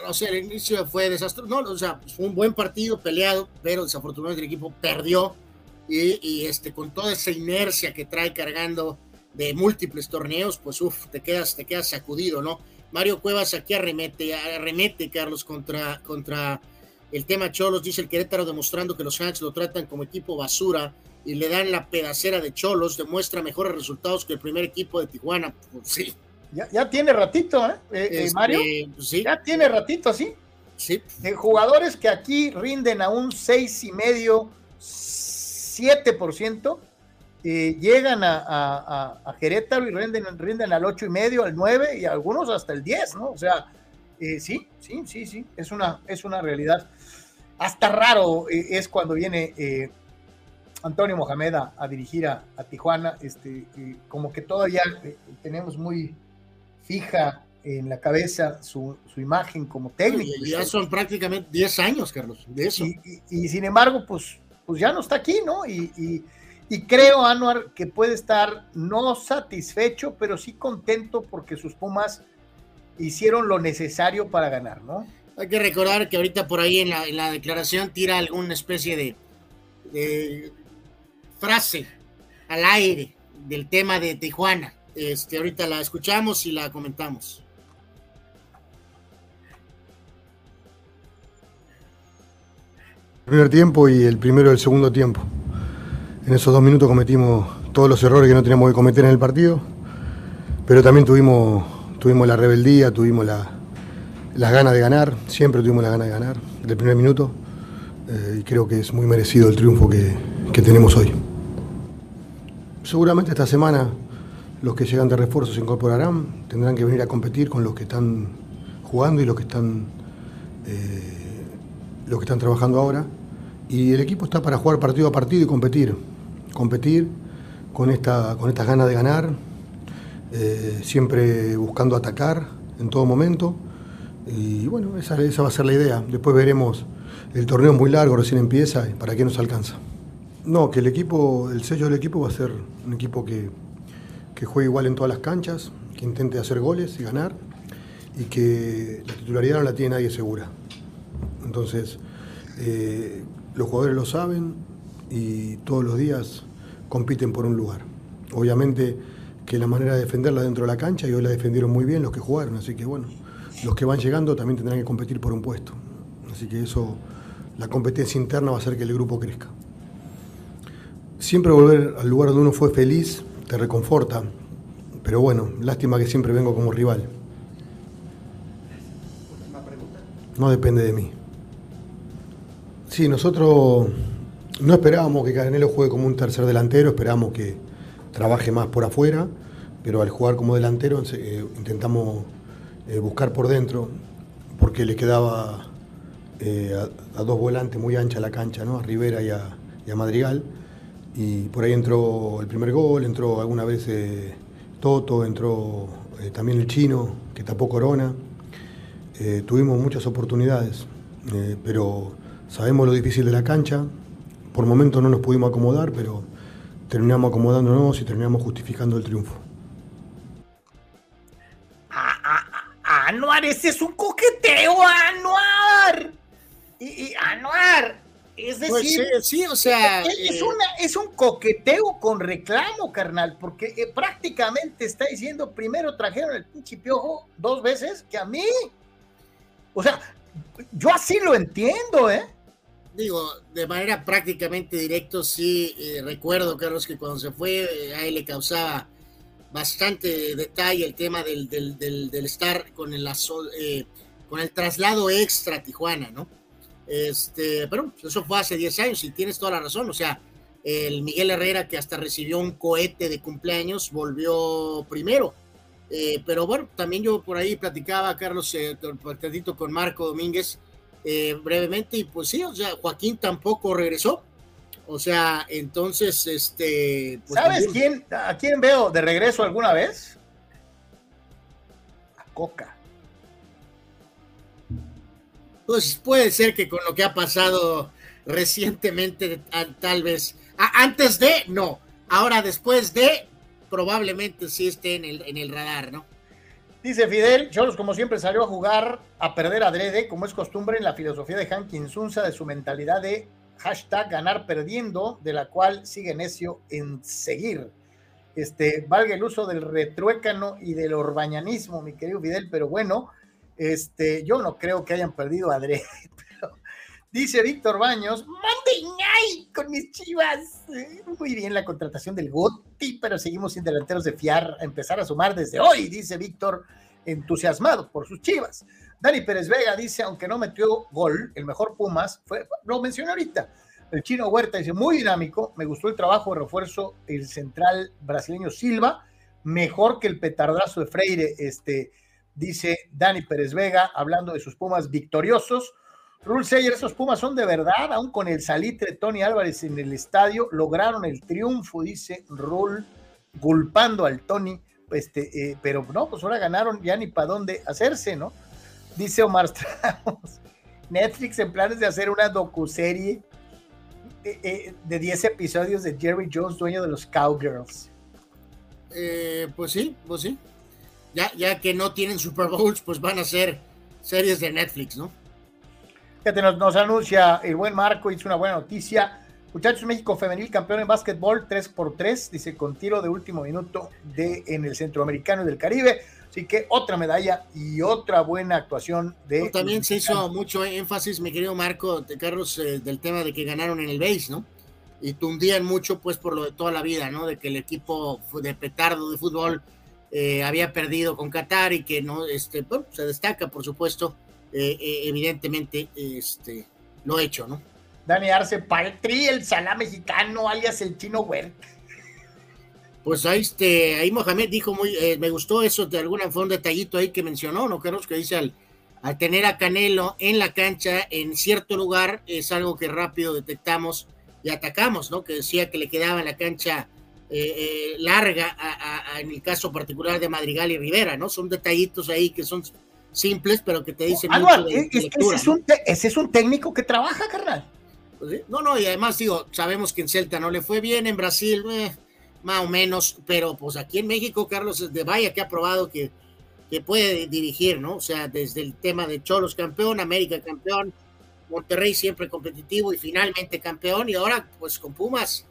o sea, el inicio fue desastroso. No, o sea, fue un buen partido peleado, pero desafortunadamente el equipo perdió y, este, con toda esa inercia que trae cargando de múltiples torneos, pues uff, te quedas, te quedas sacudido, ¿no? Mario Cuevas aquí arremete, arremete, Carlos, contra, contra el tema Cholos, dice el Querétaro demostrando que los Hanks lo tratan como equipo basura y le dan la pedacera de Cholos, demuestra mejores resultados que el primer equipo de Tijuana. Pues sí, ya, tiene ratito, ¿eh? eh, eh este, Mario. Pues ya tiene ratito, sí. Sí. De jugadores que aquí rinden a un seis y medio, 7%, eh, llegan a, a, a, Querétaro y rinden, rinden al ocho y medio, al 9 y algunos hasta el 10, ¿no? O sea, eh, sí, sí, sí, sí, es una, es una realidad. Hasta raro es cuando viene Antonio Mohamed a, dirigir a, Tijuana, este, como que todavía tenemos muy, fija en la cabeza su, imagen como técnico. ya son prácticamente 10 años, Carlos, de eso. Y, sin embargo, pues, pues ya no está aquí, ¿no? Y, creo, Anuar, que puede estar no satisfecho, pero sí contento porque sus Pumas hicieron lo necesario para ganar, ¿no? Hay que recordar que ahorita por ahí en la, declaración tira alguna especie de, de frase al aire del tema de Tijuana este, ahorita la escuchamos y la comentamos. primer tiempo y el primero del segundo tiempo. En esos dos minutos cometimos todos los errores que no teníamos que cometer en el partido, pero también tuvimos, tuvimos la rebeldía, tuvimos la, las ganas de ganar, siempre tuvimos la ganas de ganar del primer minuto eh, y creo que es muy merecido el triunfo que, que tenemos hoy. Seguramente esta semana los que llegan de refuerzo se incorporarán, tendrán que venir a competir con los que están jugando y los que están, eh, los que están trabajando ahora. Y el equipo está para jugar partido a partido y competir. Competir con, esta, con estas ganas de ganar, eh, siempre buscando atacar en todo momento. Y bueno, esa, esa va a ser la idea. Después veremos, el torneo es muy largo, recién empieza, ¿para qué nos alcanza? No, que el equipo, el sello del equipo va a ser un equipo que que juegue igual en todas las canchas, que intente hacer goles y ganar, y que la titularidad no la tiene nadie segura. Entonces, eh, los jugadores lo saben y todos los días compiten por un lugar. Obviamente que la manera de defenderla dentro de la cancha, y hoy la defendieron muy bien los que jugaron, así que bueno, los que van llegando también tendrán que competir por un puesto. Así que eso, la competencia interna va a hacer que el grupo crezca. Siempre volver al lugar donde uno fue feliz te reconforta. Pero bueno, lástima que siempre vengo como rival. No depende de mí. Sí, nosotros no esperábamos que Canelo juegue como un tercer delantero, esperábamos que trabaje más por afuera, pero al jugar como delantero eh, intentamos eh, buscar por dentro, porque le quedaba eh, a, dos volantes muy ancha la cancha, ¿no? a Rivera y a, Madrigal. Y por ahí entró el primer gol, entró alguna vez Toto, entró también el chino, que tapó Corona. tuvimos muchas oportunidades, pero sabemos lo difícil de la cancha. Por momentos no nos pudimos acomodar, pero terminamos acomodándonos y terminamos justificando el triunfo. Anuar, ese es un coqueteo, Anuar. Y, Anuar, es pues decir, sí, o sea, es, eh, una, es un coqueteo con reclamo, carnal, porque eh, prácticamente está diciendo, primero trajeron el pinche piojo dos veces que a mí. O sea, yo así lo entiendo, ¿eh? Digo, de manera prácticamente directa, sí, eh, recuerdo, Carlos, que cuando se fue, a él le causaba bastante detalle el tema del, del, estar con el, eh, con el traslado extra a Tijuana, ¿no? Este, pero eso fue hace 10 años y tienes toda la razón, o sea, el Miguel Herrera que hasta recibió un cohete de cumpleaños volvió primero. Eh, pero bueno, también yo por ahí platicaba, Carlos, eh, con Marco Domínguez eh, brevemente y pues sí, o sea, Joaquín tampoco regresó. O sea, entonces, este. Pues, ¿Sabes quién, a quién veo de regreso alguna vez? A Coca. Pues puede ser que con lo que ha pasado recientemente, tal vez. antes de, no. Ahora después de, probablemente sí esté en el, en el radar, ¿no? Dice Fidel, Cholos como siempre salió a jugar, a perder adrede, como es costumbre en la filosofía de Hankin Sunza, de su mentalidad de hashtag ganar perdiendo, de la cual sigue necio en seguir. Este, valga el uso del retruécano y del orbañanismo, mi querido Fidel, pero bueno, este, yo no creo que hayan perdido adrede. dice Víctor Baños, mande con mis chivas. Muy bien la contratación del Goti, pero seguimos sin delanteros de fiar, a empezar a sumar desde hoy, dice Víctor, entusiasmado por sus chivas. Dani Pérez Vega dice, aunque no metió gol, el mejor Pumas fue, lo mencioné ahorita, el chino Huerta dice, muy dinámico, me gustó el trabajo de refuerzo el central brasileño Silva, mejor que el petardazo de Freire, este, dice Dani Pérez Vega, hablando de sus Pumas victoriosos. Rule Sayer, esos Pumas son de verdad, aún con el salitre Tony Álvarez en el estadio, lograron el triunfo, dice Rule, culpando al Tony, este, eh, pero no, pues ahora ganaron ya ni para dónde hacerse, ¿no? Dice Omar Strauss, Netflix en planes de hacer una docuserie eh, eh, de 10 episodios de Jerry Jones, dueño de los Cowgirls. Pues sí, pues sí. Ya, ya que no tienen Super Bowls, pues van a ser series de Netflix, ¿no? Fíjate, nos, nos anuncia el buen Marco, hizo una buena noticia. Muchachos, México femenil campeón en básquetbol 3x3, dice con tiro de último minuto de, en el centroamericano y del Caribe. Así que otra medalla y otra buena actuación de. también se hizo mucho énfasis, mi querido Marco, de Carlos, eh, del tema de que ganaron en el base, ¿no? Y tundían mucho, pues, por lo de toda la vida, ¿no? De que el equipo de petardo de fútbol eh, había perdido con Qatar y que no, este, bueno, se destaca, por supuesto, eh, evidentemente, este, lo hecho, ¿no? Dani Arce, Paltri, el salá mexicano, alias el chino Huerta pues ahí, este, ahí Mohamed dijo muy, eh, me gustó eso, de alguna forma un detallito ahí que mencionó, ¿no? Carlos? Que dice al, al tener a Canelo en la cancha, en cierto lugar, es algo que rápido detectamos y atacamos, ¿no? Que decía que le quedaba en la cancha eh, eh, larga en el caso particular de Madrigal y Rivera, ¿no? Son detallitos ahí que son simples, pero que te dicen mucho de, ese, es un ese es un técnico que trabaja, carnal. Pues no, no, y además digo, sabemos que en Celta no le fue bien, en Brasil, eh, más o menos, pero pues aquí en México, Carlos de Vaya que ha probado que, que puede dirigir, ¿no? O sea, desde el tema de Cholos campeón, América campeón, Monterrey siempre competitivo y finalmente campeón, y ahora pues con Pumas.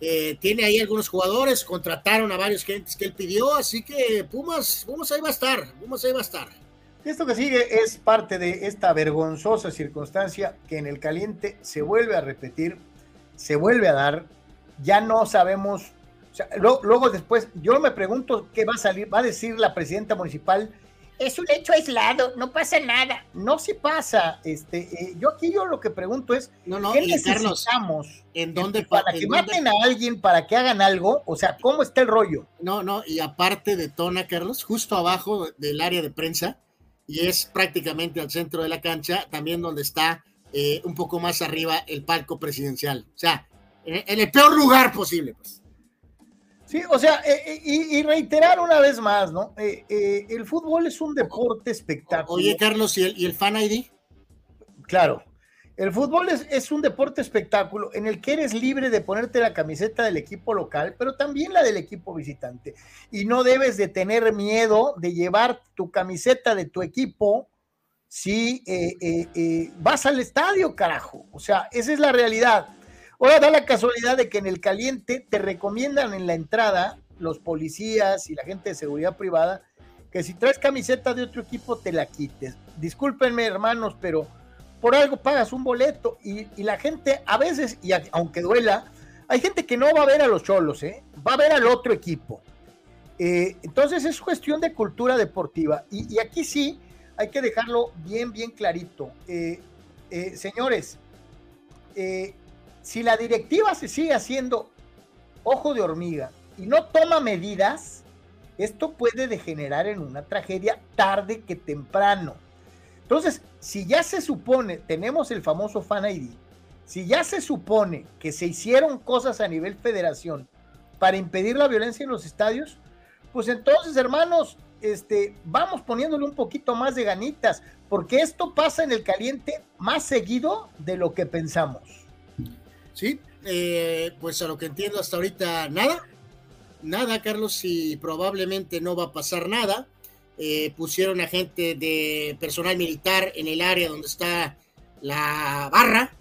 Eh, tiene ahí algunos jugadores, contrataron a varios gentes que él pidió, así que Pumas, Pumas ahí va a estar, Pumas ahí va a estar. Esto que sigue es parte de esta vergonzosa circunstancia que en el caliente se vuelve a repetir, se vuelve a dar ya no sabemos, luego, después, yo me pregunto qué va a salir, va a decir la presidenta municipal es un hecho aislado, no pasa nada. No sí pasa. Este, eh, yo aquí yo lo que pregunto es, no, no, ¿qué necesitamos? Carlos, ¿en dónde para en que dónde- maten a alguien, para que hagan algo? O sea, ¿cómo está el rollo? No, no, y aparte de Tona, Carlos, justo abajo del área de prensa, y es prácticamente al centro de la cancha, también donde está eh, un poco más arriba el palco presidencial. O sea, en el peor lugar posible, pues. Sí, o sea, eh, eh, y, y reiterar una vez más, ¿no? Eh, eh, el fútbol es un deporte espectáculo. Oye, Carlos, ¿y el, y el fan ID? Claro. El fútbol es, es un deporte espectáculo en el que eres libre de ponerte la camiseta del equipo local, pero también la del equipo visitante. Y no debes de tener miedo de llevar tu camiseta de tu equipo si eh, eh, eh, vas al estadio, carajo. O sea, esa es la realidad. Ahora da la casualidad de que en el caliente te recomiendan en la entrada los policías y la gente de seguridad privada que si traes camiseta de otro equipo te la quites. Discúlpenme, hermanos, pero por algo pagas un boleto y, la gente a veces, y aunque duela, hay gente que no va a ver a los cholos, ¿eh? va a ver al otro equipo. Eh, entonces es cuestión de cultura deportiva y, y aquí sí hay que dejarlo bien, bien clarito. Eh, eh, señores, eh, si la directiva se sigue haciendo ojo de hormiga y no toma medidas, esto puede degenerar en una tragedia tarde que temprano. Entonces, si ya se supone, tenemos el famoso Fan ID, si ya se supone que se hicieron cosas a nivel federación para impedir la violencia en los estadios, pues entonces, hermanos, este, vamos poniéndole un poquito más de ganitas, porque esto pasa en el caliente más seguido de lo que pensamos. Sí, eh, pues a lo que entiendo hasta ahorita nada, nada, Carlos, y probablemente no va a pasar nada. Eh, pusieron a gente de personal militar en el área donde está la barra,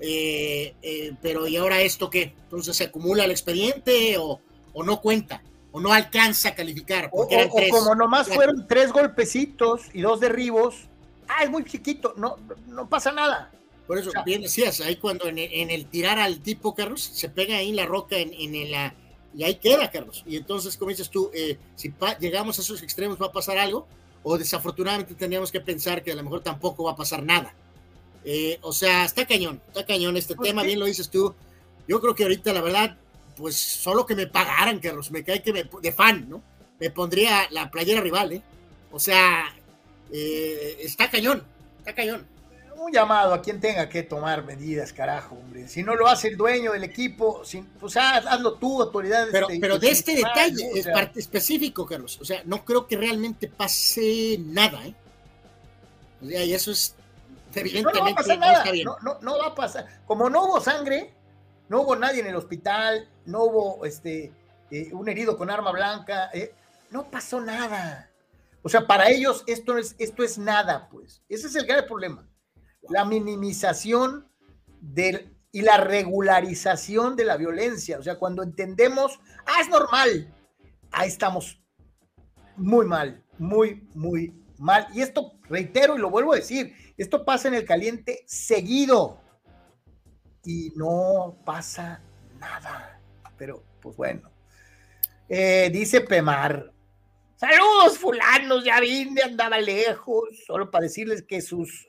eh, eh, pero ¿y ahora esto qué? Entonces se acumula el expediente o, o no cuenta, o no alcanza a calificar, O, porque eran o- o tres. como nomás fueron tres golpecitos y dos derribos, ah, es muy chiquito, no, no pasa nada. Por eso, bien decías, ahí cuando en el, en el tirar al tipo, Carlos, se pega ahí la roca en, en la... Y ahí queda, Carlos. Y entonces, como dices tú, eh, si llegamos a esos extremos va a pasar algo, o desafortunadamente tendríamos que pensar que a lo mejor tampoco va a pasar nada. Eh, o sea, está cañón, está cañón este tema, bien lo dices tú. Yo creo que ahorita, la verdad, pues solo que me pagaran, Carlos, me cae que me, de fan, ¿no? Me pondría la playera rival, ¿eh? O sea, eh, está cañón, está cañón. Un llamado a quien tenga que tomar medidas, carajo, hombre. Si no lo hace el dueño del equipo, si, pues haz- hazlo tú, autoridades. Pero, pero de este detalle. O sea, específico, Carlos. O sea, no creo que realmente pase nada, ¿eh? O sea, y eso es No, no va a evidentemente pasar no está nada. bien. No, no, no va a pasar. Como no hubo sangre, no hubo nadie en el hospital, no hubo este, eh, un herido con arma blanca, eh, no pasó nada. O sea, para ellos esto es, esto es nada, pues. Ese es el grave problema. La minimización del, y la regularización de la violencia. O sea, cuando entendemos, ah, es normal, ahí estamos muy mal, muy, muy mal. Y esto, reitero y lo vuelvo a decir, esto pasa en el caliente seguido y no pasa nada. Pero, pues bueno. Eh, dice Pemar. Saludos, fulanos, ya vine, andaba lejos, solo para decirles que sus,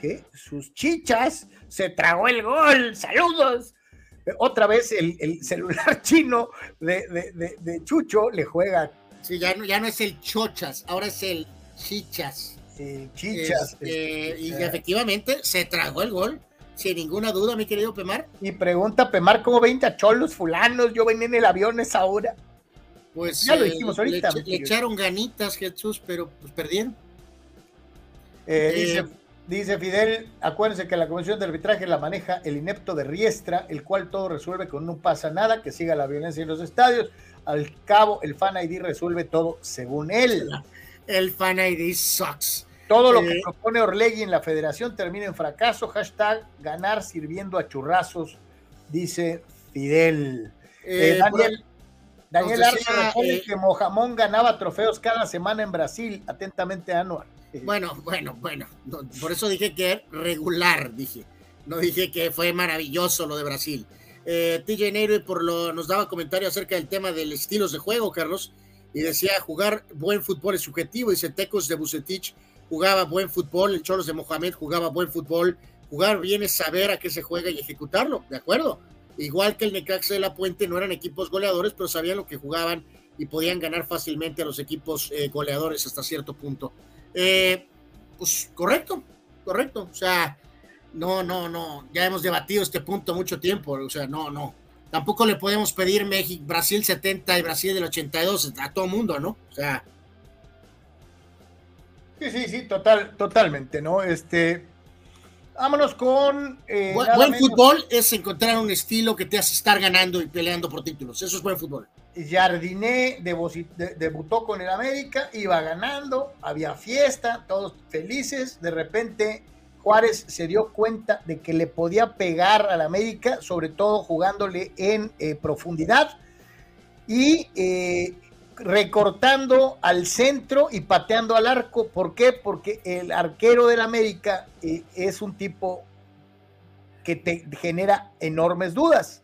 ¿qué? Sus chichas se tragó el gol. Saludos. Eh, Otra vez el, el celular chino de, de- de- de Chucho le juega Sí, ya no, ya no es el chochas, ahora es el chichas. chichas. Este, este, y o sea. efectivamente se tragó el gol, sin ninguna duda, mi querido Pemar. Y pregunta Pemar cómo 20 cholos fulanos, yo venía en el avión esa hora. Pues Ya lo eh, dijimos le ahorita, Le, querido. echaron ganitas, Jesús, pero pues perdieron. Eh, Eh, dice, dice Fidel, acuérdense que la comisión de arbitraje la maneja el inepto de Riestra, el cual todo resuelve con no pasa nada, que siga la violencia en los estadios. Al cabo, el Fan ID resuelve todo según él. El Fan ID sucks. Todo lo Eh, que propone Orlegui en la federación termina en fracaso. Hashtag ganar sirviendo a churrazos, dice Fidel. Eh, Eh, Daniel, Daniel Arce eh, que Mojamón ganaba trofeos cada semana en Brasil. Atentamente, Anuar. Bueno, bueno, bueno. no, por eso dije que regular, dije. No dije que fue maravilloso lo de Brasil. Eh, TJ Neyre por lo, nos daba comentario acerca del tema de los estilos de juego, Carlos. y decía jugar buen fútbol es subjetivo, dice Tecos de Bucetich jugaba buen fútbol, el Cholos de Mohamed jugaba buen fútbol, jugar bien es saber a qué se juega y ejecutarlo, ¿de acuerdo? Igual que el Necaxa de la Puente no eran equipos goleadores, pero sabían lo que jugaban y podían ganar fácilmente a los equipos eh, goleadores hasta cierto punto. Eh, pues correcto, correcto. O sea, no, no, no. Ya hemos debatido este punto mucho tiempo. O sea, no, no. Tampoco le podemos pedir México, Brasil 70 y Brasil del 82 a todo mundo, ¿no? O sea. Sí, sí, sí, total, totalmente, ¿no? Este, Vámonos con. Eh, buen, fútbol es encontrar un estilo que te hace estar ganando y peleando por títulos. Eso es buen fútbol. Jardiné debutó con el América, iba ganando, había fiesta, todos felices. De repente, Juárez se dio cuenta de que le podía pegar al América, sobre todo jugándole en eh, profundidad. Y eh, recortando al centro y pateando al arco. ¿Por qué? Porque el arquero del América eh, es un tipo que te genera enormes dudas.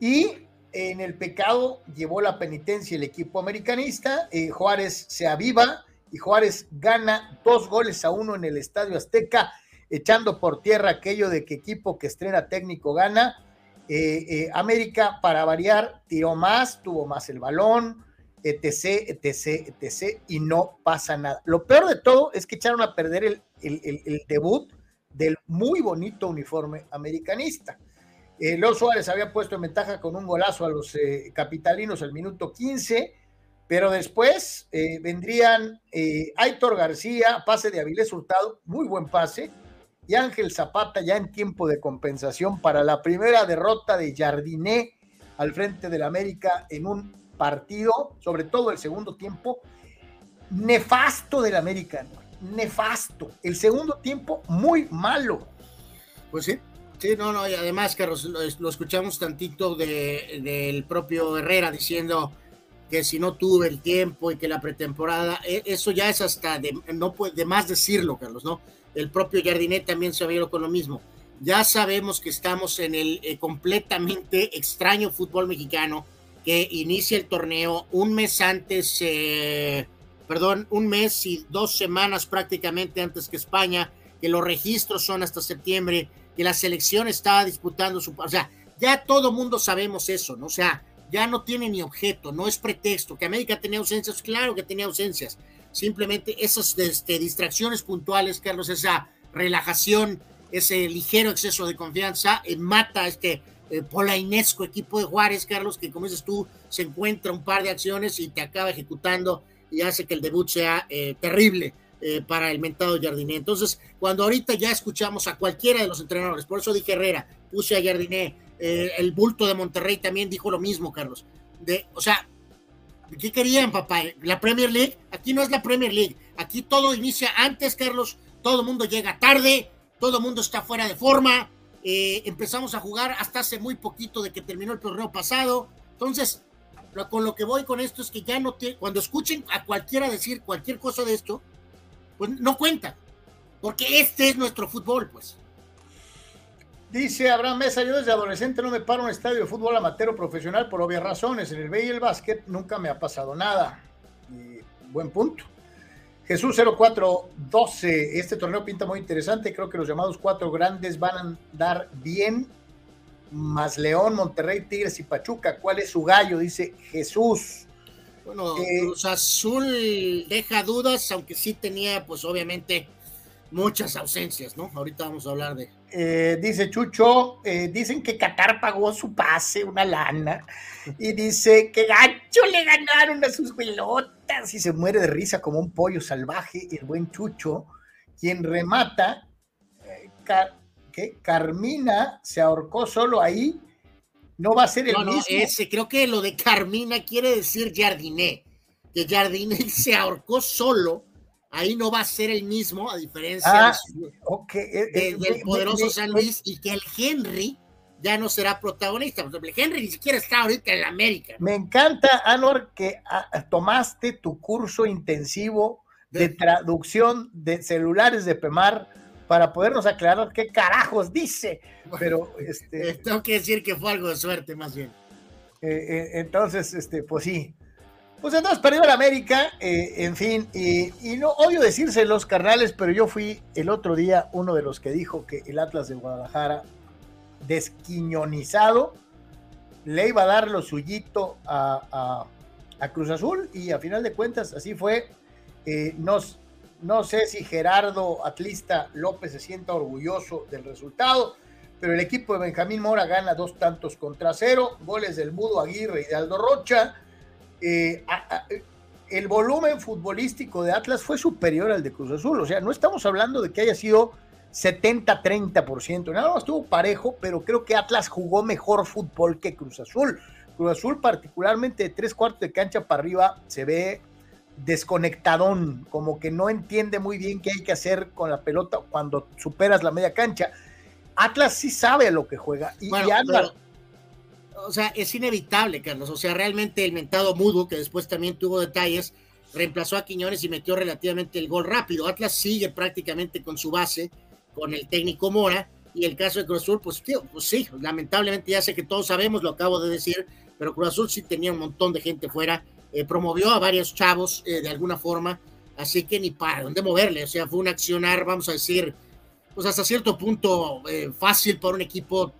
Y en el pecado llevó la penitencia el equipo americanista. Eh, Juárez se aviva y Juárez gana dos goles a uno en el Estadio Azteca, echando por tierra aquello de que equipo que estrena técnico gana. Eh, América, para variar, tiró más, tuvo más el balón, etc, etc, etc, y no pasa nada. Lo peor de todo es que echaron a perder el, el, debut del muy bonito uniforme americanista. Eh, Los Suárez había puesto en ventaja con un golazo a los eh, capitalinos al minuto 15, pero después eh, vendrían eh, Aitor García, pase de Avilés Hurtado, muy buen pase, y Ángel Zapata ya en tiempo de compensación para la primera derrota de Jardiné al frente del América en un partido, sobre todo el segundo tiempo, nefasto del América, nefasto. El segundo tiempo muy malo. Pues sí, sí, no, no, y además, Carlos, lo, escuchamos tantito del propio Herrera diciendo que si no tuve el tiempo y que la pretemporada, e, eso ya es hasta de, no puede más decirlo, Carlos, ¿no? El propio Jardinet también se había con lo mismo. Ya sabemos que estamos en el eh, completamente extraño fútbol mexicano, que inicia el torneo un mes antes, eh, perdón, un mes y dos semanas prácticamente antes que España, que los registros son hasta septiembre, que la selección está disputando su... O sea, ya todo mundo sabemos eso, ¿no? O sea, ya no tiene ni objeto, no es pretexto. Que América tenía ausencias, claro que tenía ausencias. Simplemente esas este, distracciones puntuales, Carlos, esa relajación, ese ligero exceso de confianza, eh, mata este eh, polainesco equipo de Juárez, Carlos, que como dices tú, se encuentra un par de acciones y te acaba ejecutando y hace que el debut sea eh, terrible eh, para el mentado Jardiné. Entonces, cuando ahorita ya escuchamos a cualquiera de los entrenadores, por eso dije Herrera, puse a Jardiné, el bulto de Monterrey también dijo lo mismo, Carlos. De, o sea, ¿qué querían, papá? ¿La Premier League? Aquí no es la Premier League. Aquí todo inicia antes, Carlos. Todo el mundo llega tarde, todo el mundo está fuera de forma, eh, empezamos a jugar hasta hace muy poquito de que terminó el torneo pasado. Entonces, con lo que voy con esto es que ya no te, cuando escuchen a cualquiera decir cualquier cosa de esto, pues no cuenta, porque este es nuestro fútbol, pues. Dice Abraham Mesa, yo desde adolescente no me paro en un estadio de fútbol amateur o profesional por obvias razones. En el B y el básquet nunca me ha pasado nada. Y buen punto. Jesús 0412, este torneo pinta muy interesante, creo que los llamados cuatro grandes van a andar bien, más León, Monterrey, Tigres y Pachuca, ¿cuál es su gallo? Dice Jesús. Bueno, eh, Cruz Azul deja dudas, aunque sí tenía, pues obviamente, muchas ausencias, ¿no? Ahorita vamos a hablar de. Eh, dice Chucho, eh, dicen que Qatar pagó su pase, una lana, y dice que gacho le ganaron a sus pelotas y se muere de risa como un pollo salvaje, el buen Chucho, quien remata, eh, que Carmina se ahorcó solo ahí, no va a ser el no, mismo. ese, creo que lo de Carmina quiere decir Jardiné, que Jardiné se ahorcó solo ahí no va a ser el mismo, a diferencia ah, eh, eh, del poderoso San Luis, y que el Henry ya no será protagonista. El Henry ni siquiera está ahorita en la América. Me encanta, Anor, que ah, tomaste tu curso intensivo de, traducción de celulares de PEMAR para podernos aclarar qué carajos dice. Pero este, eh, tengo que decir que fue algo de suerte, más bien. entonces, este, pues sí. Pues entonces perdió el América, eh, en fin, y, no odio decírselos, carnales, pero yo fui el otro día uno de los que dijo que el Atlas de Guadalajara, desquiñonizado, le iba a dar lo suyito a, Cruz Azul, y a final de cuentas así fue. Eh, no sé si Gerardo Atlista López se sienta orgulloso del resultado, pero el equipo de Benjamín Mora gana dos tantos contra cero, goles del Mudo Aguirre y de Aldo Rocha eh, el volumen futbolístico de Atlas fue superior al de Cruz Azul. O sea, no estamos hablando de que haya sido 70-30%. Nada estuvo parejo, pero creo que Atlas jugó mejor fútbol que Cruz Azul. Cruz Azul, particularmente de tres cuartos de cancha para arriba, se ve desconectadón, como que no entiende muy bien qué hay que hacer con la pelota cuando superas la media cancha. Atlas sí sabe lo que juega. Y, o sea, es inevitable, Carlos. O sea, realmente el mentado Mudo, que después también tuvo detalles, reemplazó a Quiñones y metió relativamente el gol rápido. Atlas sigue prácticamente con su base, con el técnico Mora, y el caso de Cruz Azul, pues, tío, pues sí, lamentablemente ya sé que todos sabemos, lo acabo de decir, pero Cruz Azul sí tenía un montón de gente fuera, eh, promovió a varios chavos eh, de alguna forma, así que ni para dónde moverle, o sea, fue un accionar, vamos a decir, pues hasta cierto punto eh, fácil para un equipo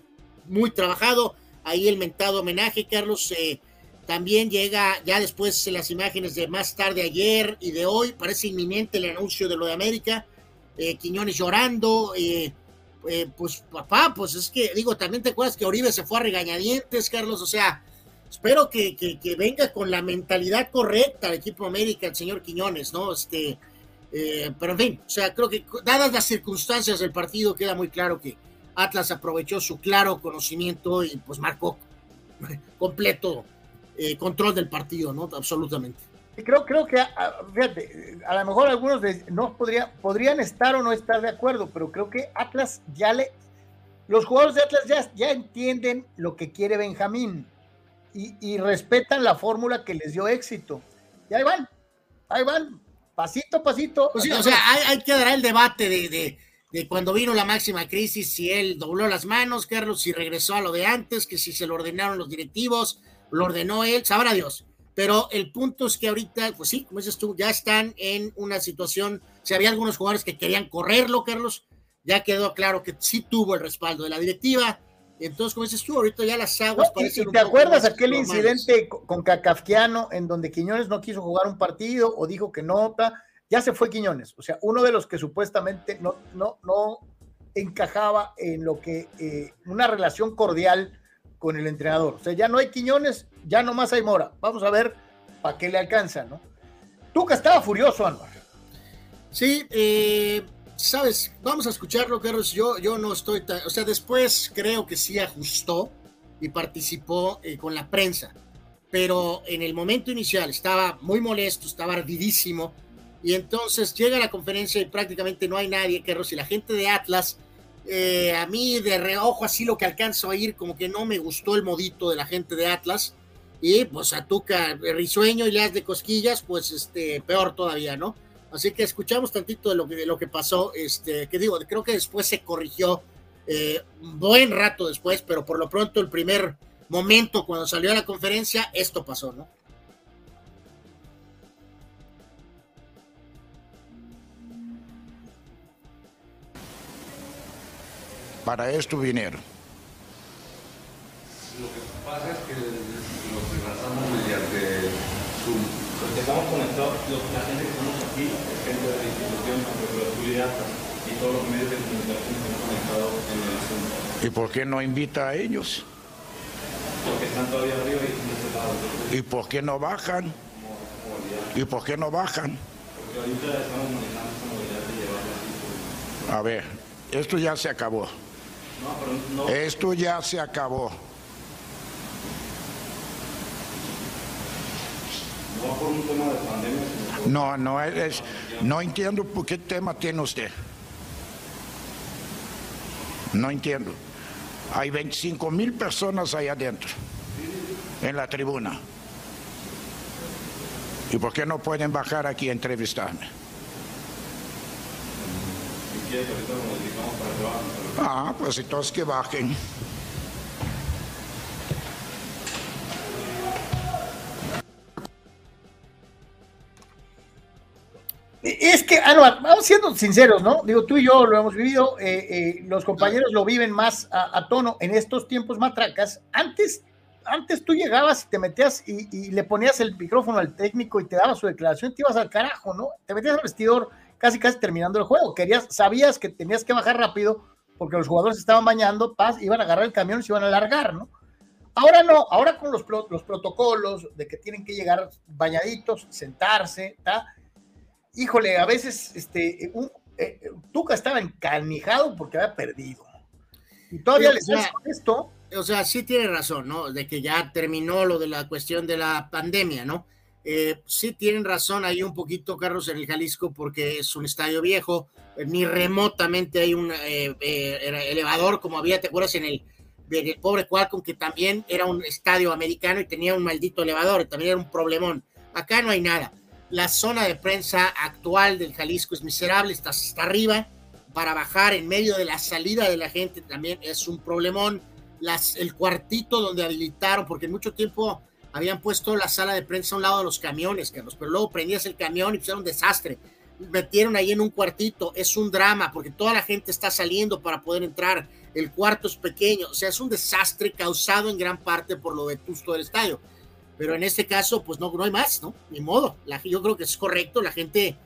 muy trabajado, ahí el mentado homenaje, Carlos. Eh, también llega ya después las imágenes de más tarde ayer y de hoy. Parece inminente el anuncio de lo de América. Eh, Quiñones llorando. Eh, pues papá, pues es que digo, también te acuerdas que Oribe se fue a regañadientes, Carlos. O sea, espero que, que, venga con la mentalidad correcta el equipo América, el señor Quiñones, ¿no? Este, pero en fin, o sea, creo que dadas las circunstancias del partido, queda muy claro que Atlas aprovechó su claro conocimiento y pues marcó completo eh, control del partido, ¿no? Absolutamente. Creo, creo que, fíjate, a lo mejor algunos no podría, podrían estar o no estar de acuerdo, pero creo que Atlas ya le, los jugadores de Atlas ya, ya entienden lo que quiere Benjamín y, respetan la fórmula que les dio éxito. Y ahí van, ahí van, pasito a pasito. Pues o sea, hay, que dar el debate de de cuando vino la máxima crisis, si él dobló las manos, Carlos, si regresó a lo de antes, que si se lo ordenaron los directivos, lo ordenó él, sabrá Dios. Pero el punto es que ahorita, pues sí, como dices tú, ya están en una situación, si había algunos jugadores que querían correrlo, Carlos, ya quedó claro que sí tuvo el respaldo de la directiva. Entonces, como dices tú, ahorita ya las aguas parecen. ¿Te acuerdas aquel incidente con Cacafquiano en donde Quiñones no quiso jugar un partido o dijo que no? Ya se fue Quiñones, o sea, uno de los que supuestamente no, no, no encajaba en lo que, eh, una relación cordial con el entrenador. O sea, ya no hay Quiñones, ya nomás hay Mora. Vamos a ver para qué le alcanza, ¿no? Tuca estaba furioso, Álvaro. Sí, eh, sabes, vamos a escucharlo, Carlos. Yo, yo no estoy tan, o sea, después creo que sí ajustó y participó eh, con la prensa, pero en el momento inicial estaba muy molesto, estaba ardidísimo y entonces llega la conferencia y prácticamente no hay nadie, que y la gente de Atlas, eh, a mí de reojo así lo que alcanzo a ir, como que no me gustó el modito de la gente de Atlas, y pues a Tuca risueño y las de cosquillas, pues este, peor todavía, ¿no? Así que escuchamos tantito de lo que, de lo que pasó, este, que digo, creo que después se corrigió eh, un buen rato después, pero por lo pronto el primer momento cuando salió a la conferencia, esto pasó, ¿no? Para esto vinieron. Lo que pasa es que lo que lanzamos mediante Zoom, porque estamos conectados, la gente que estamos aquí es gente de la institución, de y todos los medios de comunicación están conectados en el Zoom. ¿Y por qué no invita a ellos? Porque están todavía arriba y lado. ¿Y por qué no bajan? ¿Y por qué no bajan? Porque ahorita estamos manejando esa modalidad de llevarlo así. A ver, esto ya se acabó. Esto ya se acabó. No por un tema de pandemia. No, no es, no entiendo por qué tema tiene usted. No entiendo. Hay 25 mil personas ahí adentro, en la tribuna. ¿Y por qué no pueden bajar aquí a entrevistarme? Ah, pues entonces que bajen. Es que, ah, vamos siendo sinceros, ¿no? Digo, tú y yo lo hemos vivido, eh, eh, los compañeros lo viven más a, tono en estos tiempos matracas. Antes, antes tú llegabas y te metías y, le ponías el micrófono al técnico y te daba su declaración, te ibas al carajo, ¿no? Te metías al vestidor casi casi terminando el juego. Querías, sabías que tenías que bajar rápido porque los jugadores estaban bañando, iban a agarrar el camión y se iban a largar, ¿no? Ahora no, ahora con los, los protocolos de que tienen que llegar bañaditos, sentarse, ¿está? híjole, a veces este, un, eh, Tuca estaba encanijado porque había perdido. Y todavía le con esto. O sea, sí tiene razón, ¿no? De que ya terminó lo de la cuestión de la pandemia, ¿no? Eh, sí tienen razón ahí un poquito, Carlos, en el Jalisco, porque es un estadio viejo, ni remotamente hay un eh, elevador como había, ¿te acuerdas? En el, el pobre Qualcomm, que también era un estadio americano y tenía un maldito elevador, también era un problemón. Acá no hay nada. La zona de prensa actual del Jalisco es miserable, está hasta arriba. Para bajar en medio de la salida de la gente también es un problemón. Las, el cuartito donde habilitaron, porque en mucho tiempo habían puesto la sala de prensa a un lado de los camiones, Carlos, pero luego prendías el camión y pues era un desastre. Metieron ahí en un cuartito, es un drama, porque toda la gente está saliendo para poder entrar. El cuarto es pequeño, o sea, es un desastre causado en gran parte por lo vetusto del estadio pero en este caso, pues no, no hay más, ¿no? Ni modo. Yo creo que es correcto, la gente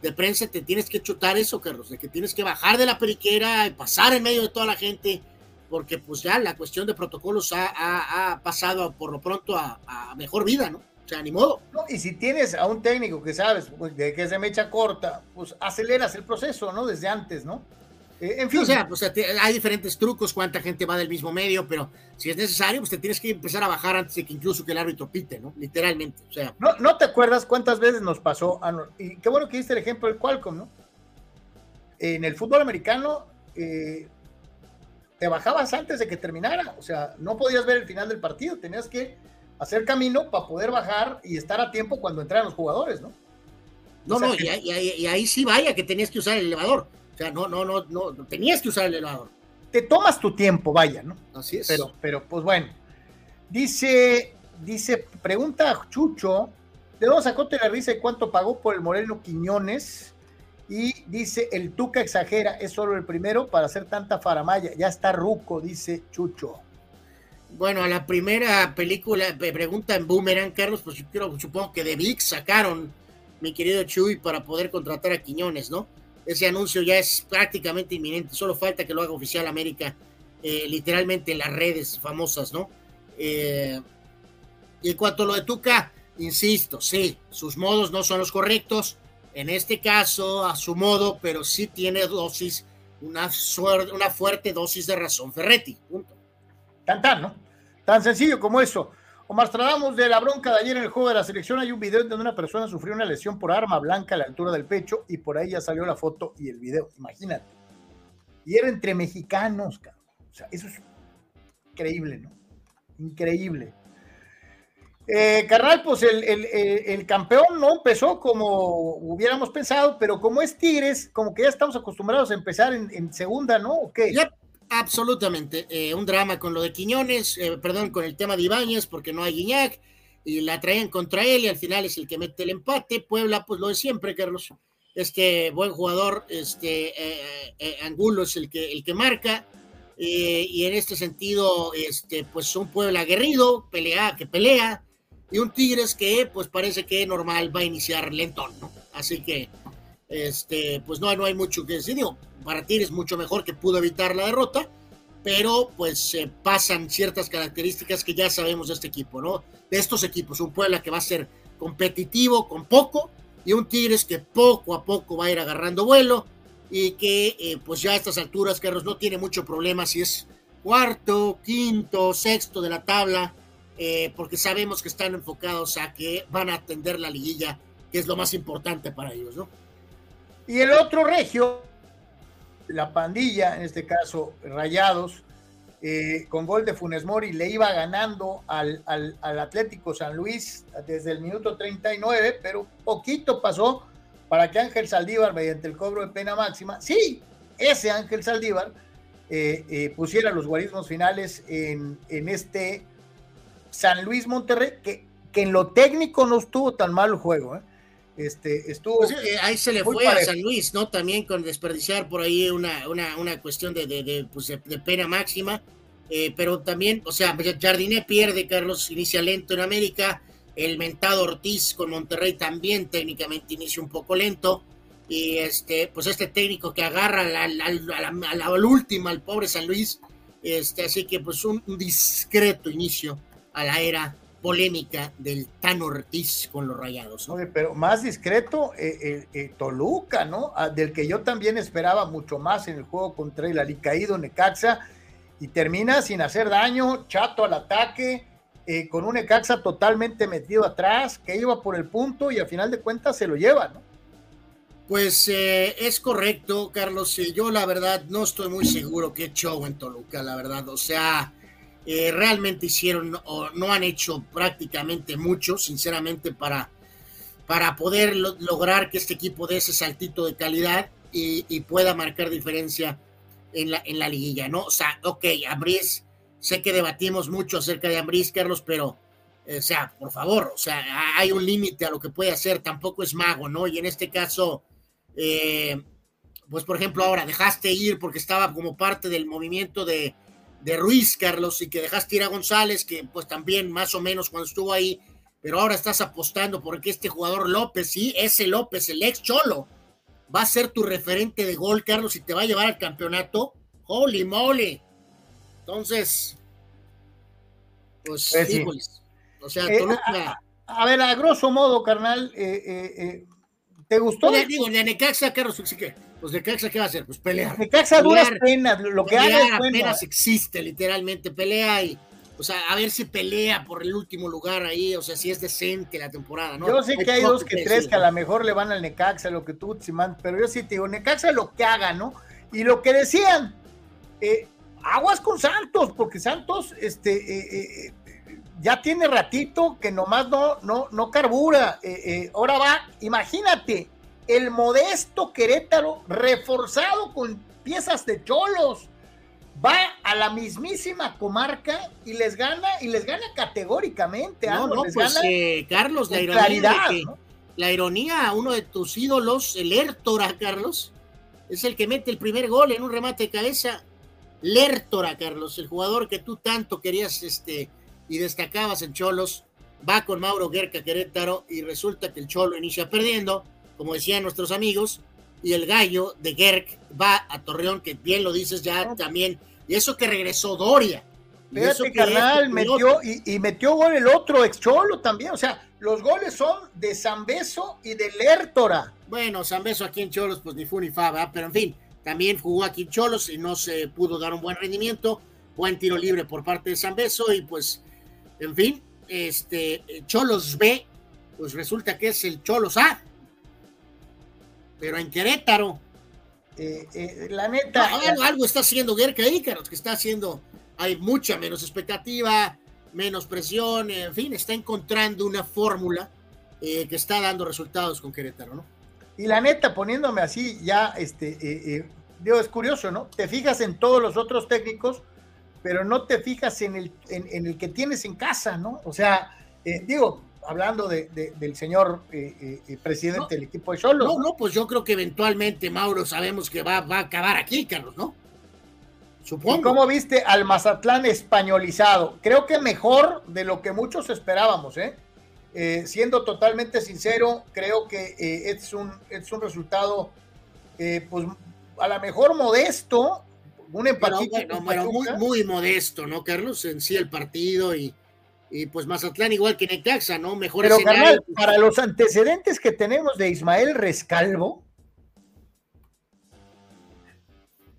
de prensa te tienes que chutar eso, Carlos, de que tienes que bajar de la periquera y pasar en medio de toda la gente, porque pues ya la cuestión de protocolos ha, pasado por lo pronto a, mejor vida, ¿no? O sea, ni modo. No, y si tienes a un técnico que sabes pues, de que se mecha corta, pues aceleras el proceso, ¿no? Desde antes, ¿no? Eh, en fin. O sea, pues, hay diferentes trucos, cuánta gente va del mismo medio, pero si es necesario, pues te tienes que empezar a bajar antes de que incluso que el árbitro pite, ¿no? Literalmente. O sea. No, no te acuerdas cuántas veces nos pasó, y qué bueno que diste el ejemplo del Qualcomm, ¿no? En el fútbol americano, eh, te bajabas antes de que terminara, o sea, no podías ver el final del partido, tenías que hacer camino para poder bajar y estar a tiempo cuando entraran los jugadores, ¿no? No, no, y, y ahí sí vaya que tenías que usar el elevador o sea, no, no, no, no, tenías que usar el elevador. Te tomas tu tiempo, vaya, ¿no? Así es. Pero, pero pues bueno. Dice, dice, pregunta a Chucho, ¿de dónde sacó la risa y cuánto pagó por el Moreno Quiñones? Y dice, el Tuca exagera, es solo el primero para hacer tanta faramaya. Ya está ruco, dice Chucho. Bueno, a la primera película, pregunta en Boomerang, Carlos, pues yo quiero, supongo que de VIX sacaron, mi querido Chuy, para poder contratar a Quiñones, ¿no? Ese anuncio ya es prácticamente inminente, solo falta que lo haga oficial América, eh, literalmente en las redes famosas, ¿no? Eh, y en cuanto a lo de Tuca, insisto, sí, sus modos no son los correctos, en este caso a su modo, pero sí tiene dosis, una, una fuerte dosis de razón Ferretti, punto. Tan, ¿no? Tan sencillo como eso. Omar Stradamos de la bronca de ayer en el juego de la selección. Hay un video donde una persona sufrió una lesión por arma blanca a la altura del pecho y por ahí ya salió la foto y el video. Imagínate. Y era entre mexicanos, cabrón. O sea, eso es increíble, ¿no? Increíble. Eh, carnal, pues el, campeón no empezó como hubiéramos pensado, pero como es Tigres, como que ya estamos acostumbrados a empezar en, segunda, ¿no? ¿O qué? Absolutamente. Eh, un drama con lo de Quiñones, eh, perdón, con el tema de Ibáñez, porque no hay Guiñac, y la traen contra él, y al final es el que mete el empate. Puebla, pues lo de siempre, Carlos. Este buen jugador, este eh, Angulo es el que, el que marca, y en este sentido, este, pues un Puebla aguerrido, pelea, que pelea, y un Tigres que, pues parece que normal va a iniciar lentón. Así que, este, pues no, no hay mucho que decir. Para Tigres mucho mejor que pudo evitar la derrota, pero pues pasan ciertas características que ya sabemos de este equipo, ¿no? De estos equipos, un Puebla que va a ser competitivo con poco y un Tigres que poco a poco va a ir agarrando vuelo y que eh, pues ya a estas alturas, Carlos, no tiene mucho problema si es cuarto, quinto, sexto de la tabla, eh, porque sabemos que están enfocados a que van a atender la liguilla, que es lo más importante para ellos, ¿no? Y el otro regio, la pandilla, en este caso Rayados, eh, con gol de Funes Mori, le iba ganando al, Atlético San Luis desde el minuto 39, pero poquito pasó para que Ángel Saldívar, mediante el cobro de pena máxima, sí, ese Ángel Saldívar, eh, eh, pusiera los guarismos finales en, este San Luis Monterrey, que, que, en lo técnico no estuvo tan mal el juego, Este, estuvo. Pues, eh, ahí se le fue a. San Luis, ¿no? También con desperdiciar por ahí una, una, una cuestión de, de, de, pues, de- pena máxima. Eh, pero también, o sea, Jardiné pierde, Carlos inicia lento en América. El mentado Ortiz con Monterrey también técnicamente inicia un poco lento. Y este, pues este técnico que agarra la- la- al último, al pobre San Luis. Este, así que pues un, un discreto inicio a la era polémica del Tan Ortiz con los rayados. ¿no? Oye, pero más discreto, eh, eh, eh, Toluca, ¿no? Ah, Del que yo también esperaba mucho más en el juego contra el alicaído Necaxa, y termina sin hacer daño, chato al ataque, eh, con un Necaxa totalmente metido atrás, que iba por el punto y a final de cuentas se lo lleva, ¿no? Pues eh, es correcto, Carlos. Yo la verdad no estoy muy seguro que show en Toluca, la verdad. O sea, eh, realmente hicieron o no han hecho prácticamente mucho, sinceramente, para, para poder lo- lograr que este equipo dé ese saltito de calidad y, y pueda marcar diferencia en la, en la liguilla, ¿no? O sea, ok, Ambriz, sé que debatimos mucho acerca de Ambriz, Carlos, pero, eh, o sea, por favor, o sea, hay un límite a lo que puede hacer, tampoco es mago, ¿no? Y en este caso, eh, pues por ejemplo, ahora dejaste ir porque estaba como parte del movimiento de, de Ruiz, Carlos, y que dejaste ir a González, que pues también más o menos cuando estuvo ahí, pero ahora estás apostando porque este jugador López, sí, ese López, el ex Cholo, va a ser tu referente de gol, Carlos, y te va a llevar al campeonato. Holy moly. Entonces, pues, Pues sí. O sea, Eh, Toluca. A ver, a grosso modo, carnal, eh, eh, eh, ¿te gustó? Oye, digo, de Necaxa, Carlos, sí que, pues Necaxa, ¿qué va a hacer? Pues pelear. Necaxa duras penas, lo que haga pelear es bueno. apenas existe, literalmente, pelea y, o sea, a ver si pelea por el último lugar ahí, o sea, si es decente la temporada, ¿no? Yo sé que hay dos que tres que a lo mejor le van al Necaxa, lo que tú, Simán, pero yo sí te digo, Necaxa lo que haga, ¿no? Y lo que decían, eh, aguas con Santos, porque Santos, este, eh, eh, ya tiene ratito que nomás no, no, no carbura. Ahora va, imagínate, el modesto Querétaro reforzado con piezas de cholos. Va a la mismísima comarca y les gana, y les gana categóricamente. No, no, les pues gana eh, Carlos, la ironía, claridad, que- ¿no? la ironía a uno de tus ídolos, el Lertora, Carlos, es el que mete el primer gol en un remate de cabeza. Lertora, Carlos, el jugador que tú tanto querías este, y destacabas en Cholos, va con Mauro Guerca Querétaro y resulta que el Cholo inicia perdiendo, como decían nuestros amigos, y el gallo de Gerk va a Torreón, que bien lo dices ya también, y eso que regresó Doria. que carnal, metió y, y metió gol el otro ex cholo también. O sea, los goles son de Zambeso y de Lertora. Bueno, San Beso aquí en Cholos, pues ni fu ni fa, ¿verdad? Pero en fin, también jugó aquí en Cholos y no se pudo dar un buen rendimiento. Buen tiro libre por parte de San Beso y pues, en fin, este Cholos B, pues resulta que es el Cholos A. Pero en Querétaro. Eh, eh, la neta. No, algo, algo está haciendo Guerca Ícaros, que está haciendo, hay mucha menos expectativa, menos presión, en fin, está encontrando una fórmula eh, que está dando resultados con Querétaro, ¿no? Y la neta, poniéndome así, ya, este, digo, es curioso, ¿no? Te fijas en todos los otros técnicos, pero no te fijas en el, en, en el que tienes en casa, ¿no? O sea, digo, hablando de, de- del señor eh, eh, eh, presidente del equipo de Cholos. No, no, pues yo creo que eventualmente Mauro sabemos que va, va a acabar aquí, Carlos, ¿no? Supongo. ¿Y cómo viste al Mazatlán españolizado? Creo que mejor de lo que muchos esperábamos, ¿eh? Eh, siendo totalmente sincero, creo que es, un, es un resultado, eh, pues, a lo mejor modesto, un Pero, empatito bueno, con pero muy, muy modesto, ¿no, Carlos? En sí el partido y, y pues Mazatlán igual que Necaxa, ¿no? Mejor Pero, carnal, para los antecedentes que tenemos de Ismael Rescalvo,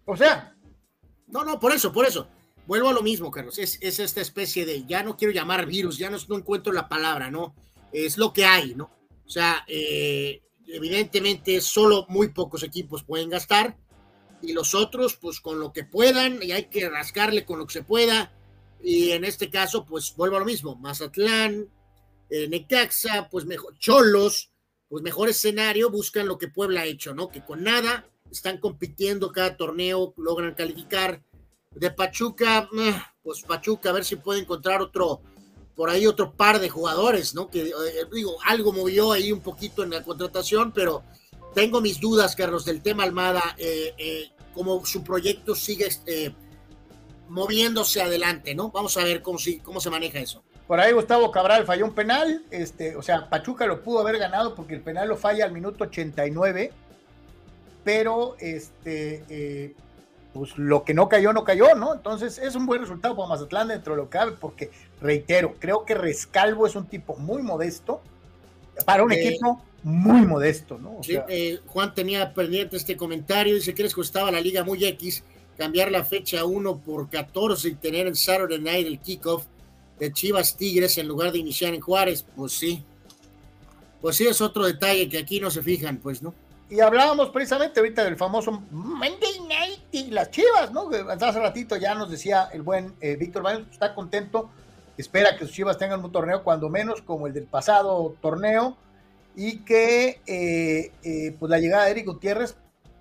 o sea, No, no, por eso, por eso. Vuelvo a lo mismo, Carlos. Es, es esta especie de, ya no quiero llamar virus, ya no, no encuentro la palabra, ¿no? Es lo que hay, ¿no? O sea, eh, evidentemente solo muy pocos equipos pueden gastar y los otros, pues con lo que puedan, y hay que rascarle con lo que se pueda. Y en este caso, pues vuelvo a lo mismo. Mazatlán, eh, Necaxa, pues mejor, Cholos, pues mejor escenario, buscan lo que Puebla ha hecho, ¿no? Que con nada están compitiendo cada torneo, logran calificar. De Pachuca, eh, pues Pachuca, a ver si puede encontrar otro, por ahí otro par de jugadores, ¿no? Que digo, algo movió ahí un poquito en la contratación, pero tengo mis dudas, Carlos, del tema Almada, como su proyecto sigue moviéndose adelante, ¿no? Vamos a ver cómo, cómo se maneja eso. Por ahí Gustavo Cabral falló un penal, este, o sea, Pachuca lo pudo haber ganado porque el penal lo falla al minuto 89, pero este, eh, pues lo que no cayó, no cayó, ¿no? Entonces es un buen resultado para Mazatlán dentro de lo que cabe, porque reitero, creo que Rescalvo es un tipo muy modesto, para un eh, equipo muy modesto, ¿no? Eh, Juan tenía pendiente este comentario, dice que les costaba la liga muy X cambiar la fecha 1 por 14 y tener el Saturday Night el kickoff de Chivas Tigres en lugar de iniciar en Juárez, pues sí. Pues sí, es otro detalle que aquí no se fijan, pues, ¿no? Y hablábamos precisamente ahorita del famoso Monday Night y las Chivas, ¿no? Hace ratito ya nos decía el buen eh, Víctor Baños, está contento, espera que sus Chivas tengan un torneo cuando menos como el del pasado torneo y que eh, eh, pues la llegada de Eric Gutiérrez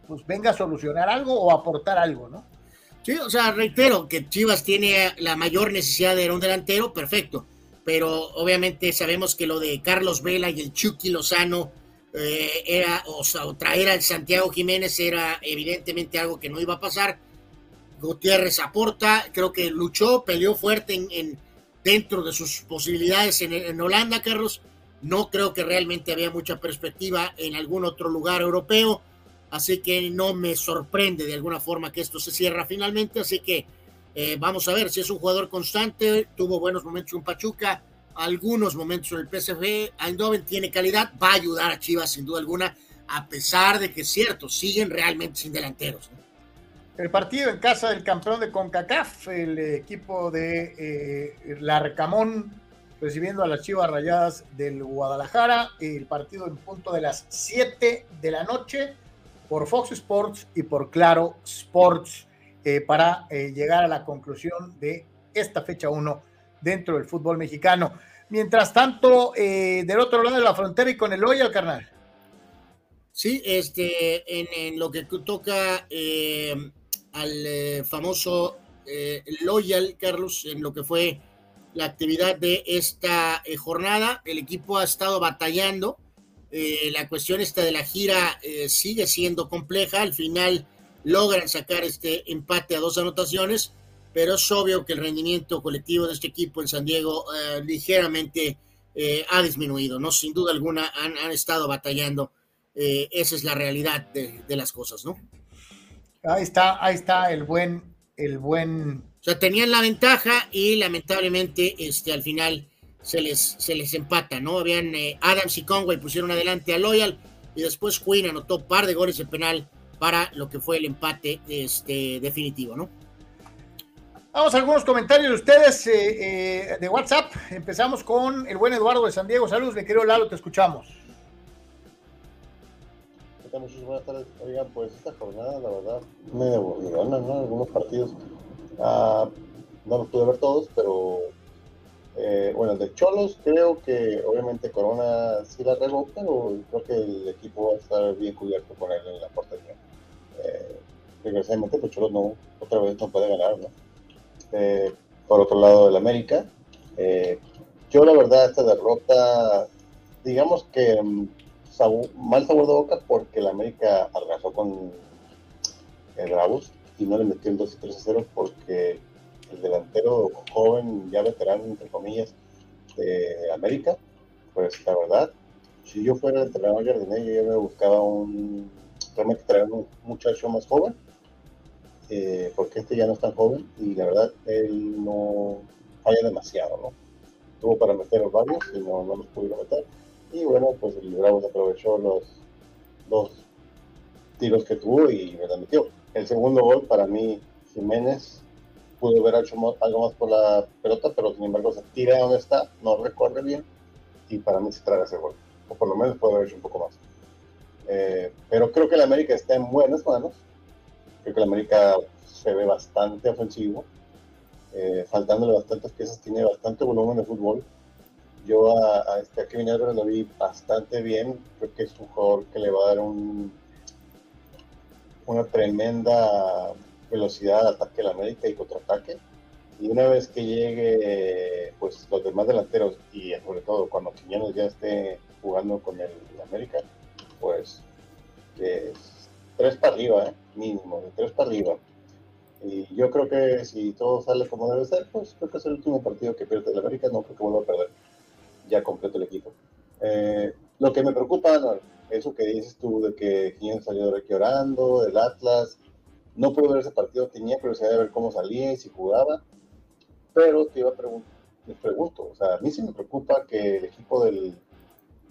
pues venga a solucionar algo o aportar algo, ¿no? Sí, o sea, reitero que Chivas tiene la mayor necesidad de un delantero, perfecto, pero obviamente sabemos que lo de Carlos Vela y el Chucky Lozano eh, era, o, sea, traer al Santiago Jiménez era evidentemente algo que no iba a pasar. Gutiérrez aporta, creo que luchó, peleó fuerte en, dentro de sus posibilidades en, en Holanda, Carlos. No creo que realmente había mucha perspectiva en algún otro lugar europeo así que no me sorprende de alguna forma que esto se cierra finalmente, así que eh, vamos a ver si es un jugador constante, tuvo buenos momentos en Pachuca, algunos momentos en el PSV, Eindhoven tiene calidad, va a ayudar a Chivas sin duda alguna, a pesar de que es cierto, siguen realmente sin delanteros. El partido en casa del campeón de CONCACAF, el equipo de eh, Larcamón recibiendo a las Chivas Rayadas del Guadalajara, el partido en punto de las 7 de la noche por Fox Sports y por Claro Sports eh, para eh, llegar a la conclusión de esta fecha 1 dentro del fútbol mexicano. Mientras tanto, eh, del otro lado de la frontera y con el al carnal. Sí, este, en, lo que toca al famoso Loyal, Carlos, en lo que fue la actividad de esta jornada, el equipo ha estado batallando eh, la cuestión esta de la gira eh, sigue siendo compleja. Al final logran sacar este empate a dos anotaciones, pero es obvio que el rendimiento colectivo de este equipo en San Diego eh, ligeramente ha disminuido, ¿no? Sin duda alguna han, estado batallando. esa es la realidad de, las cosas, ¿no? Ahí está, ahí está el buen, el buen. O sea, tenían la ventaja y lamentablemente, este, al final se les, se les empata, ¿no? Habían eh, Adams y Conway pusieron adelante a Loyal y después Quinn anotó un par de goles de penal para lo que fue el empate este, definitivo, ¿no? Vamos a algunos comentarios de ustedes eh, eh, de WhatsApp. Empezamos con el buen Eduardo de San Diego. Saludos, mi querido Lalo, te escuchamos. Muchas buenas tardes. Oigan, pues esta jornada, la verdad, me aburrió, ¿no? Algunos partidos. Ah, no los pude ver todos, pero eh, bueno, de Cholos creo que obviamente Corona sí la regó, pero creo que el equipo va a estar bien cubierto con él en la portería. Eh, desgraciadamente, pues Cholos no, otra vez no puede ganar, ¿no? Eh, por otro lado, el América. Eh, yo la verdad esta derrota, digamos que mm, mal sabor de boca porque el América arrasó con el Bravos y no le metió el 2 3 0 porque el delantero joven, ya veterano, entre comillas, de América, pues la verdad, si yo fuera el entrenador jardinero, yo me buscaba un, realmente traer un muchacho más joven, eh, porque este ya no es tan joven y la verdad él no falla demasiado, ¿no? Tuvo para meter los varios y no, no los pudieron meter. Y bueno, pues el Bravos aprovechó los dos tiros que tuvo y me la metió. El segundo gol para mí, Jiménez pudo haber hecho algo más por la pelota, pero sin embargo se tira donde está, no recorre bien y para mí se traga ese gol. O por lo menos puede haber hecho un poco más. Eh, pero creo que el América está en buenas manos. Creo que el América se ve bastante ofensivo. Eh, faltándole bastantes piezas, tiene bastante volumen de fútbol. Yo a, este, Kevin Álvarez lo vi bastante bien. Creo que es un jugador que le va a dar un, una tremenda velocidad de ataque la América y contraataque. Y una vez que llegue, pues los demás delanteros y sobre todo cuando Quiñones ya esté jugando con el América, pues que tres para arriba, ¿eh? mínimo, de tres para arriba. Y yo creo que si todo sale como debe ser, pues creo que es el último partido que pierde el América, no creo que vuelva a perder ya completo el equipo. Eh, lo que me preocupa, eso que dices tú de que Quiñones salió de del Atlas, no pude ver ese partido, tenía curiosidad de ver cómo salía y si jugaba, pero te iba a preguntar, les pregunto, o sea, a mí sí me preocupa que el equipo del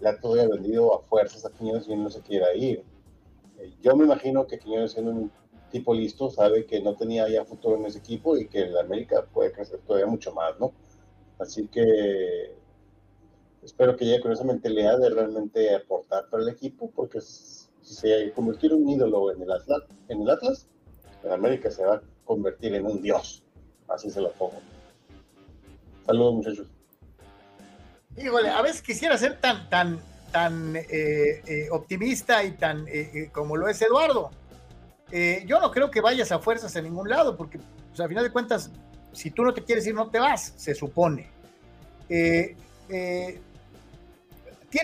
Atlas haya vendido a fuerzas a Quiñones y no se quiera ir. Eh, yo me imagino que Quiñones siendo un tipo listo sabe que no tenía ya futuro en ese equipo y que el América puede crecer todavía mucho más, ¿no? Así que espero que llegue con esa mentalidad de realmente aportar para el equipo, porque si se convirtió en un ídolo en el Atlas, en el Atlas, en América se va a convertir en un dios. Así se lo pongo. Saludos, muchachos. Híjole, a veces quisiera ser tan, tan, tan eh, eh, optimista y tan eh, como lo es Eduardo. yo no creo que vayas a fuerzas a ningún lado, porque pues, final de cuentas, si tú no te quieres ir, no te vas, se supone. tiene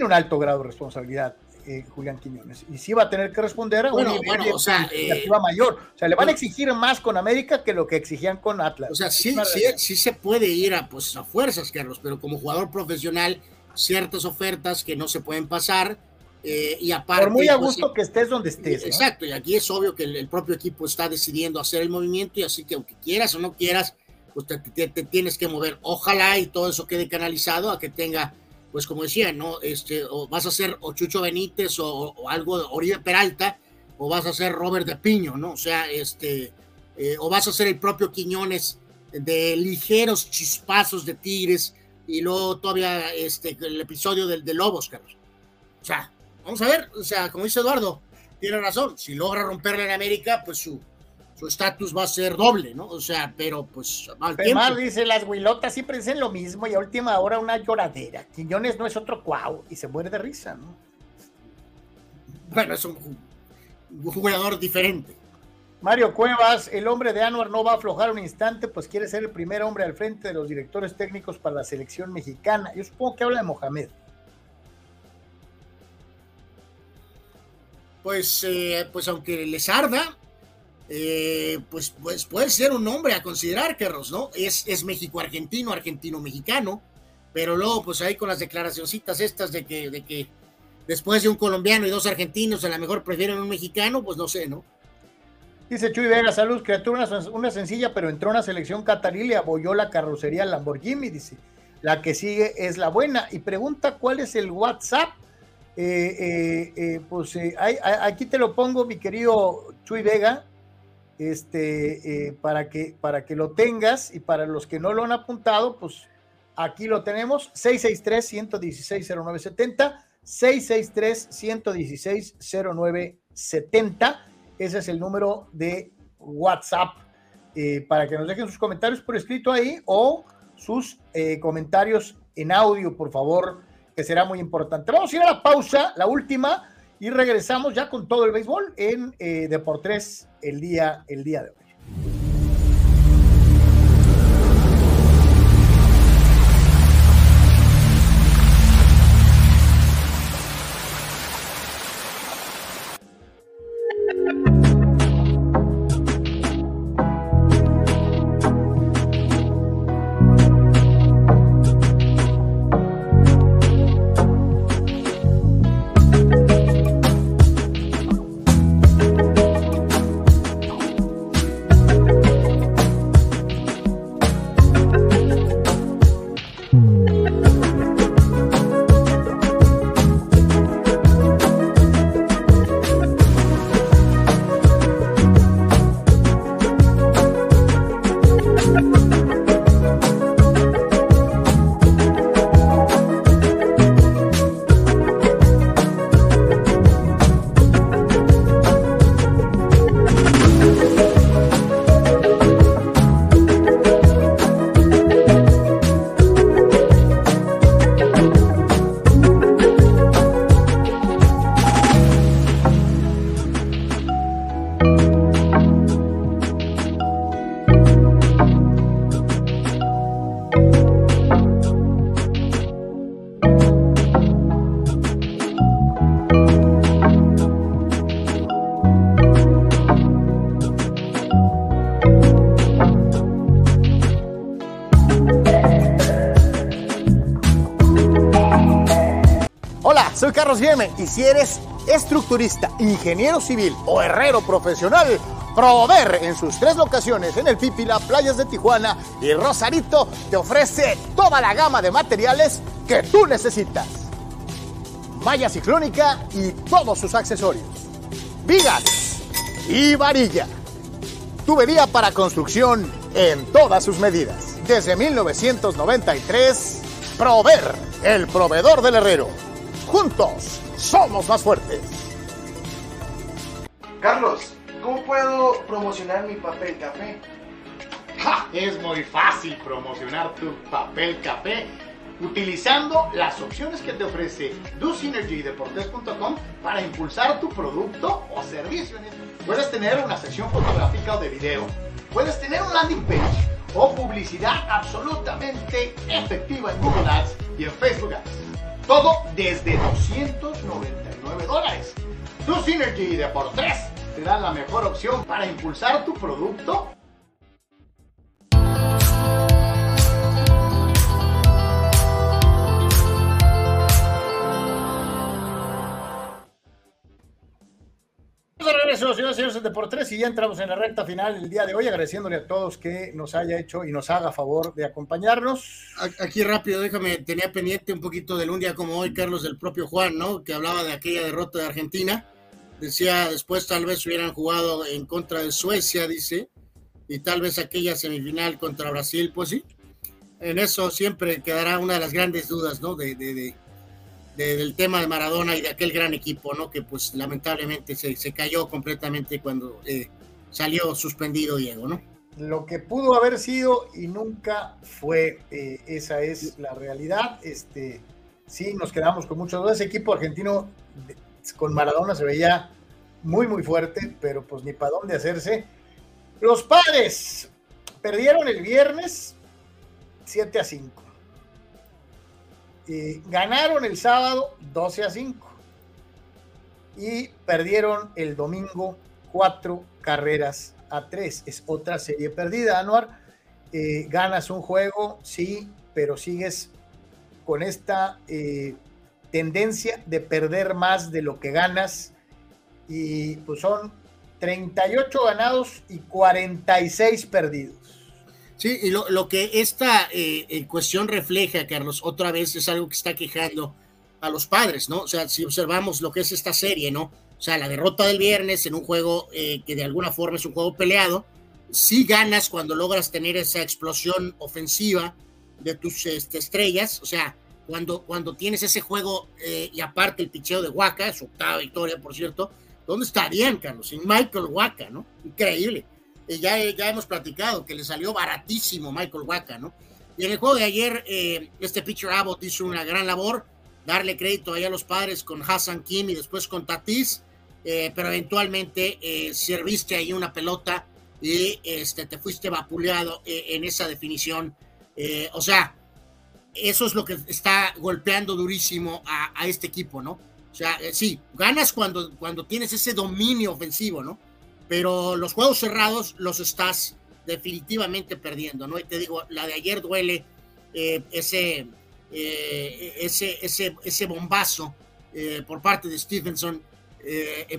un alto grado de responsabilidad eh, Julián Quiñones. Y sí va a tener que responder a bueno, bueno, o sea, eh, mayor. O sea, le van a exigir más con América que lo que exigían con Atlas. O sea, sí, sí, sí, se puede ir a, pues, a fuerzas, Carlos, pero como jugador profesional, ciertas ofertas que no se pueden pasar. Eh, y aparte, Por muy a pues, gusto que estés donde estés. Exacto, y aquí es obvio que el, propio equipo está decidiendo hacer el movimiento y así que aunque quieras o no quieras, pues te tienes que mover. Ojalá y todo eso quede canalizado a que tenga pues como decía, ¿no? Este, o vas a ser o Chucho Benítez o, algo de Oribe Peralta, o vas a ser Robert de Piño, ¿no? O sea, este, eh, o vas a ser el propio Quiñones de ligeros chispazos de Tigres y luego todavía este, el episodio del de Lobos, Carlos. O sea, vamos a ver, o sea, como dice Eduardo, tiene razón, si logra romperle en América, pues su, su estatus va a ser doble, ¿no? O sea, pero pues mal tiempo. dice, las huilotas siempre dicen lo mismo y a última hora una lloradera. Quiñones no es otro cuau y se muere de risa, ¿no? Bueno, es un, jugador diferente. Mario Cuevas, el hombre de Anuar no va a aflojar un instante, pues quiere ser el primer hombre al frente de los directores técnicos para la selección mexicana. Yo supongo que habla de Mohamed. Pues, eh, pues aunque les arda, eh, pues, pues puede ser un nombre a considerar, Carlos, ¿no? Es, es México-argentino, argentino-mexicano, pero luego, pues ahí con las declaracioncitas estas de que, de que después de un colombiano y dos argentinos, a lo mejor prefieren un mexicano, pues no sé, ¿no? Dice Chuy Vega, salud, criatura, una, sencilla, pero entró una selección catarí, le abolló la carrocería Lamborghini, dice. La que sigue es la buena. Y pregunta cuál es el WhatsApp. Eh, eh, pues aquí te lo pongo, mi querido Chuy Vega, este, eh, para, que, para que lo tengas y para los que no lo han apuntado, pues aquí lo tenemos, 663-116-0970, 663-116-0970, ese es el número de WhatsApp eh, para que nos dejen sus comentarios por escrito ahí o sus eh, comentarios en audio, por favor, que será muy importante. Vamos a ir a la pausa, la última y regresamos ya con todo el béisbol en eh, Deportes el día, el día de hoy. Carlos y si eres estructurista, ingeniero civil o herrero profesional, Prover en sus tres locaciones en el Pípila, Playas de Tijuana y Rosarito te ofrece toda la gama de materiales que tú necesitas. Malla ciclónica y todos sus accesorios. Vigas y varilla. Tubería para construcción en todas sus medidas. Desde 1993, Prover, el proveedor del herrero. Juntos somos más fuertes. Carlos, ¿cómo puedo promocionar mi papel café? ¡Ja! Es muy fácil promocionar tu papel café utilizando las opciones que te ofrece DoSynergyDeportes.com para impulsar tu producto o servicio. Puedes tener una sección fotográfica o de video, puedes tener un landing page o publicidad absolutamente efectiva en Google Ads y en Facebook Ads. Todo desde 299 dólares. DoSynergy de por 3 te da la mejor opción para impulsar tu producto regreso, señores y señores de por tres, y ya entramos en la recta final el día de hoy, agradeciéndole a todos que nos haya hecho y nos haga favor de acompañarnos. Aquí rápido, déjame, tenía pendiente un poquito del un día como hoy, Carlos, del propio Juan, ¿no? Que hablaba de aquella derrota de Argentina. Decía, después tal vez hubieran jugado en contra de Suecia, dice, y tal vez aquella semifinal contra Brasil, pues sí. En eso siempre quedará una de las grandes dudas, ¿no? de, de, de del tema de Maradona y de aquel gran equipo, ¿no? Que pues lamentablemente se, se cayó completamente cuando eh, salió suspendido Diego, ¿no? Lo que pudo haber sido y nunca fue, eh, esa es la realidad. Este, sí, nos quedamos con muchas dudas. Ese equipo argentino con Maradona se veía muy, muy fuerte, pero pues ni para dónde hacerse. Los padres perdieron el viernes 7 a 5 eh, ganaron el sábado 12 a 5 y perdieron el domingo cuatro carreras a tres. Es otra serie perdida, Anuar. Eh, ganas un juego, sí, pero sigues con esta eh, tendencia de perder más de lo que ganas. Y pues son 38 ganados y 46 perdidos. Sí, y lo, lo que esta eh, cuestión refleja, Carlos, otra vez es algo que está quejando a los padres, ¿no? O sea, si observamos lo que es esta serie, ¿no? O sea, la derrota del viernes en un juego eh, que de alguna forma es un juego peleado, sí ganas cuando logras tener esa explosión ofensiva de tus este, estrellas, o sea, cuando, cuando tienes ese juego eh, y aparte el picheo de Waka, su octava victoria, por cierto, ¿dónde estarían, Carlos? Sin Michael Waka, ¿no? Increíble ya, ya hemos platicado que le salió baratísimo Michael Waka, ¿no? Y en el juego de ayer, eh, este pitcher Abbott hizo una gran labor, darle crédito ahí a los padres con Hassan Kim y después con Tatis, eh, pero eventualmente eh, serviste ahí una pelota y este, te fuiste vapuleado en esa definición. o sea, eso es lo que está golpeando durísimo a, a este equipo, ¿no? O sea, sí, ganas cuando, cuando tienes ese dominio ofensivo, ¿no? Pero los juegos cerrados los estás definitivamente perdiendo, ¿no? Y te digo, la de ayer duele eh, ese, eh, ese, ese, ese bombazo eh, por parte de Stevenson,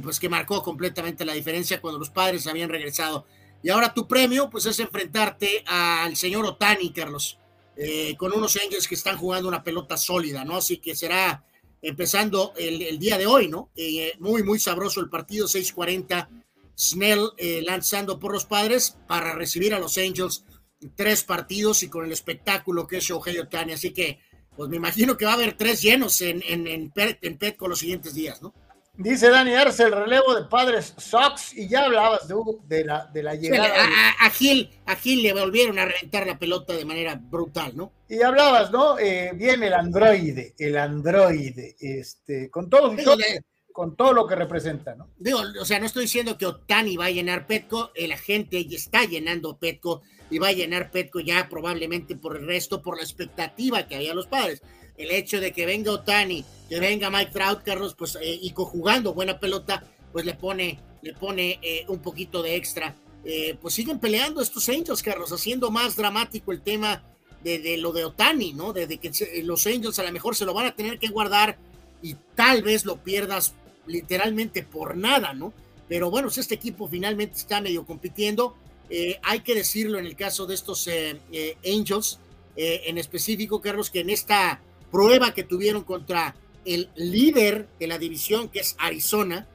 pues que marcó completamente la diferencia cuando los padres habían regresado. Y ahora tu premio, pues es enfrentarte al señor Otani, Carlos, con unos Angels que están jugando una pelota sólida, ¿no? Así que será empezando el, el día de hoy, ¿no? muy, muy sabroso el partido, 6:40 Snell eh, lanzando por los padres para recibir a los Angels tres partidos y con el espectáculo que es Shohei Otani. Así que, pues me imagino que va a haber tres llenos en, en, en, Petco los siguientes días, ¿no? Dice Dani Arce, el relevo de padres Sox, y ya hablabas de, de, la, de la llegada. a, a, Gil, a Gil le volvieron a reventar la pelota de manera brutal, ¿no? Y hablabas, ¿no? Eh, viene el androide, el androide, este, con todos sus con todo lo que representa, ¿no? Digo, o sea, no estoy diciendo que Otani va a llenar Petco, la gente está llenando Petco y va a llenar Petco ya probablemente por el resto, por la expectativa que había los padres. El hecho de que venga Otani, que venga Mike Trout, Carlos, pues, eh, y jugando buena pelota, pues le pone, le pone eh, un poquito de extra. Eh, pues siguen peleando estos Angels, Carlos, haciendo más dramático el tema de, de lo de Otani, ¿no? De, de, que los Angels a lo mejor se lo van a tener que guardar y tal vez lo pierdas literalmente por nada, ¿no? Pero bueno, si este equipo finalmente está medio compitiendo. Eh, hay que decirlo en el caso de estos eh, eh, Angels, en específico, Carlos, que en esta prueba que tuvieron contra el líder de la división, que es Arizona,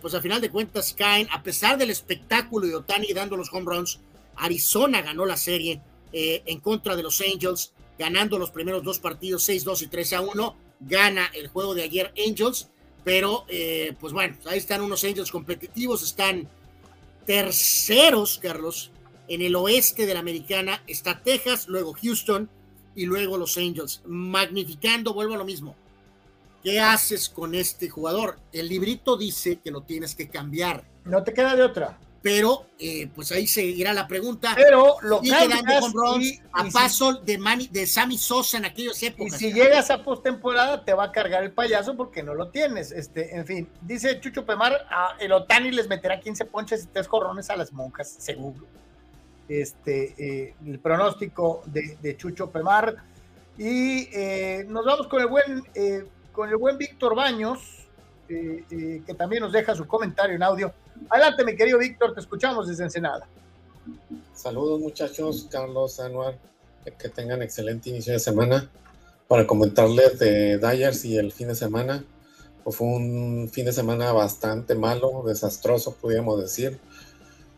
pues a final de cuentas caen, a pesar del espectáculo de Otani dando los home runs, Arizona ganó la serie en contra de los Angels, ganando los primeros dos partidos 6-2 y 3-1, gana el juego de ayer Angels pero, eh, pues bueno, ahí están unos Angels competitivos, están terceros, Carlos. En el oeste de la americana está Texas, luego Houston y luego los Angels. Magnificando, vuelvo a lo mismo. ¿Qué haces con este jugador? El librito dice que lo tienes que cambiar. No te queda de otra pero eh, pues ahí seguirá la pregunta. Pero lo que a paso de, de Sammy Sosa en aquellos épocas. Y si llegas a postemporada te va a cargar el payaso porque no lo tienes. Este, en fin, dice Chucho Pemar, el Otani les meterá 15 ponches y 3 jorrones a las monjas, seguro. Este, eh, el pronóstico de, Chucho Pemar. Y eh, nos vamos con el buen, con el buen Víctor Baños eh, que también nos deja su comentario en audio. Adelante, mi querido Víctor, te escuchamos desde Ensenada. Saludos, muchachos, Carlos, Anuar, que tengan excelente inicio de semana. Para comentarles de Dyers y el fin de semana, pues fue un fin de semana bastante malo, desastroso, podríamos decir.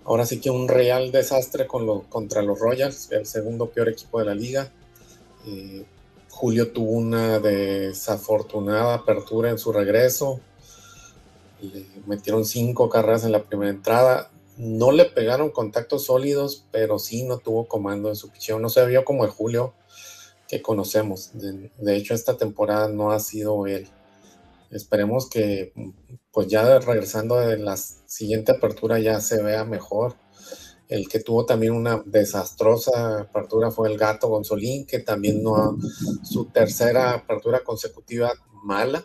Ahora sí que un real desastre con lo, contra los Royals, el segundo peor equipo de la liga. Julio tuvo una desafortunada apertura en su regreso le metieron cinco carreras en la primera entrada. No le pegaron contactos sólidos, pero sí no tuvo comando en su pichón. No se vio como el Julio que conocemos. De, hecho, esta temporada no ha sido él. Esperemos que, pues ya regresando de la siguiente apertura, ya se vea mejor. El que tuvo también una desastrosa apertura fue el gato Gonzolín, que también no su tercera apertura consecutiva mala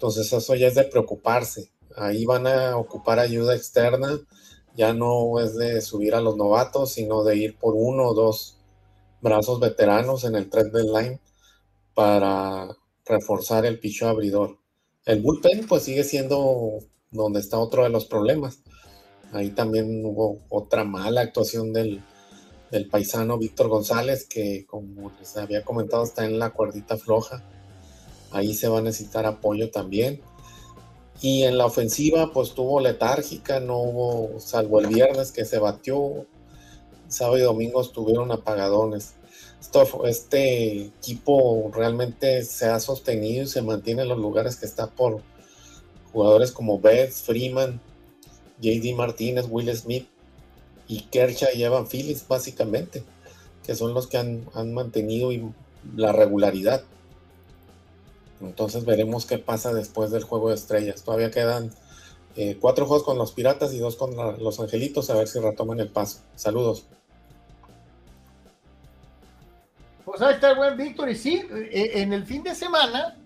entonces eso ya es de preocuparse. Ahí van a ocupar ayuda externa. Ya no es de subir a los novatos, sino de ir por uno o dos brazos veteranos en el trend line para reforzar el picho abridor. El bullpen pues sigue siendo donde está otro de los problemas. Ahí también hubo otra mala actuación del, del paisano Víctor González, que como les había comentado está en la cuerdita floja ahí se va a necesitar apoyo también. Y en la ofensiva, pues tuvo letárgica, no hubo, salvo el viernes que se batió, sábado y domingo estuvieron apagadones. Este equipo realmente se ha sostenido y se mantiene en los lugares que está por jugadores como Beth, Freeman, JD Martínez, Will Smith y Kershaw y Evan Phillips, básicamente, que son los que han mantenido la regularidad. Entonces veremos qué pasa después del juego de estrellas. Todavía quedan eh, cuatro juegos con los Piratas y dos con los Angelitos, a ver si retoman el paso. Saludos. Pues ahí está el buen Víctor. Y sí, eh, en el fin de semana,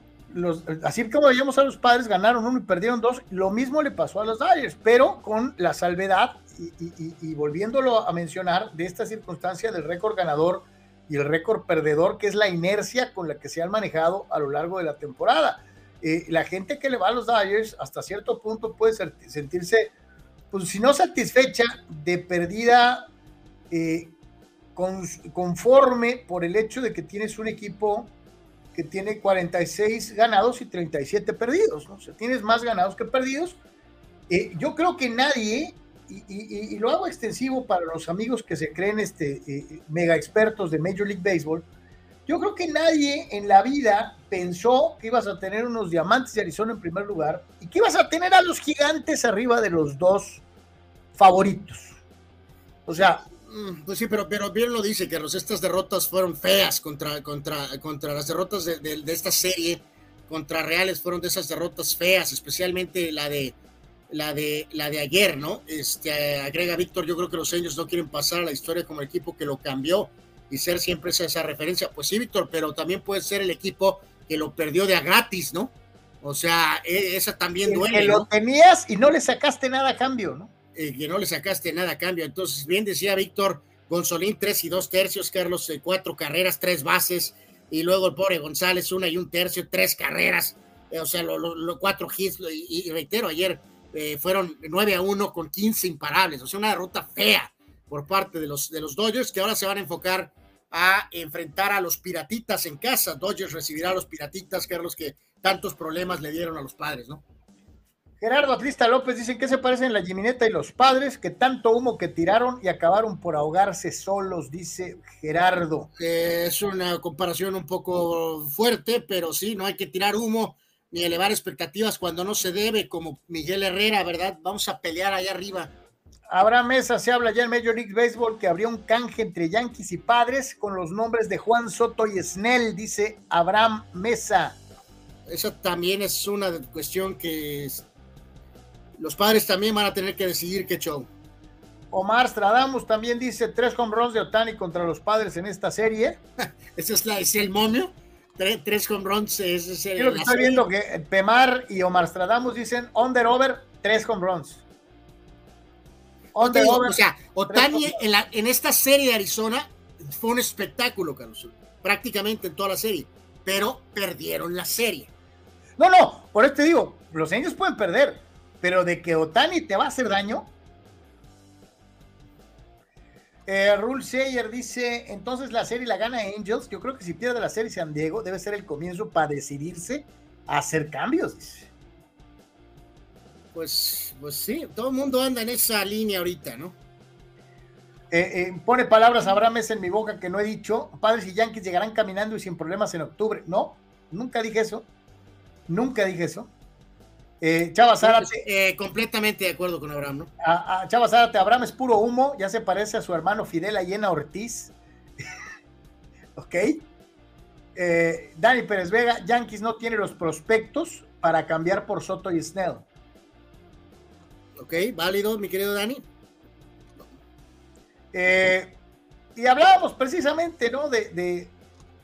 así como veíamos a los padres, ganaron uno y perdieron dos. Lo mismo le pasó a los Dodgers, pero con la salvedad y volviéndolo a mencionar de esta circunstancia del récord ganador y el récord perdedor, que es la inercia con la que se han manejado a lo largo de la temporada. Eh, la gente que le va a los Dodgers hasta cierto punto puede sentirse, pues si no satisfecha, de perdida eh, conforme por el hecho de que tienes un equipo que tiene 46 ganados y 37 perdidos, ¿no? O sea, tienes más ganados que perdidos. Eh, yo creo que nadie y, lo hago extensivo para los amigos que se creen este, eh, mega expertos de Major League Baseball. Yo creo que nadie en la vida pensó que ibas a tener unos diamantes de Arizona en primer lugar y que ibas a tener a los gigantes arriba de los dos favoritos. O sea. Mm, pues sí, pero, pero bien lo dice, que estas derrotas fueron feas contra, contra, contra las derrotas de, de esta serie, contra Reales fueron de esas derrotas feas, especialmente la de, la de, la de ayer, ¿no? Este, agrega Víctor, yo creo que los Angels no quieren pasar a la historia como el equipo que lo cambió y ser siempre esa, esa referencia. Pues sí, Víctor, pero también puede ser el equipo que lo perdió de a gratis, ¿no? O sea, e, esa también duele. Que lo tenías y no le sacaste nada a cambio, ¿no? Eh, que no le sacaste nada a cambio. Entonces, bien decía Víctor, Gonzolín, tres y dos tercios, Carlos, eh, cuatro carreras, tres bases, y luego el pobre González, una y un tercio, tres carreras eh, o sea, los cuatro hits, y, reitero, ayer eh, fueron 9 a 1 con 15 imparables, o sea, una derrota fea por parte de los, de los Dodgers que ahora se van a enfocar a enfrentar a los piratitas en casa. Dodgers recibirá a los piratitas, que eran los que tantos problemas le dieron a los padres, ¿no? Gerardo Atlista López dice que se parecen la Jimineta y los padres, que tanto humo que tiraron y acabaron por ahogarse solos, dice Gerardo. es una comparación un poco fuerte, pero sí, no hay que tirar humo ni elevar expectativas cuando no se debe, como Miguel Herrera, ¿verdad? Vamos a pelear allá arriba. Abraham Mesa se habla ya en Major League Baseball que habría un canje entre Yankees y Padres con los nombres de Juan Soto y Snell, dice Abraham Mesa. Esa también es una cuestión que los padres también van a tener que decidir qué show. Omar Stradamus también dice tres home runs de Otani contra los padres en esta serie. ¿Ese es, la, es el momio? Tres, home runs. Es, el, que estoy viendo que Pemar y Omar Stradamus dicen under over, tres home runs. Under over, o sea, Otani en, la, en esta serie de Arizona fue un espectáculo, Carlos. Prácticamente en toda la serie. Pero perdieron la serie. No, no, por eso te digo, los Angels pueden perder, pero de que Otani te va a hacer daño. Eh, Rule Sayer dice, entonces la serie la gana Angels. Yo creo que si pierde la serie San Diego, debe ser el comienzo para decidirse a hacer cambios. Pues, pues sí, todo el mundo anda en esa línea ahorita, ¿no? Eh, eh, pone palabras Abraham en mi boca que no he dicho. Padres y Yankees llegarán caminando y sin problemas en octubre. No, nunca dije eso. Nunca dije eso. Eh, Chava Zárate. Eh, completamente de acuerdo con Abraham, ¿no? A, Chava Zárate, Abraham es puro humo, ya se parece a su hermano Fidel Ayena Ortiz. ok. Eh, Dani Pérez Vega, Yankees no tiene los prospectos para cambiar por Soto y Snell. Ok, válido, mi querido Dani. y hablábamos precisamente, ¿no? De, de,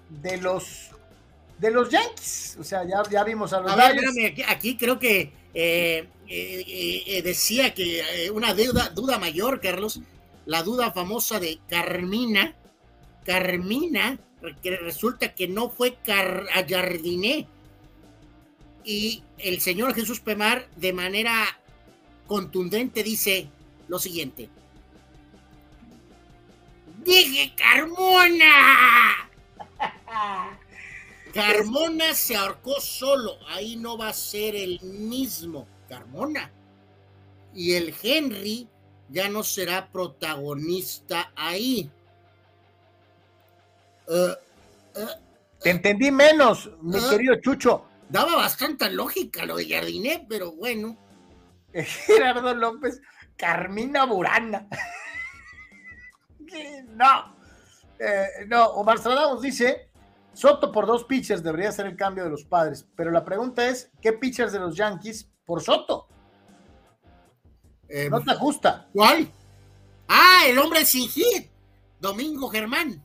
de los de los Yankees. O sea, ya, ya vimos a los a aquí, creo que eh, eh, eh, decía que una duda, duda mayor, Carlos, la duda famosa de Carmina, Carmina, que resulta que no fue Car a Jardiné. Y el señor Jesús Pemar, de manera contundente, dice lo siguiente. Dije Carmona. Carmona se ahorcó solo, ahí no va a ser el mismo Carmona. Y el Henry ya no será protagonista ahí. Eh, eh, Te entendí menos, mi eh, querido Chucho. Daba bastante lógica lo de Jardinet, pero bueno. Gerardo López, Carmina Burana. no. no, Omar Stradamus dice Soto por dos pitchers debería ser el cambio de los padres, pero la pregunta es, ¿qué pitchers de los Yankees por Soto? Eh, no te ajusta. ¿Cuál? Ah, el hombre sin hit, Domingo Germán.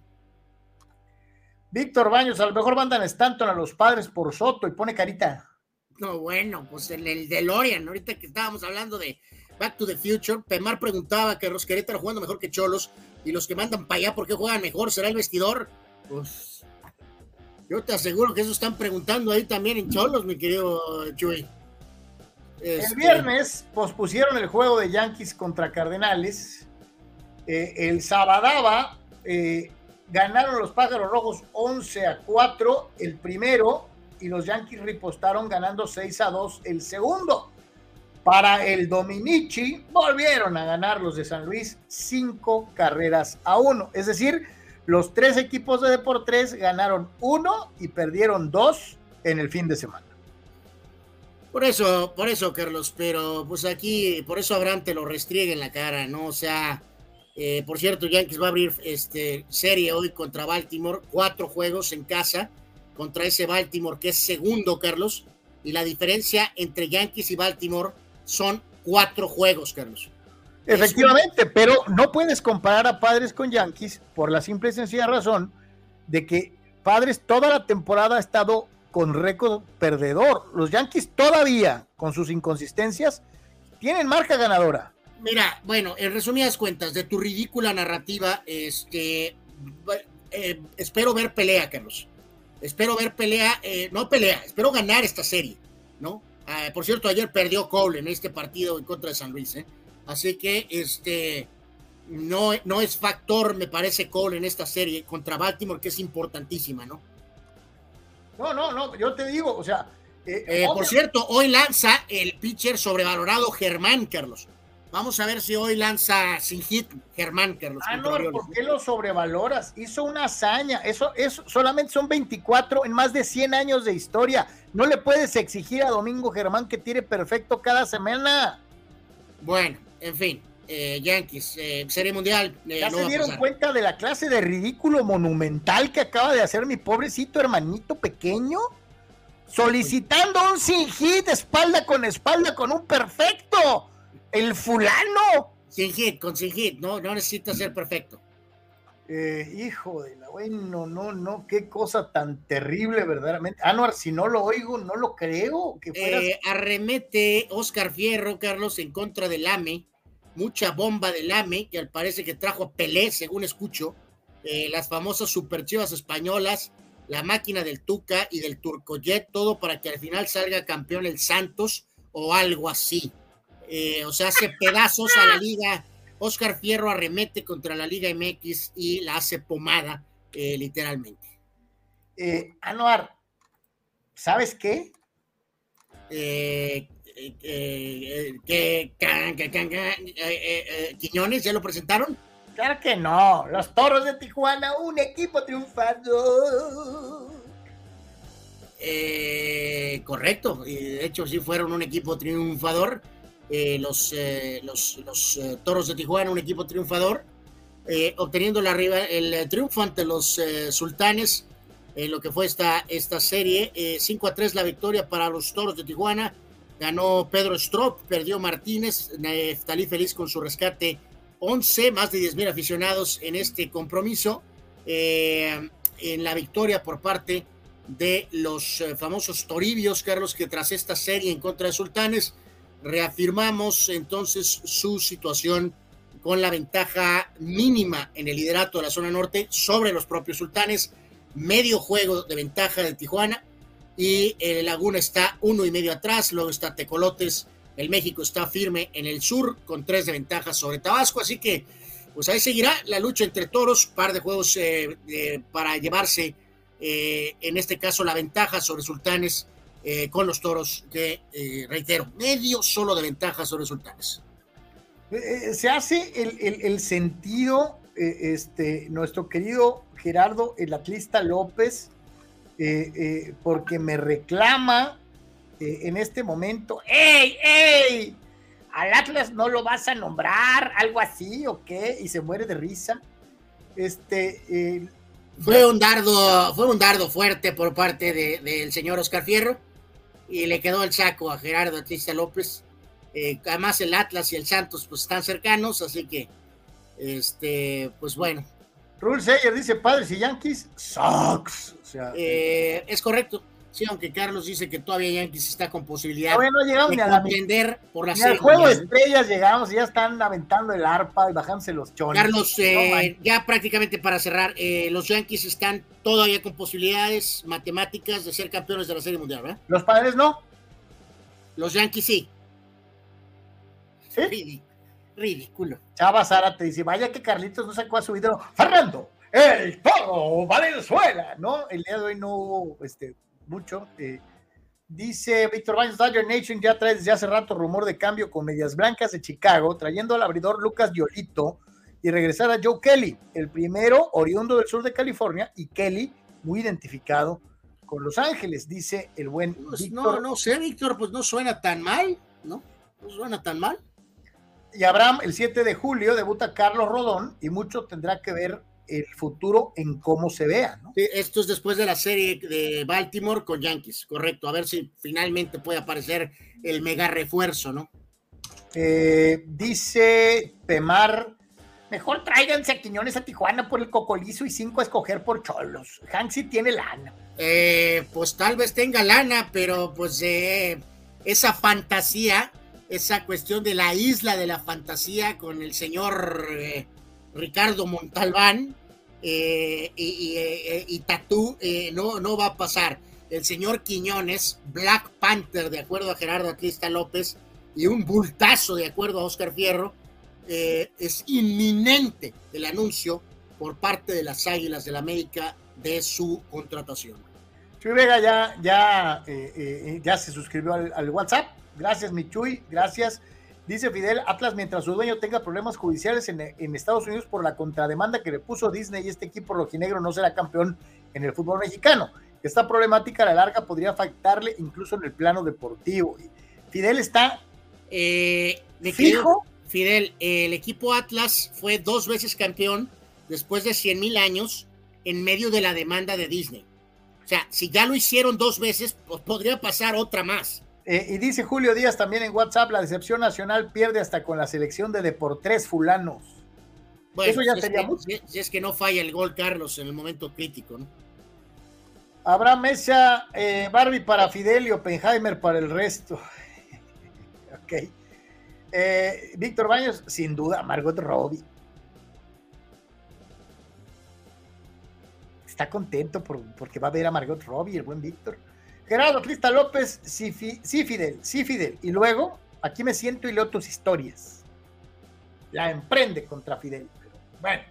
Víctor Baños, a lo mejor mandan Stanton a los padres por Soto y pone carita. No, bueno, pues el, el DeLorean, ahorita que estábamos hablando de Back to the Future, Pemar preguntaba que los Querétaro jugando mejor que Cholos y los que mandan para allá, ¿por qué juegan mejor? ¿Será el vestidor? Pues yo te aseguro que eso están preguntando ahí también en Cholos, mi querido Chuy. El este, viernes pospusieron el juego de Yankees contra Cardenales. Eh, el Sabadaba eh, ganaron los Pájaros Rojos 11 a 4 el primero y los Yankees ripostaron ganando 6 a 2 el segundo. Para el Dominici volvieron a ganar los de San Luis 5 carreras a 1. Es decir, los tres equipos de Deportes ganaron uno y perdieron dos en el fin de semana. Por eso, por eso, Carlos, pero pues aquí, por eso Abraham te lo restriegue en la cara, ¿no? O sea, eh, por cierto, Yankees va a abrir este, serie hoy contra Baltimore, cuatro juegos en casa contra ese Baltimore que es segundo, Carlos, y la diferencia entre Yankees y Baltimore son cuatro juegos, Carlos. Efectivamente, pero no puedes comparar a Padres con Yankees por la simple y sencilla razón de que Padres toda la temporada ha estado con récord perdedor. Los Yankees todavía, con sus inconsistencias, tienen marca ganadora. Mira, bueno, en resumidas cuentas, de tu ridícula narrativa, este, espero ver pelea, Carlos. Espero ver pelea, eh, no pelea, espero ganar esta serie. ¿no? Ah, por cierto, ayer perdió Cole en este partido en contra de San Luis, ¿eh? Así que este no, no es factor, me parece, Cole en esta serie contra Baltimore, que es importantísima, ¿no? No, no, no, yo te digo, o sea. Eh, eh, por cierto, hoy lanza el pitcher sobrevalorado Germán, Carlos. Vamos a ver si hoy lanza sin hit Germán, Carlos. Ah, no, ¿por qué lo sobrevaloras? Hizo una hazaña. Eso, eso solamente son 24 en más de 100 años de historia. No le puedes exigir a Domingo Germán que tire perfecto cada semana. Bueno, en fin, eh, Yankees, eh, Serie Mundial. Eh, ¿Ya se dieron cuenta de la clase de ridículo monumental que acaba de hacer mi pobrecito hermanito pequeño? Solicitando un sin hit, espalda con espalda, con un perfecto. El fulano. Sin hit, con sin hit, no, no necesita ser perfecto. hijo de la bueno, no, no, qué cosa tan terrible, verdaderamente. Anuar, si no lo oigo, no lo creo. Que arremete Oscar Fierro, Carlos, en contra del AME mucha bomba del AME, que al parece que trajo a Pelé, según escucho, eh, las famosas superchivas españolas, la máquina del Tuca y del Turcojet, todo para que al final salga campeón el Santos o algo así. Eh, o sea, hace pedazos a la liga. Oscar Fierro arremete contra la Liga MX y la hace pomada, eh, literalmente. Anuar, ¿sabes qué? Eh, que Quiñones ya lo presentaron. Claro que no, los toros de Tijuana, un equipo triunfando. Eh, correcto, de hecho sí fueron un equipo triunfador. Eh, los, eh, los, los toros de Tijuana, un equipo triunfador, obteniendo la, el triunfo ante los sultanes en lo que fue esta, esta serie. 5 a 3 la victoria para los toros de Tijuana ganó Pedro Strop, perdió Martínez, Neftalí feliz con su rescate 11, más de 10 mil aficionados en este compromiso, eh, en la victoria por parte de los eh, famosos Toribios, Carlos, que tras esta serie en contra de Sultanes, reafirmamos entonces su situación con la ventaja mínima en el liderato de la zona norte sobre los propios Sultanes, medio juego de ventaja de Tijuana, y el Laguna está uno y medio atrás, luego está Tecolotes, el México está firme en el sur con tres de ventaja sobre Tabasco, así que pues ahí seguirá la lucha entre toros, par de juegos eh, para llevarse eh, en este caso la ventaja sobre Sultanes eh, con los toros, que reitero, medio solo de ventaja sobre Sultanes. Se hace el, el sentido, este, nuestro querido Gerardo, el atlista López, eh, eh, porque me reclama eh, en este momento, ¡Ey, ey! Al Atlas no lo vas a nombrar, algo así, ¿o qué? Y se muere de risa. Este. fue un dardo, fue un dardo fuerte por parte del señor Oscar Fierro y le quedó el saco a Gerardo Atlista López. además el Atlas y el Santos pues están cercanos, así que este, pues bueno. Rule Sayer dice padres y Yankees sucks. Eh, es correcto. Sí, aunque Carlos dice que todavía Yankees está con posibilidad no llegamos de contender por la al juego de estrellas llegamos y ya están aventando el arpa y bajándose los chones. Carlos, eh, ya prácticamente para cerrar, eh, los Yankees están todavía con posibilidades matemáticas de ser campeones de la Serie Mundial, ¿verdad? Los padres no. Los Yankees sí. ¿Sí? Ridículo. Chava Sara te dice, vaya que Carlitos no sacó a su ídolo. Fernando, el todo Valenzuela, ¿no? El día de hoy no hubo este, mucho. Eh, dice Víctor Baños, Dodger Nation ya trae desde hace rato rumor de cambio con Medias Blancas de Chicago, trayendo al abridor Lucas Diolito y regresar a Joe Kelly, el primero oriundo del sur de California y Kelly muy identificado con Los Ángeles, dice el buen pues Víctor. No, no sé, Víctor, pues no suena tan mal, ¿no? No suena tan mal. Y Abraham, el 7 de julio, debuta Carlos Rodón y mucho tendrá que ver el futuro en cómo se vea. ¿no? esto es después de la serie de Baltimore con Yankees, correcto. A ver si finalmente puede aparecer el mega refuerzo, ¿no? Eh, dice Pemar, mejor tráiganse a Quiñones a Tijuana por el cocolizo y cinco a escoger por Cholos. Hanksy tiene lana. Eh, pues tal vez tenga lana, pero pues eh, esa fantasía, esa cuestión de la isla de la fantasía con el señor Ricardo Montalbán eh, y, y, eh, Tatú, eh, no, no va a pasar. el señor Quiñones, Black Panther, de acuerdo a Gerardo Atlista López, y un bultazo, de acuerdo a Oscar Fierro, eh, es inminente el anuncio por parte de las Águilas del la América de su contratación. Chuy Vega ya, ya, ya se suscribió al, WhatsApp. Gracias, mi Chuy, gracias. Dice Fidel, Atlas, mientras su dueño tenga problemas judiciales en, en, Estados Unidos por la contrademanda que le puso Disney y este equipo rojinegro no será campeón en el fútbol mexicano. Esta problemática a la larga podría afectarle incluso en el plano deportivo. Fidel está eh, fijo. Fidel, el equipo Atlas fue dos veces campeón después de 100 mil años en medio de la demanda de Disney. O sea, si ya lo hicieron dos veces, pues podría pasar otra más. Eh, y dice Julio Díaz también en WhatsApp, la decepción nacional pierde hasta con la selección de Deportes fulanos. Bueno, Eso ya sería Si es que no falla el gol, Carlos, en el momento crítico, ¿no? Habrá mesa eh, Barbie para Fidel y Oppenheimer para el resto. ok. Eh, Víctor Baños, sin duda, Margot Robbie. Está contento porque va a ver a Margot Robbie, el buen Víctor. Gerardo Crista López, sí, Fidel, sí, Fidel. Y luego, aquí me siento y leo tus historias. La emprende contra Fidel. bueno.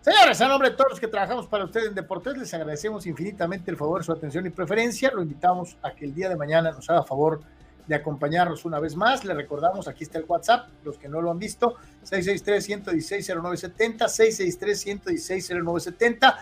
Señores, a nombre de todos los que trabajamos para ustedes en Deportes, les agradecemos infinitamente el favor, su atención y preferencia. Lo invitamos a que el día de mañana nos haga favor de acompañarnos una vez más. Le recordamos, aquí está el WhatsApp, los que no lo han visto, 663-116-0970, 663-116-0970.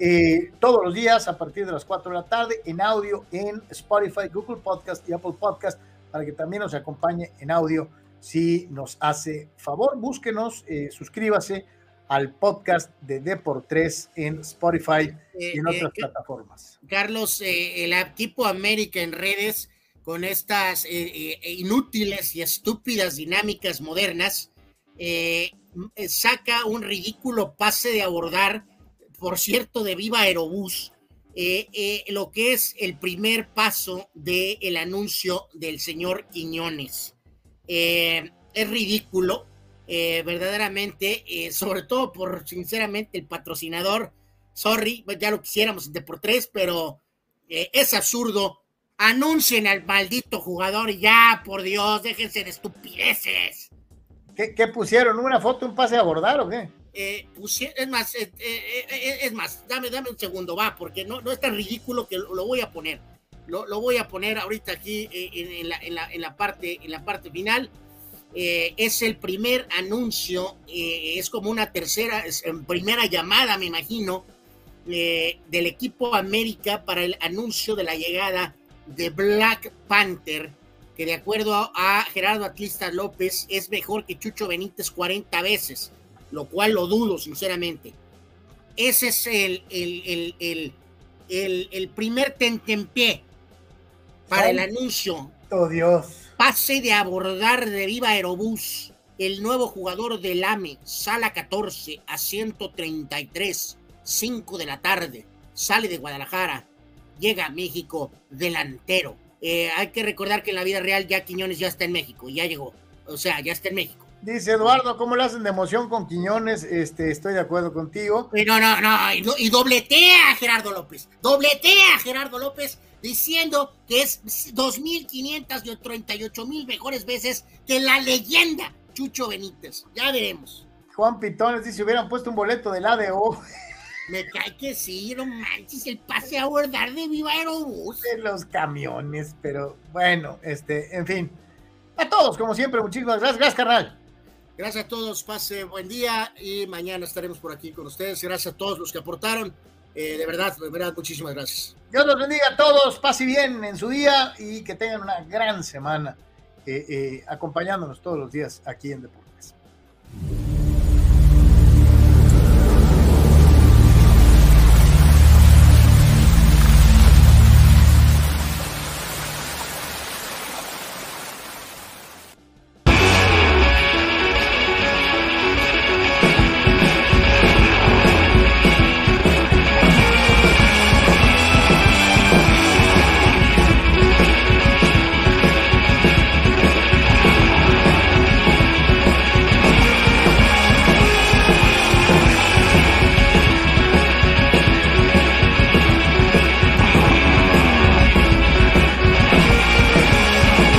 Eh, todos los días a partir de las 4 de la tarde en audio en Spotify, Google Podcast y Apple Podcast para que también nos acompañe en audio si nos hace favor. Búsquenos, eh, suscríbase al podcast de Deportes en Spotify y en eh, otras eh, plataformas. Carlos, eh, el equipo América en redes con estas inútiles y estúpidas dinámicas modernas saca un ridículo pase de abordar, por cierto, de Viva Aerobús, lo que es el primer paso del anuncio del señor Quiñones. es ridículo, eh, verdaderamente, eh, sobre todo por, sinceramente, el patrocinador. Sorry, pues ya lo quisiéramos en Deportes, pero eh, es absurdo. Anuncien al maldito jugador ya, por Dios, déjense de estupideces. ¿Qué, pusieron? ¿Una foto, un pase a abordar o qué? Es más, es más, dame, dame un segundo, va, porque no, no es tan ridículo que lo, voy a poner. Lo, lo, voy a poner ahorita aquí en, la, en, la, en, la, parte, en la parte final. Eh, es el primer anuncio, eh, es como una tercera, primera llamada, me imagino, eh, del equipo América para el anuncio de la llegada de Black Panther, que de acuerdo a, Gerardo Atlista López es mejor que Chucho Benítez 40 veces, lo cual lo dudo, sinceramente. Ese es el, el, el, el, el primer tentempié para el anuncio. Oh Dios Pase de abordar de Viva Aerobús, el nuevo jugador del AME, sala 14 a 133, 5 de la tarde, sale de Guadalajara, llega a México delantero. Eh, hay que recordar que en la vida real ya Quiñones ya está en México, ya llegó, o sea, ya está en México. Dice Eduardo, ¿cómo le hacen de emoción con Quiñones? Este, estoy de acuerdo contigo. No, no, no, y, y dobletea a Gerardo López, dobletea a Gerardo López diciendo que es 2.500 y 38.000 mejores veces que la leyenda Chucho Benítez. Ya veremos. Juan Pitones dice, hubieran puesto un boleto del ADO. Me cae que sí, no manches, el pase a abordar de Viva Aerobús. De los camiones, pero bueno, este, en fin. A todos, como siempre, muchísimas gracias. Gracias, carnal. Gracias a todos, pase buen día y mañana estaremos por aquí con ustedes. Gracias a todos los que aportaron. Eh, de verdad, de verdad, muchísimas gracias. Dios los bendiga a todos, pase bien en su día y que tengan una gran semana eh, eh, acompañándonos todos los días aquí en Deportes.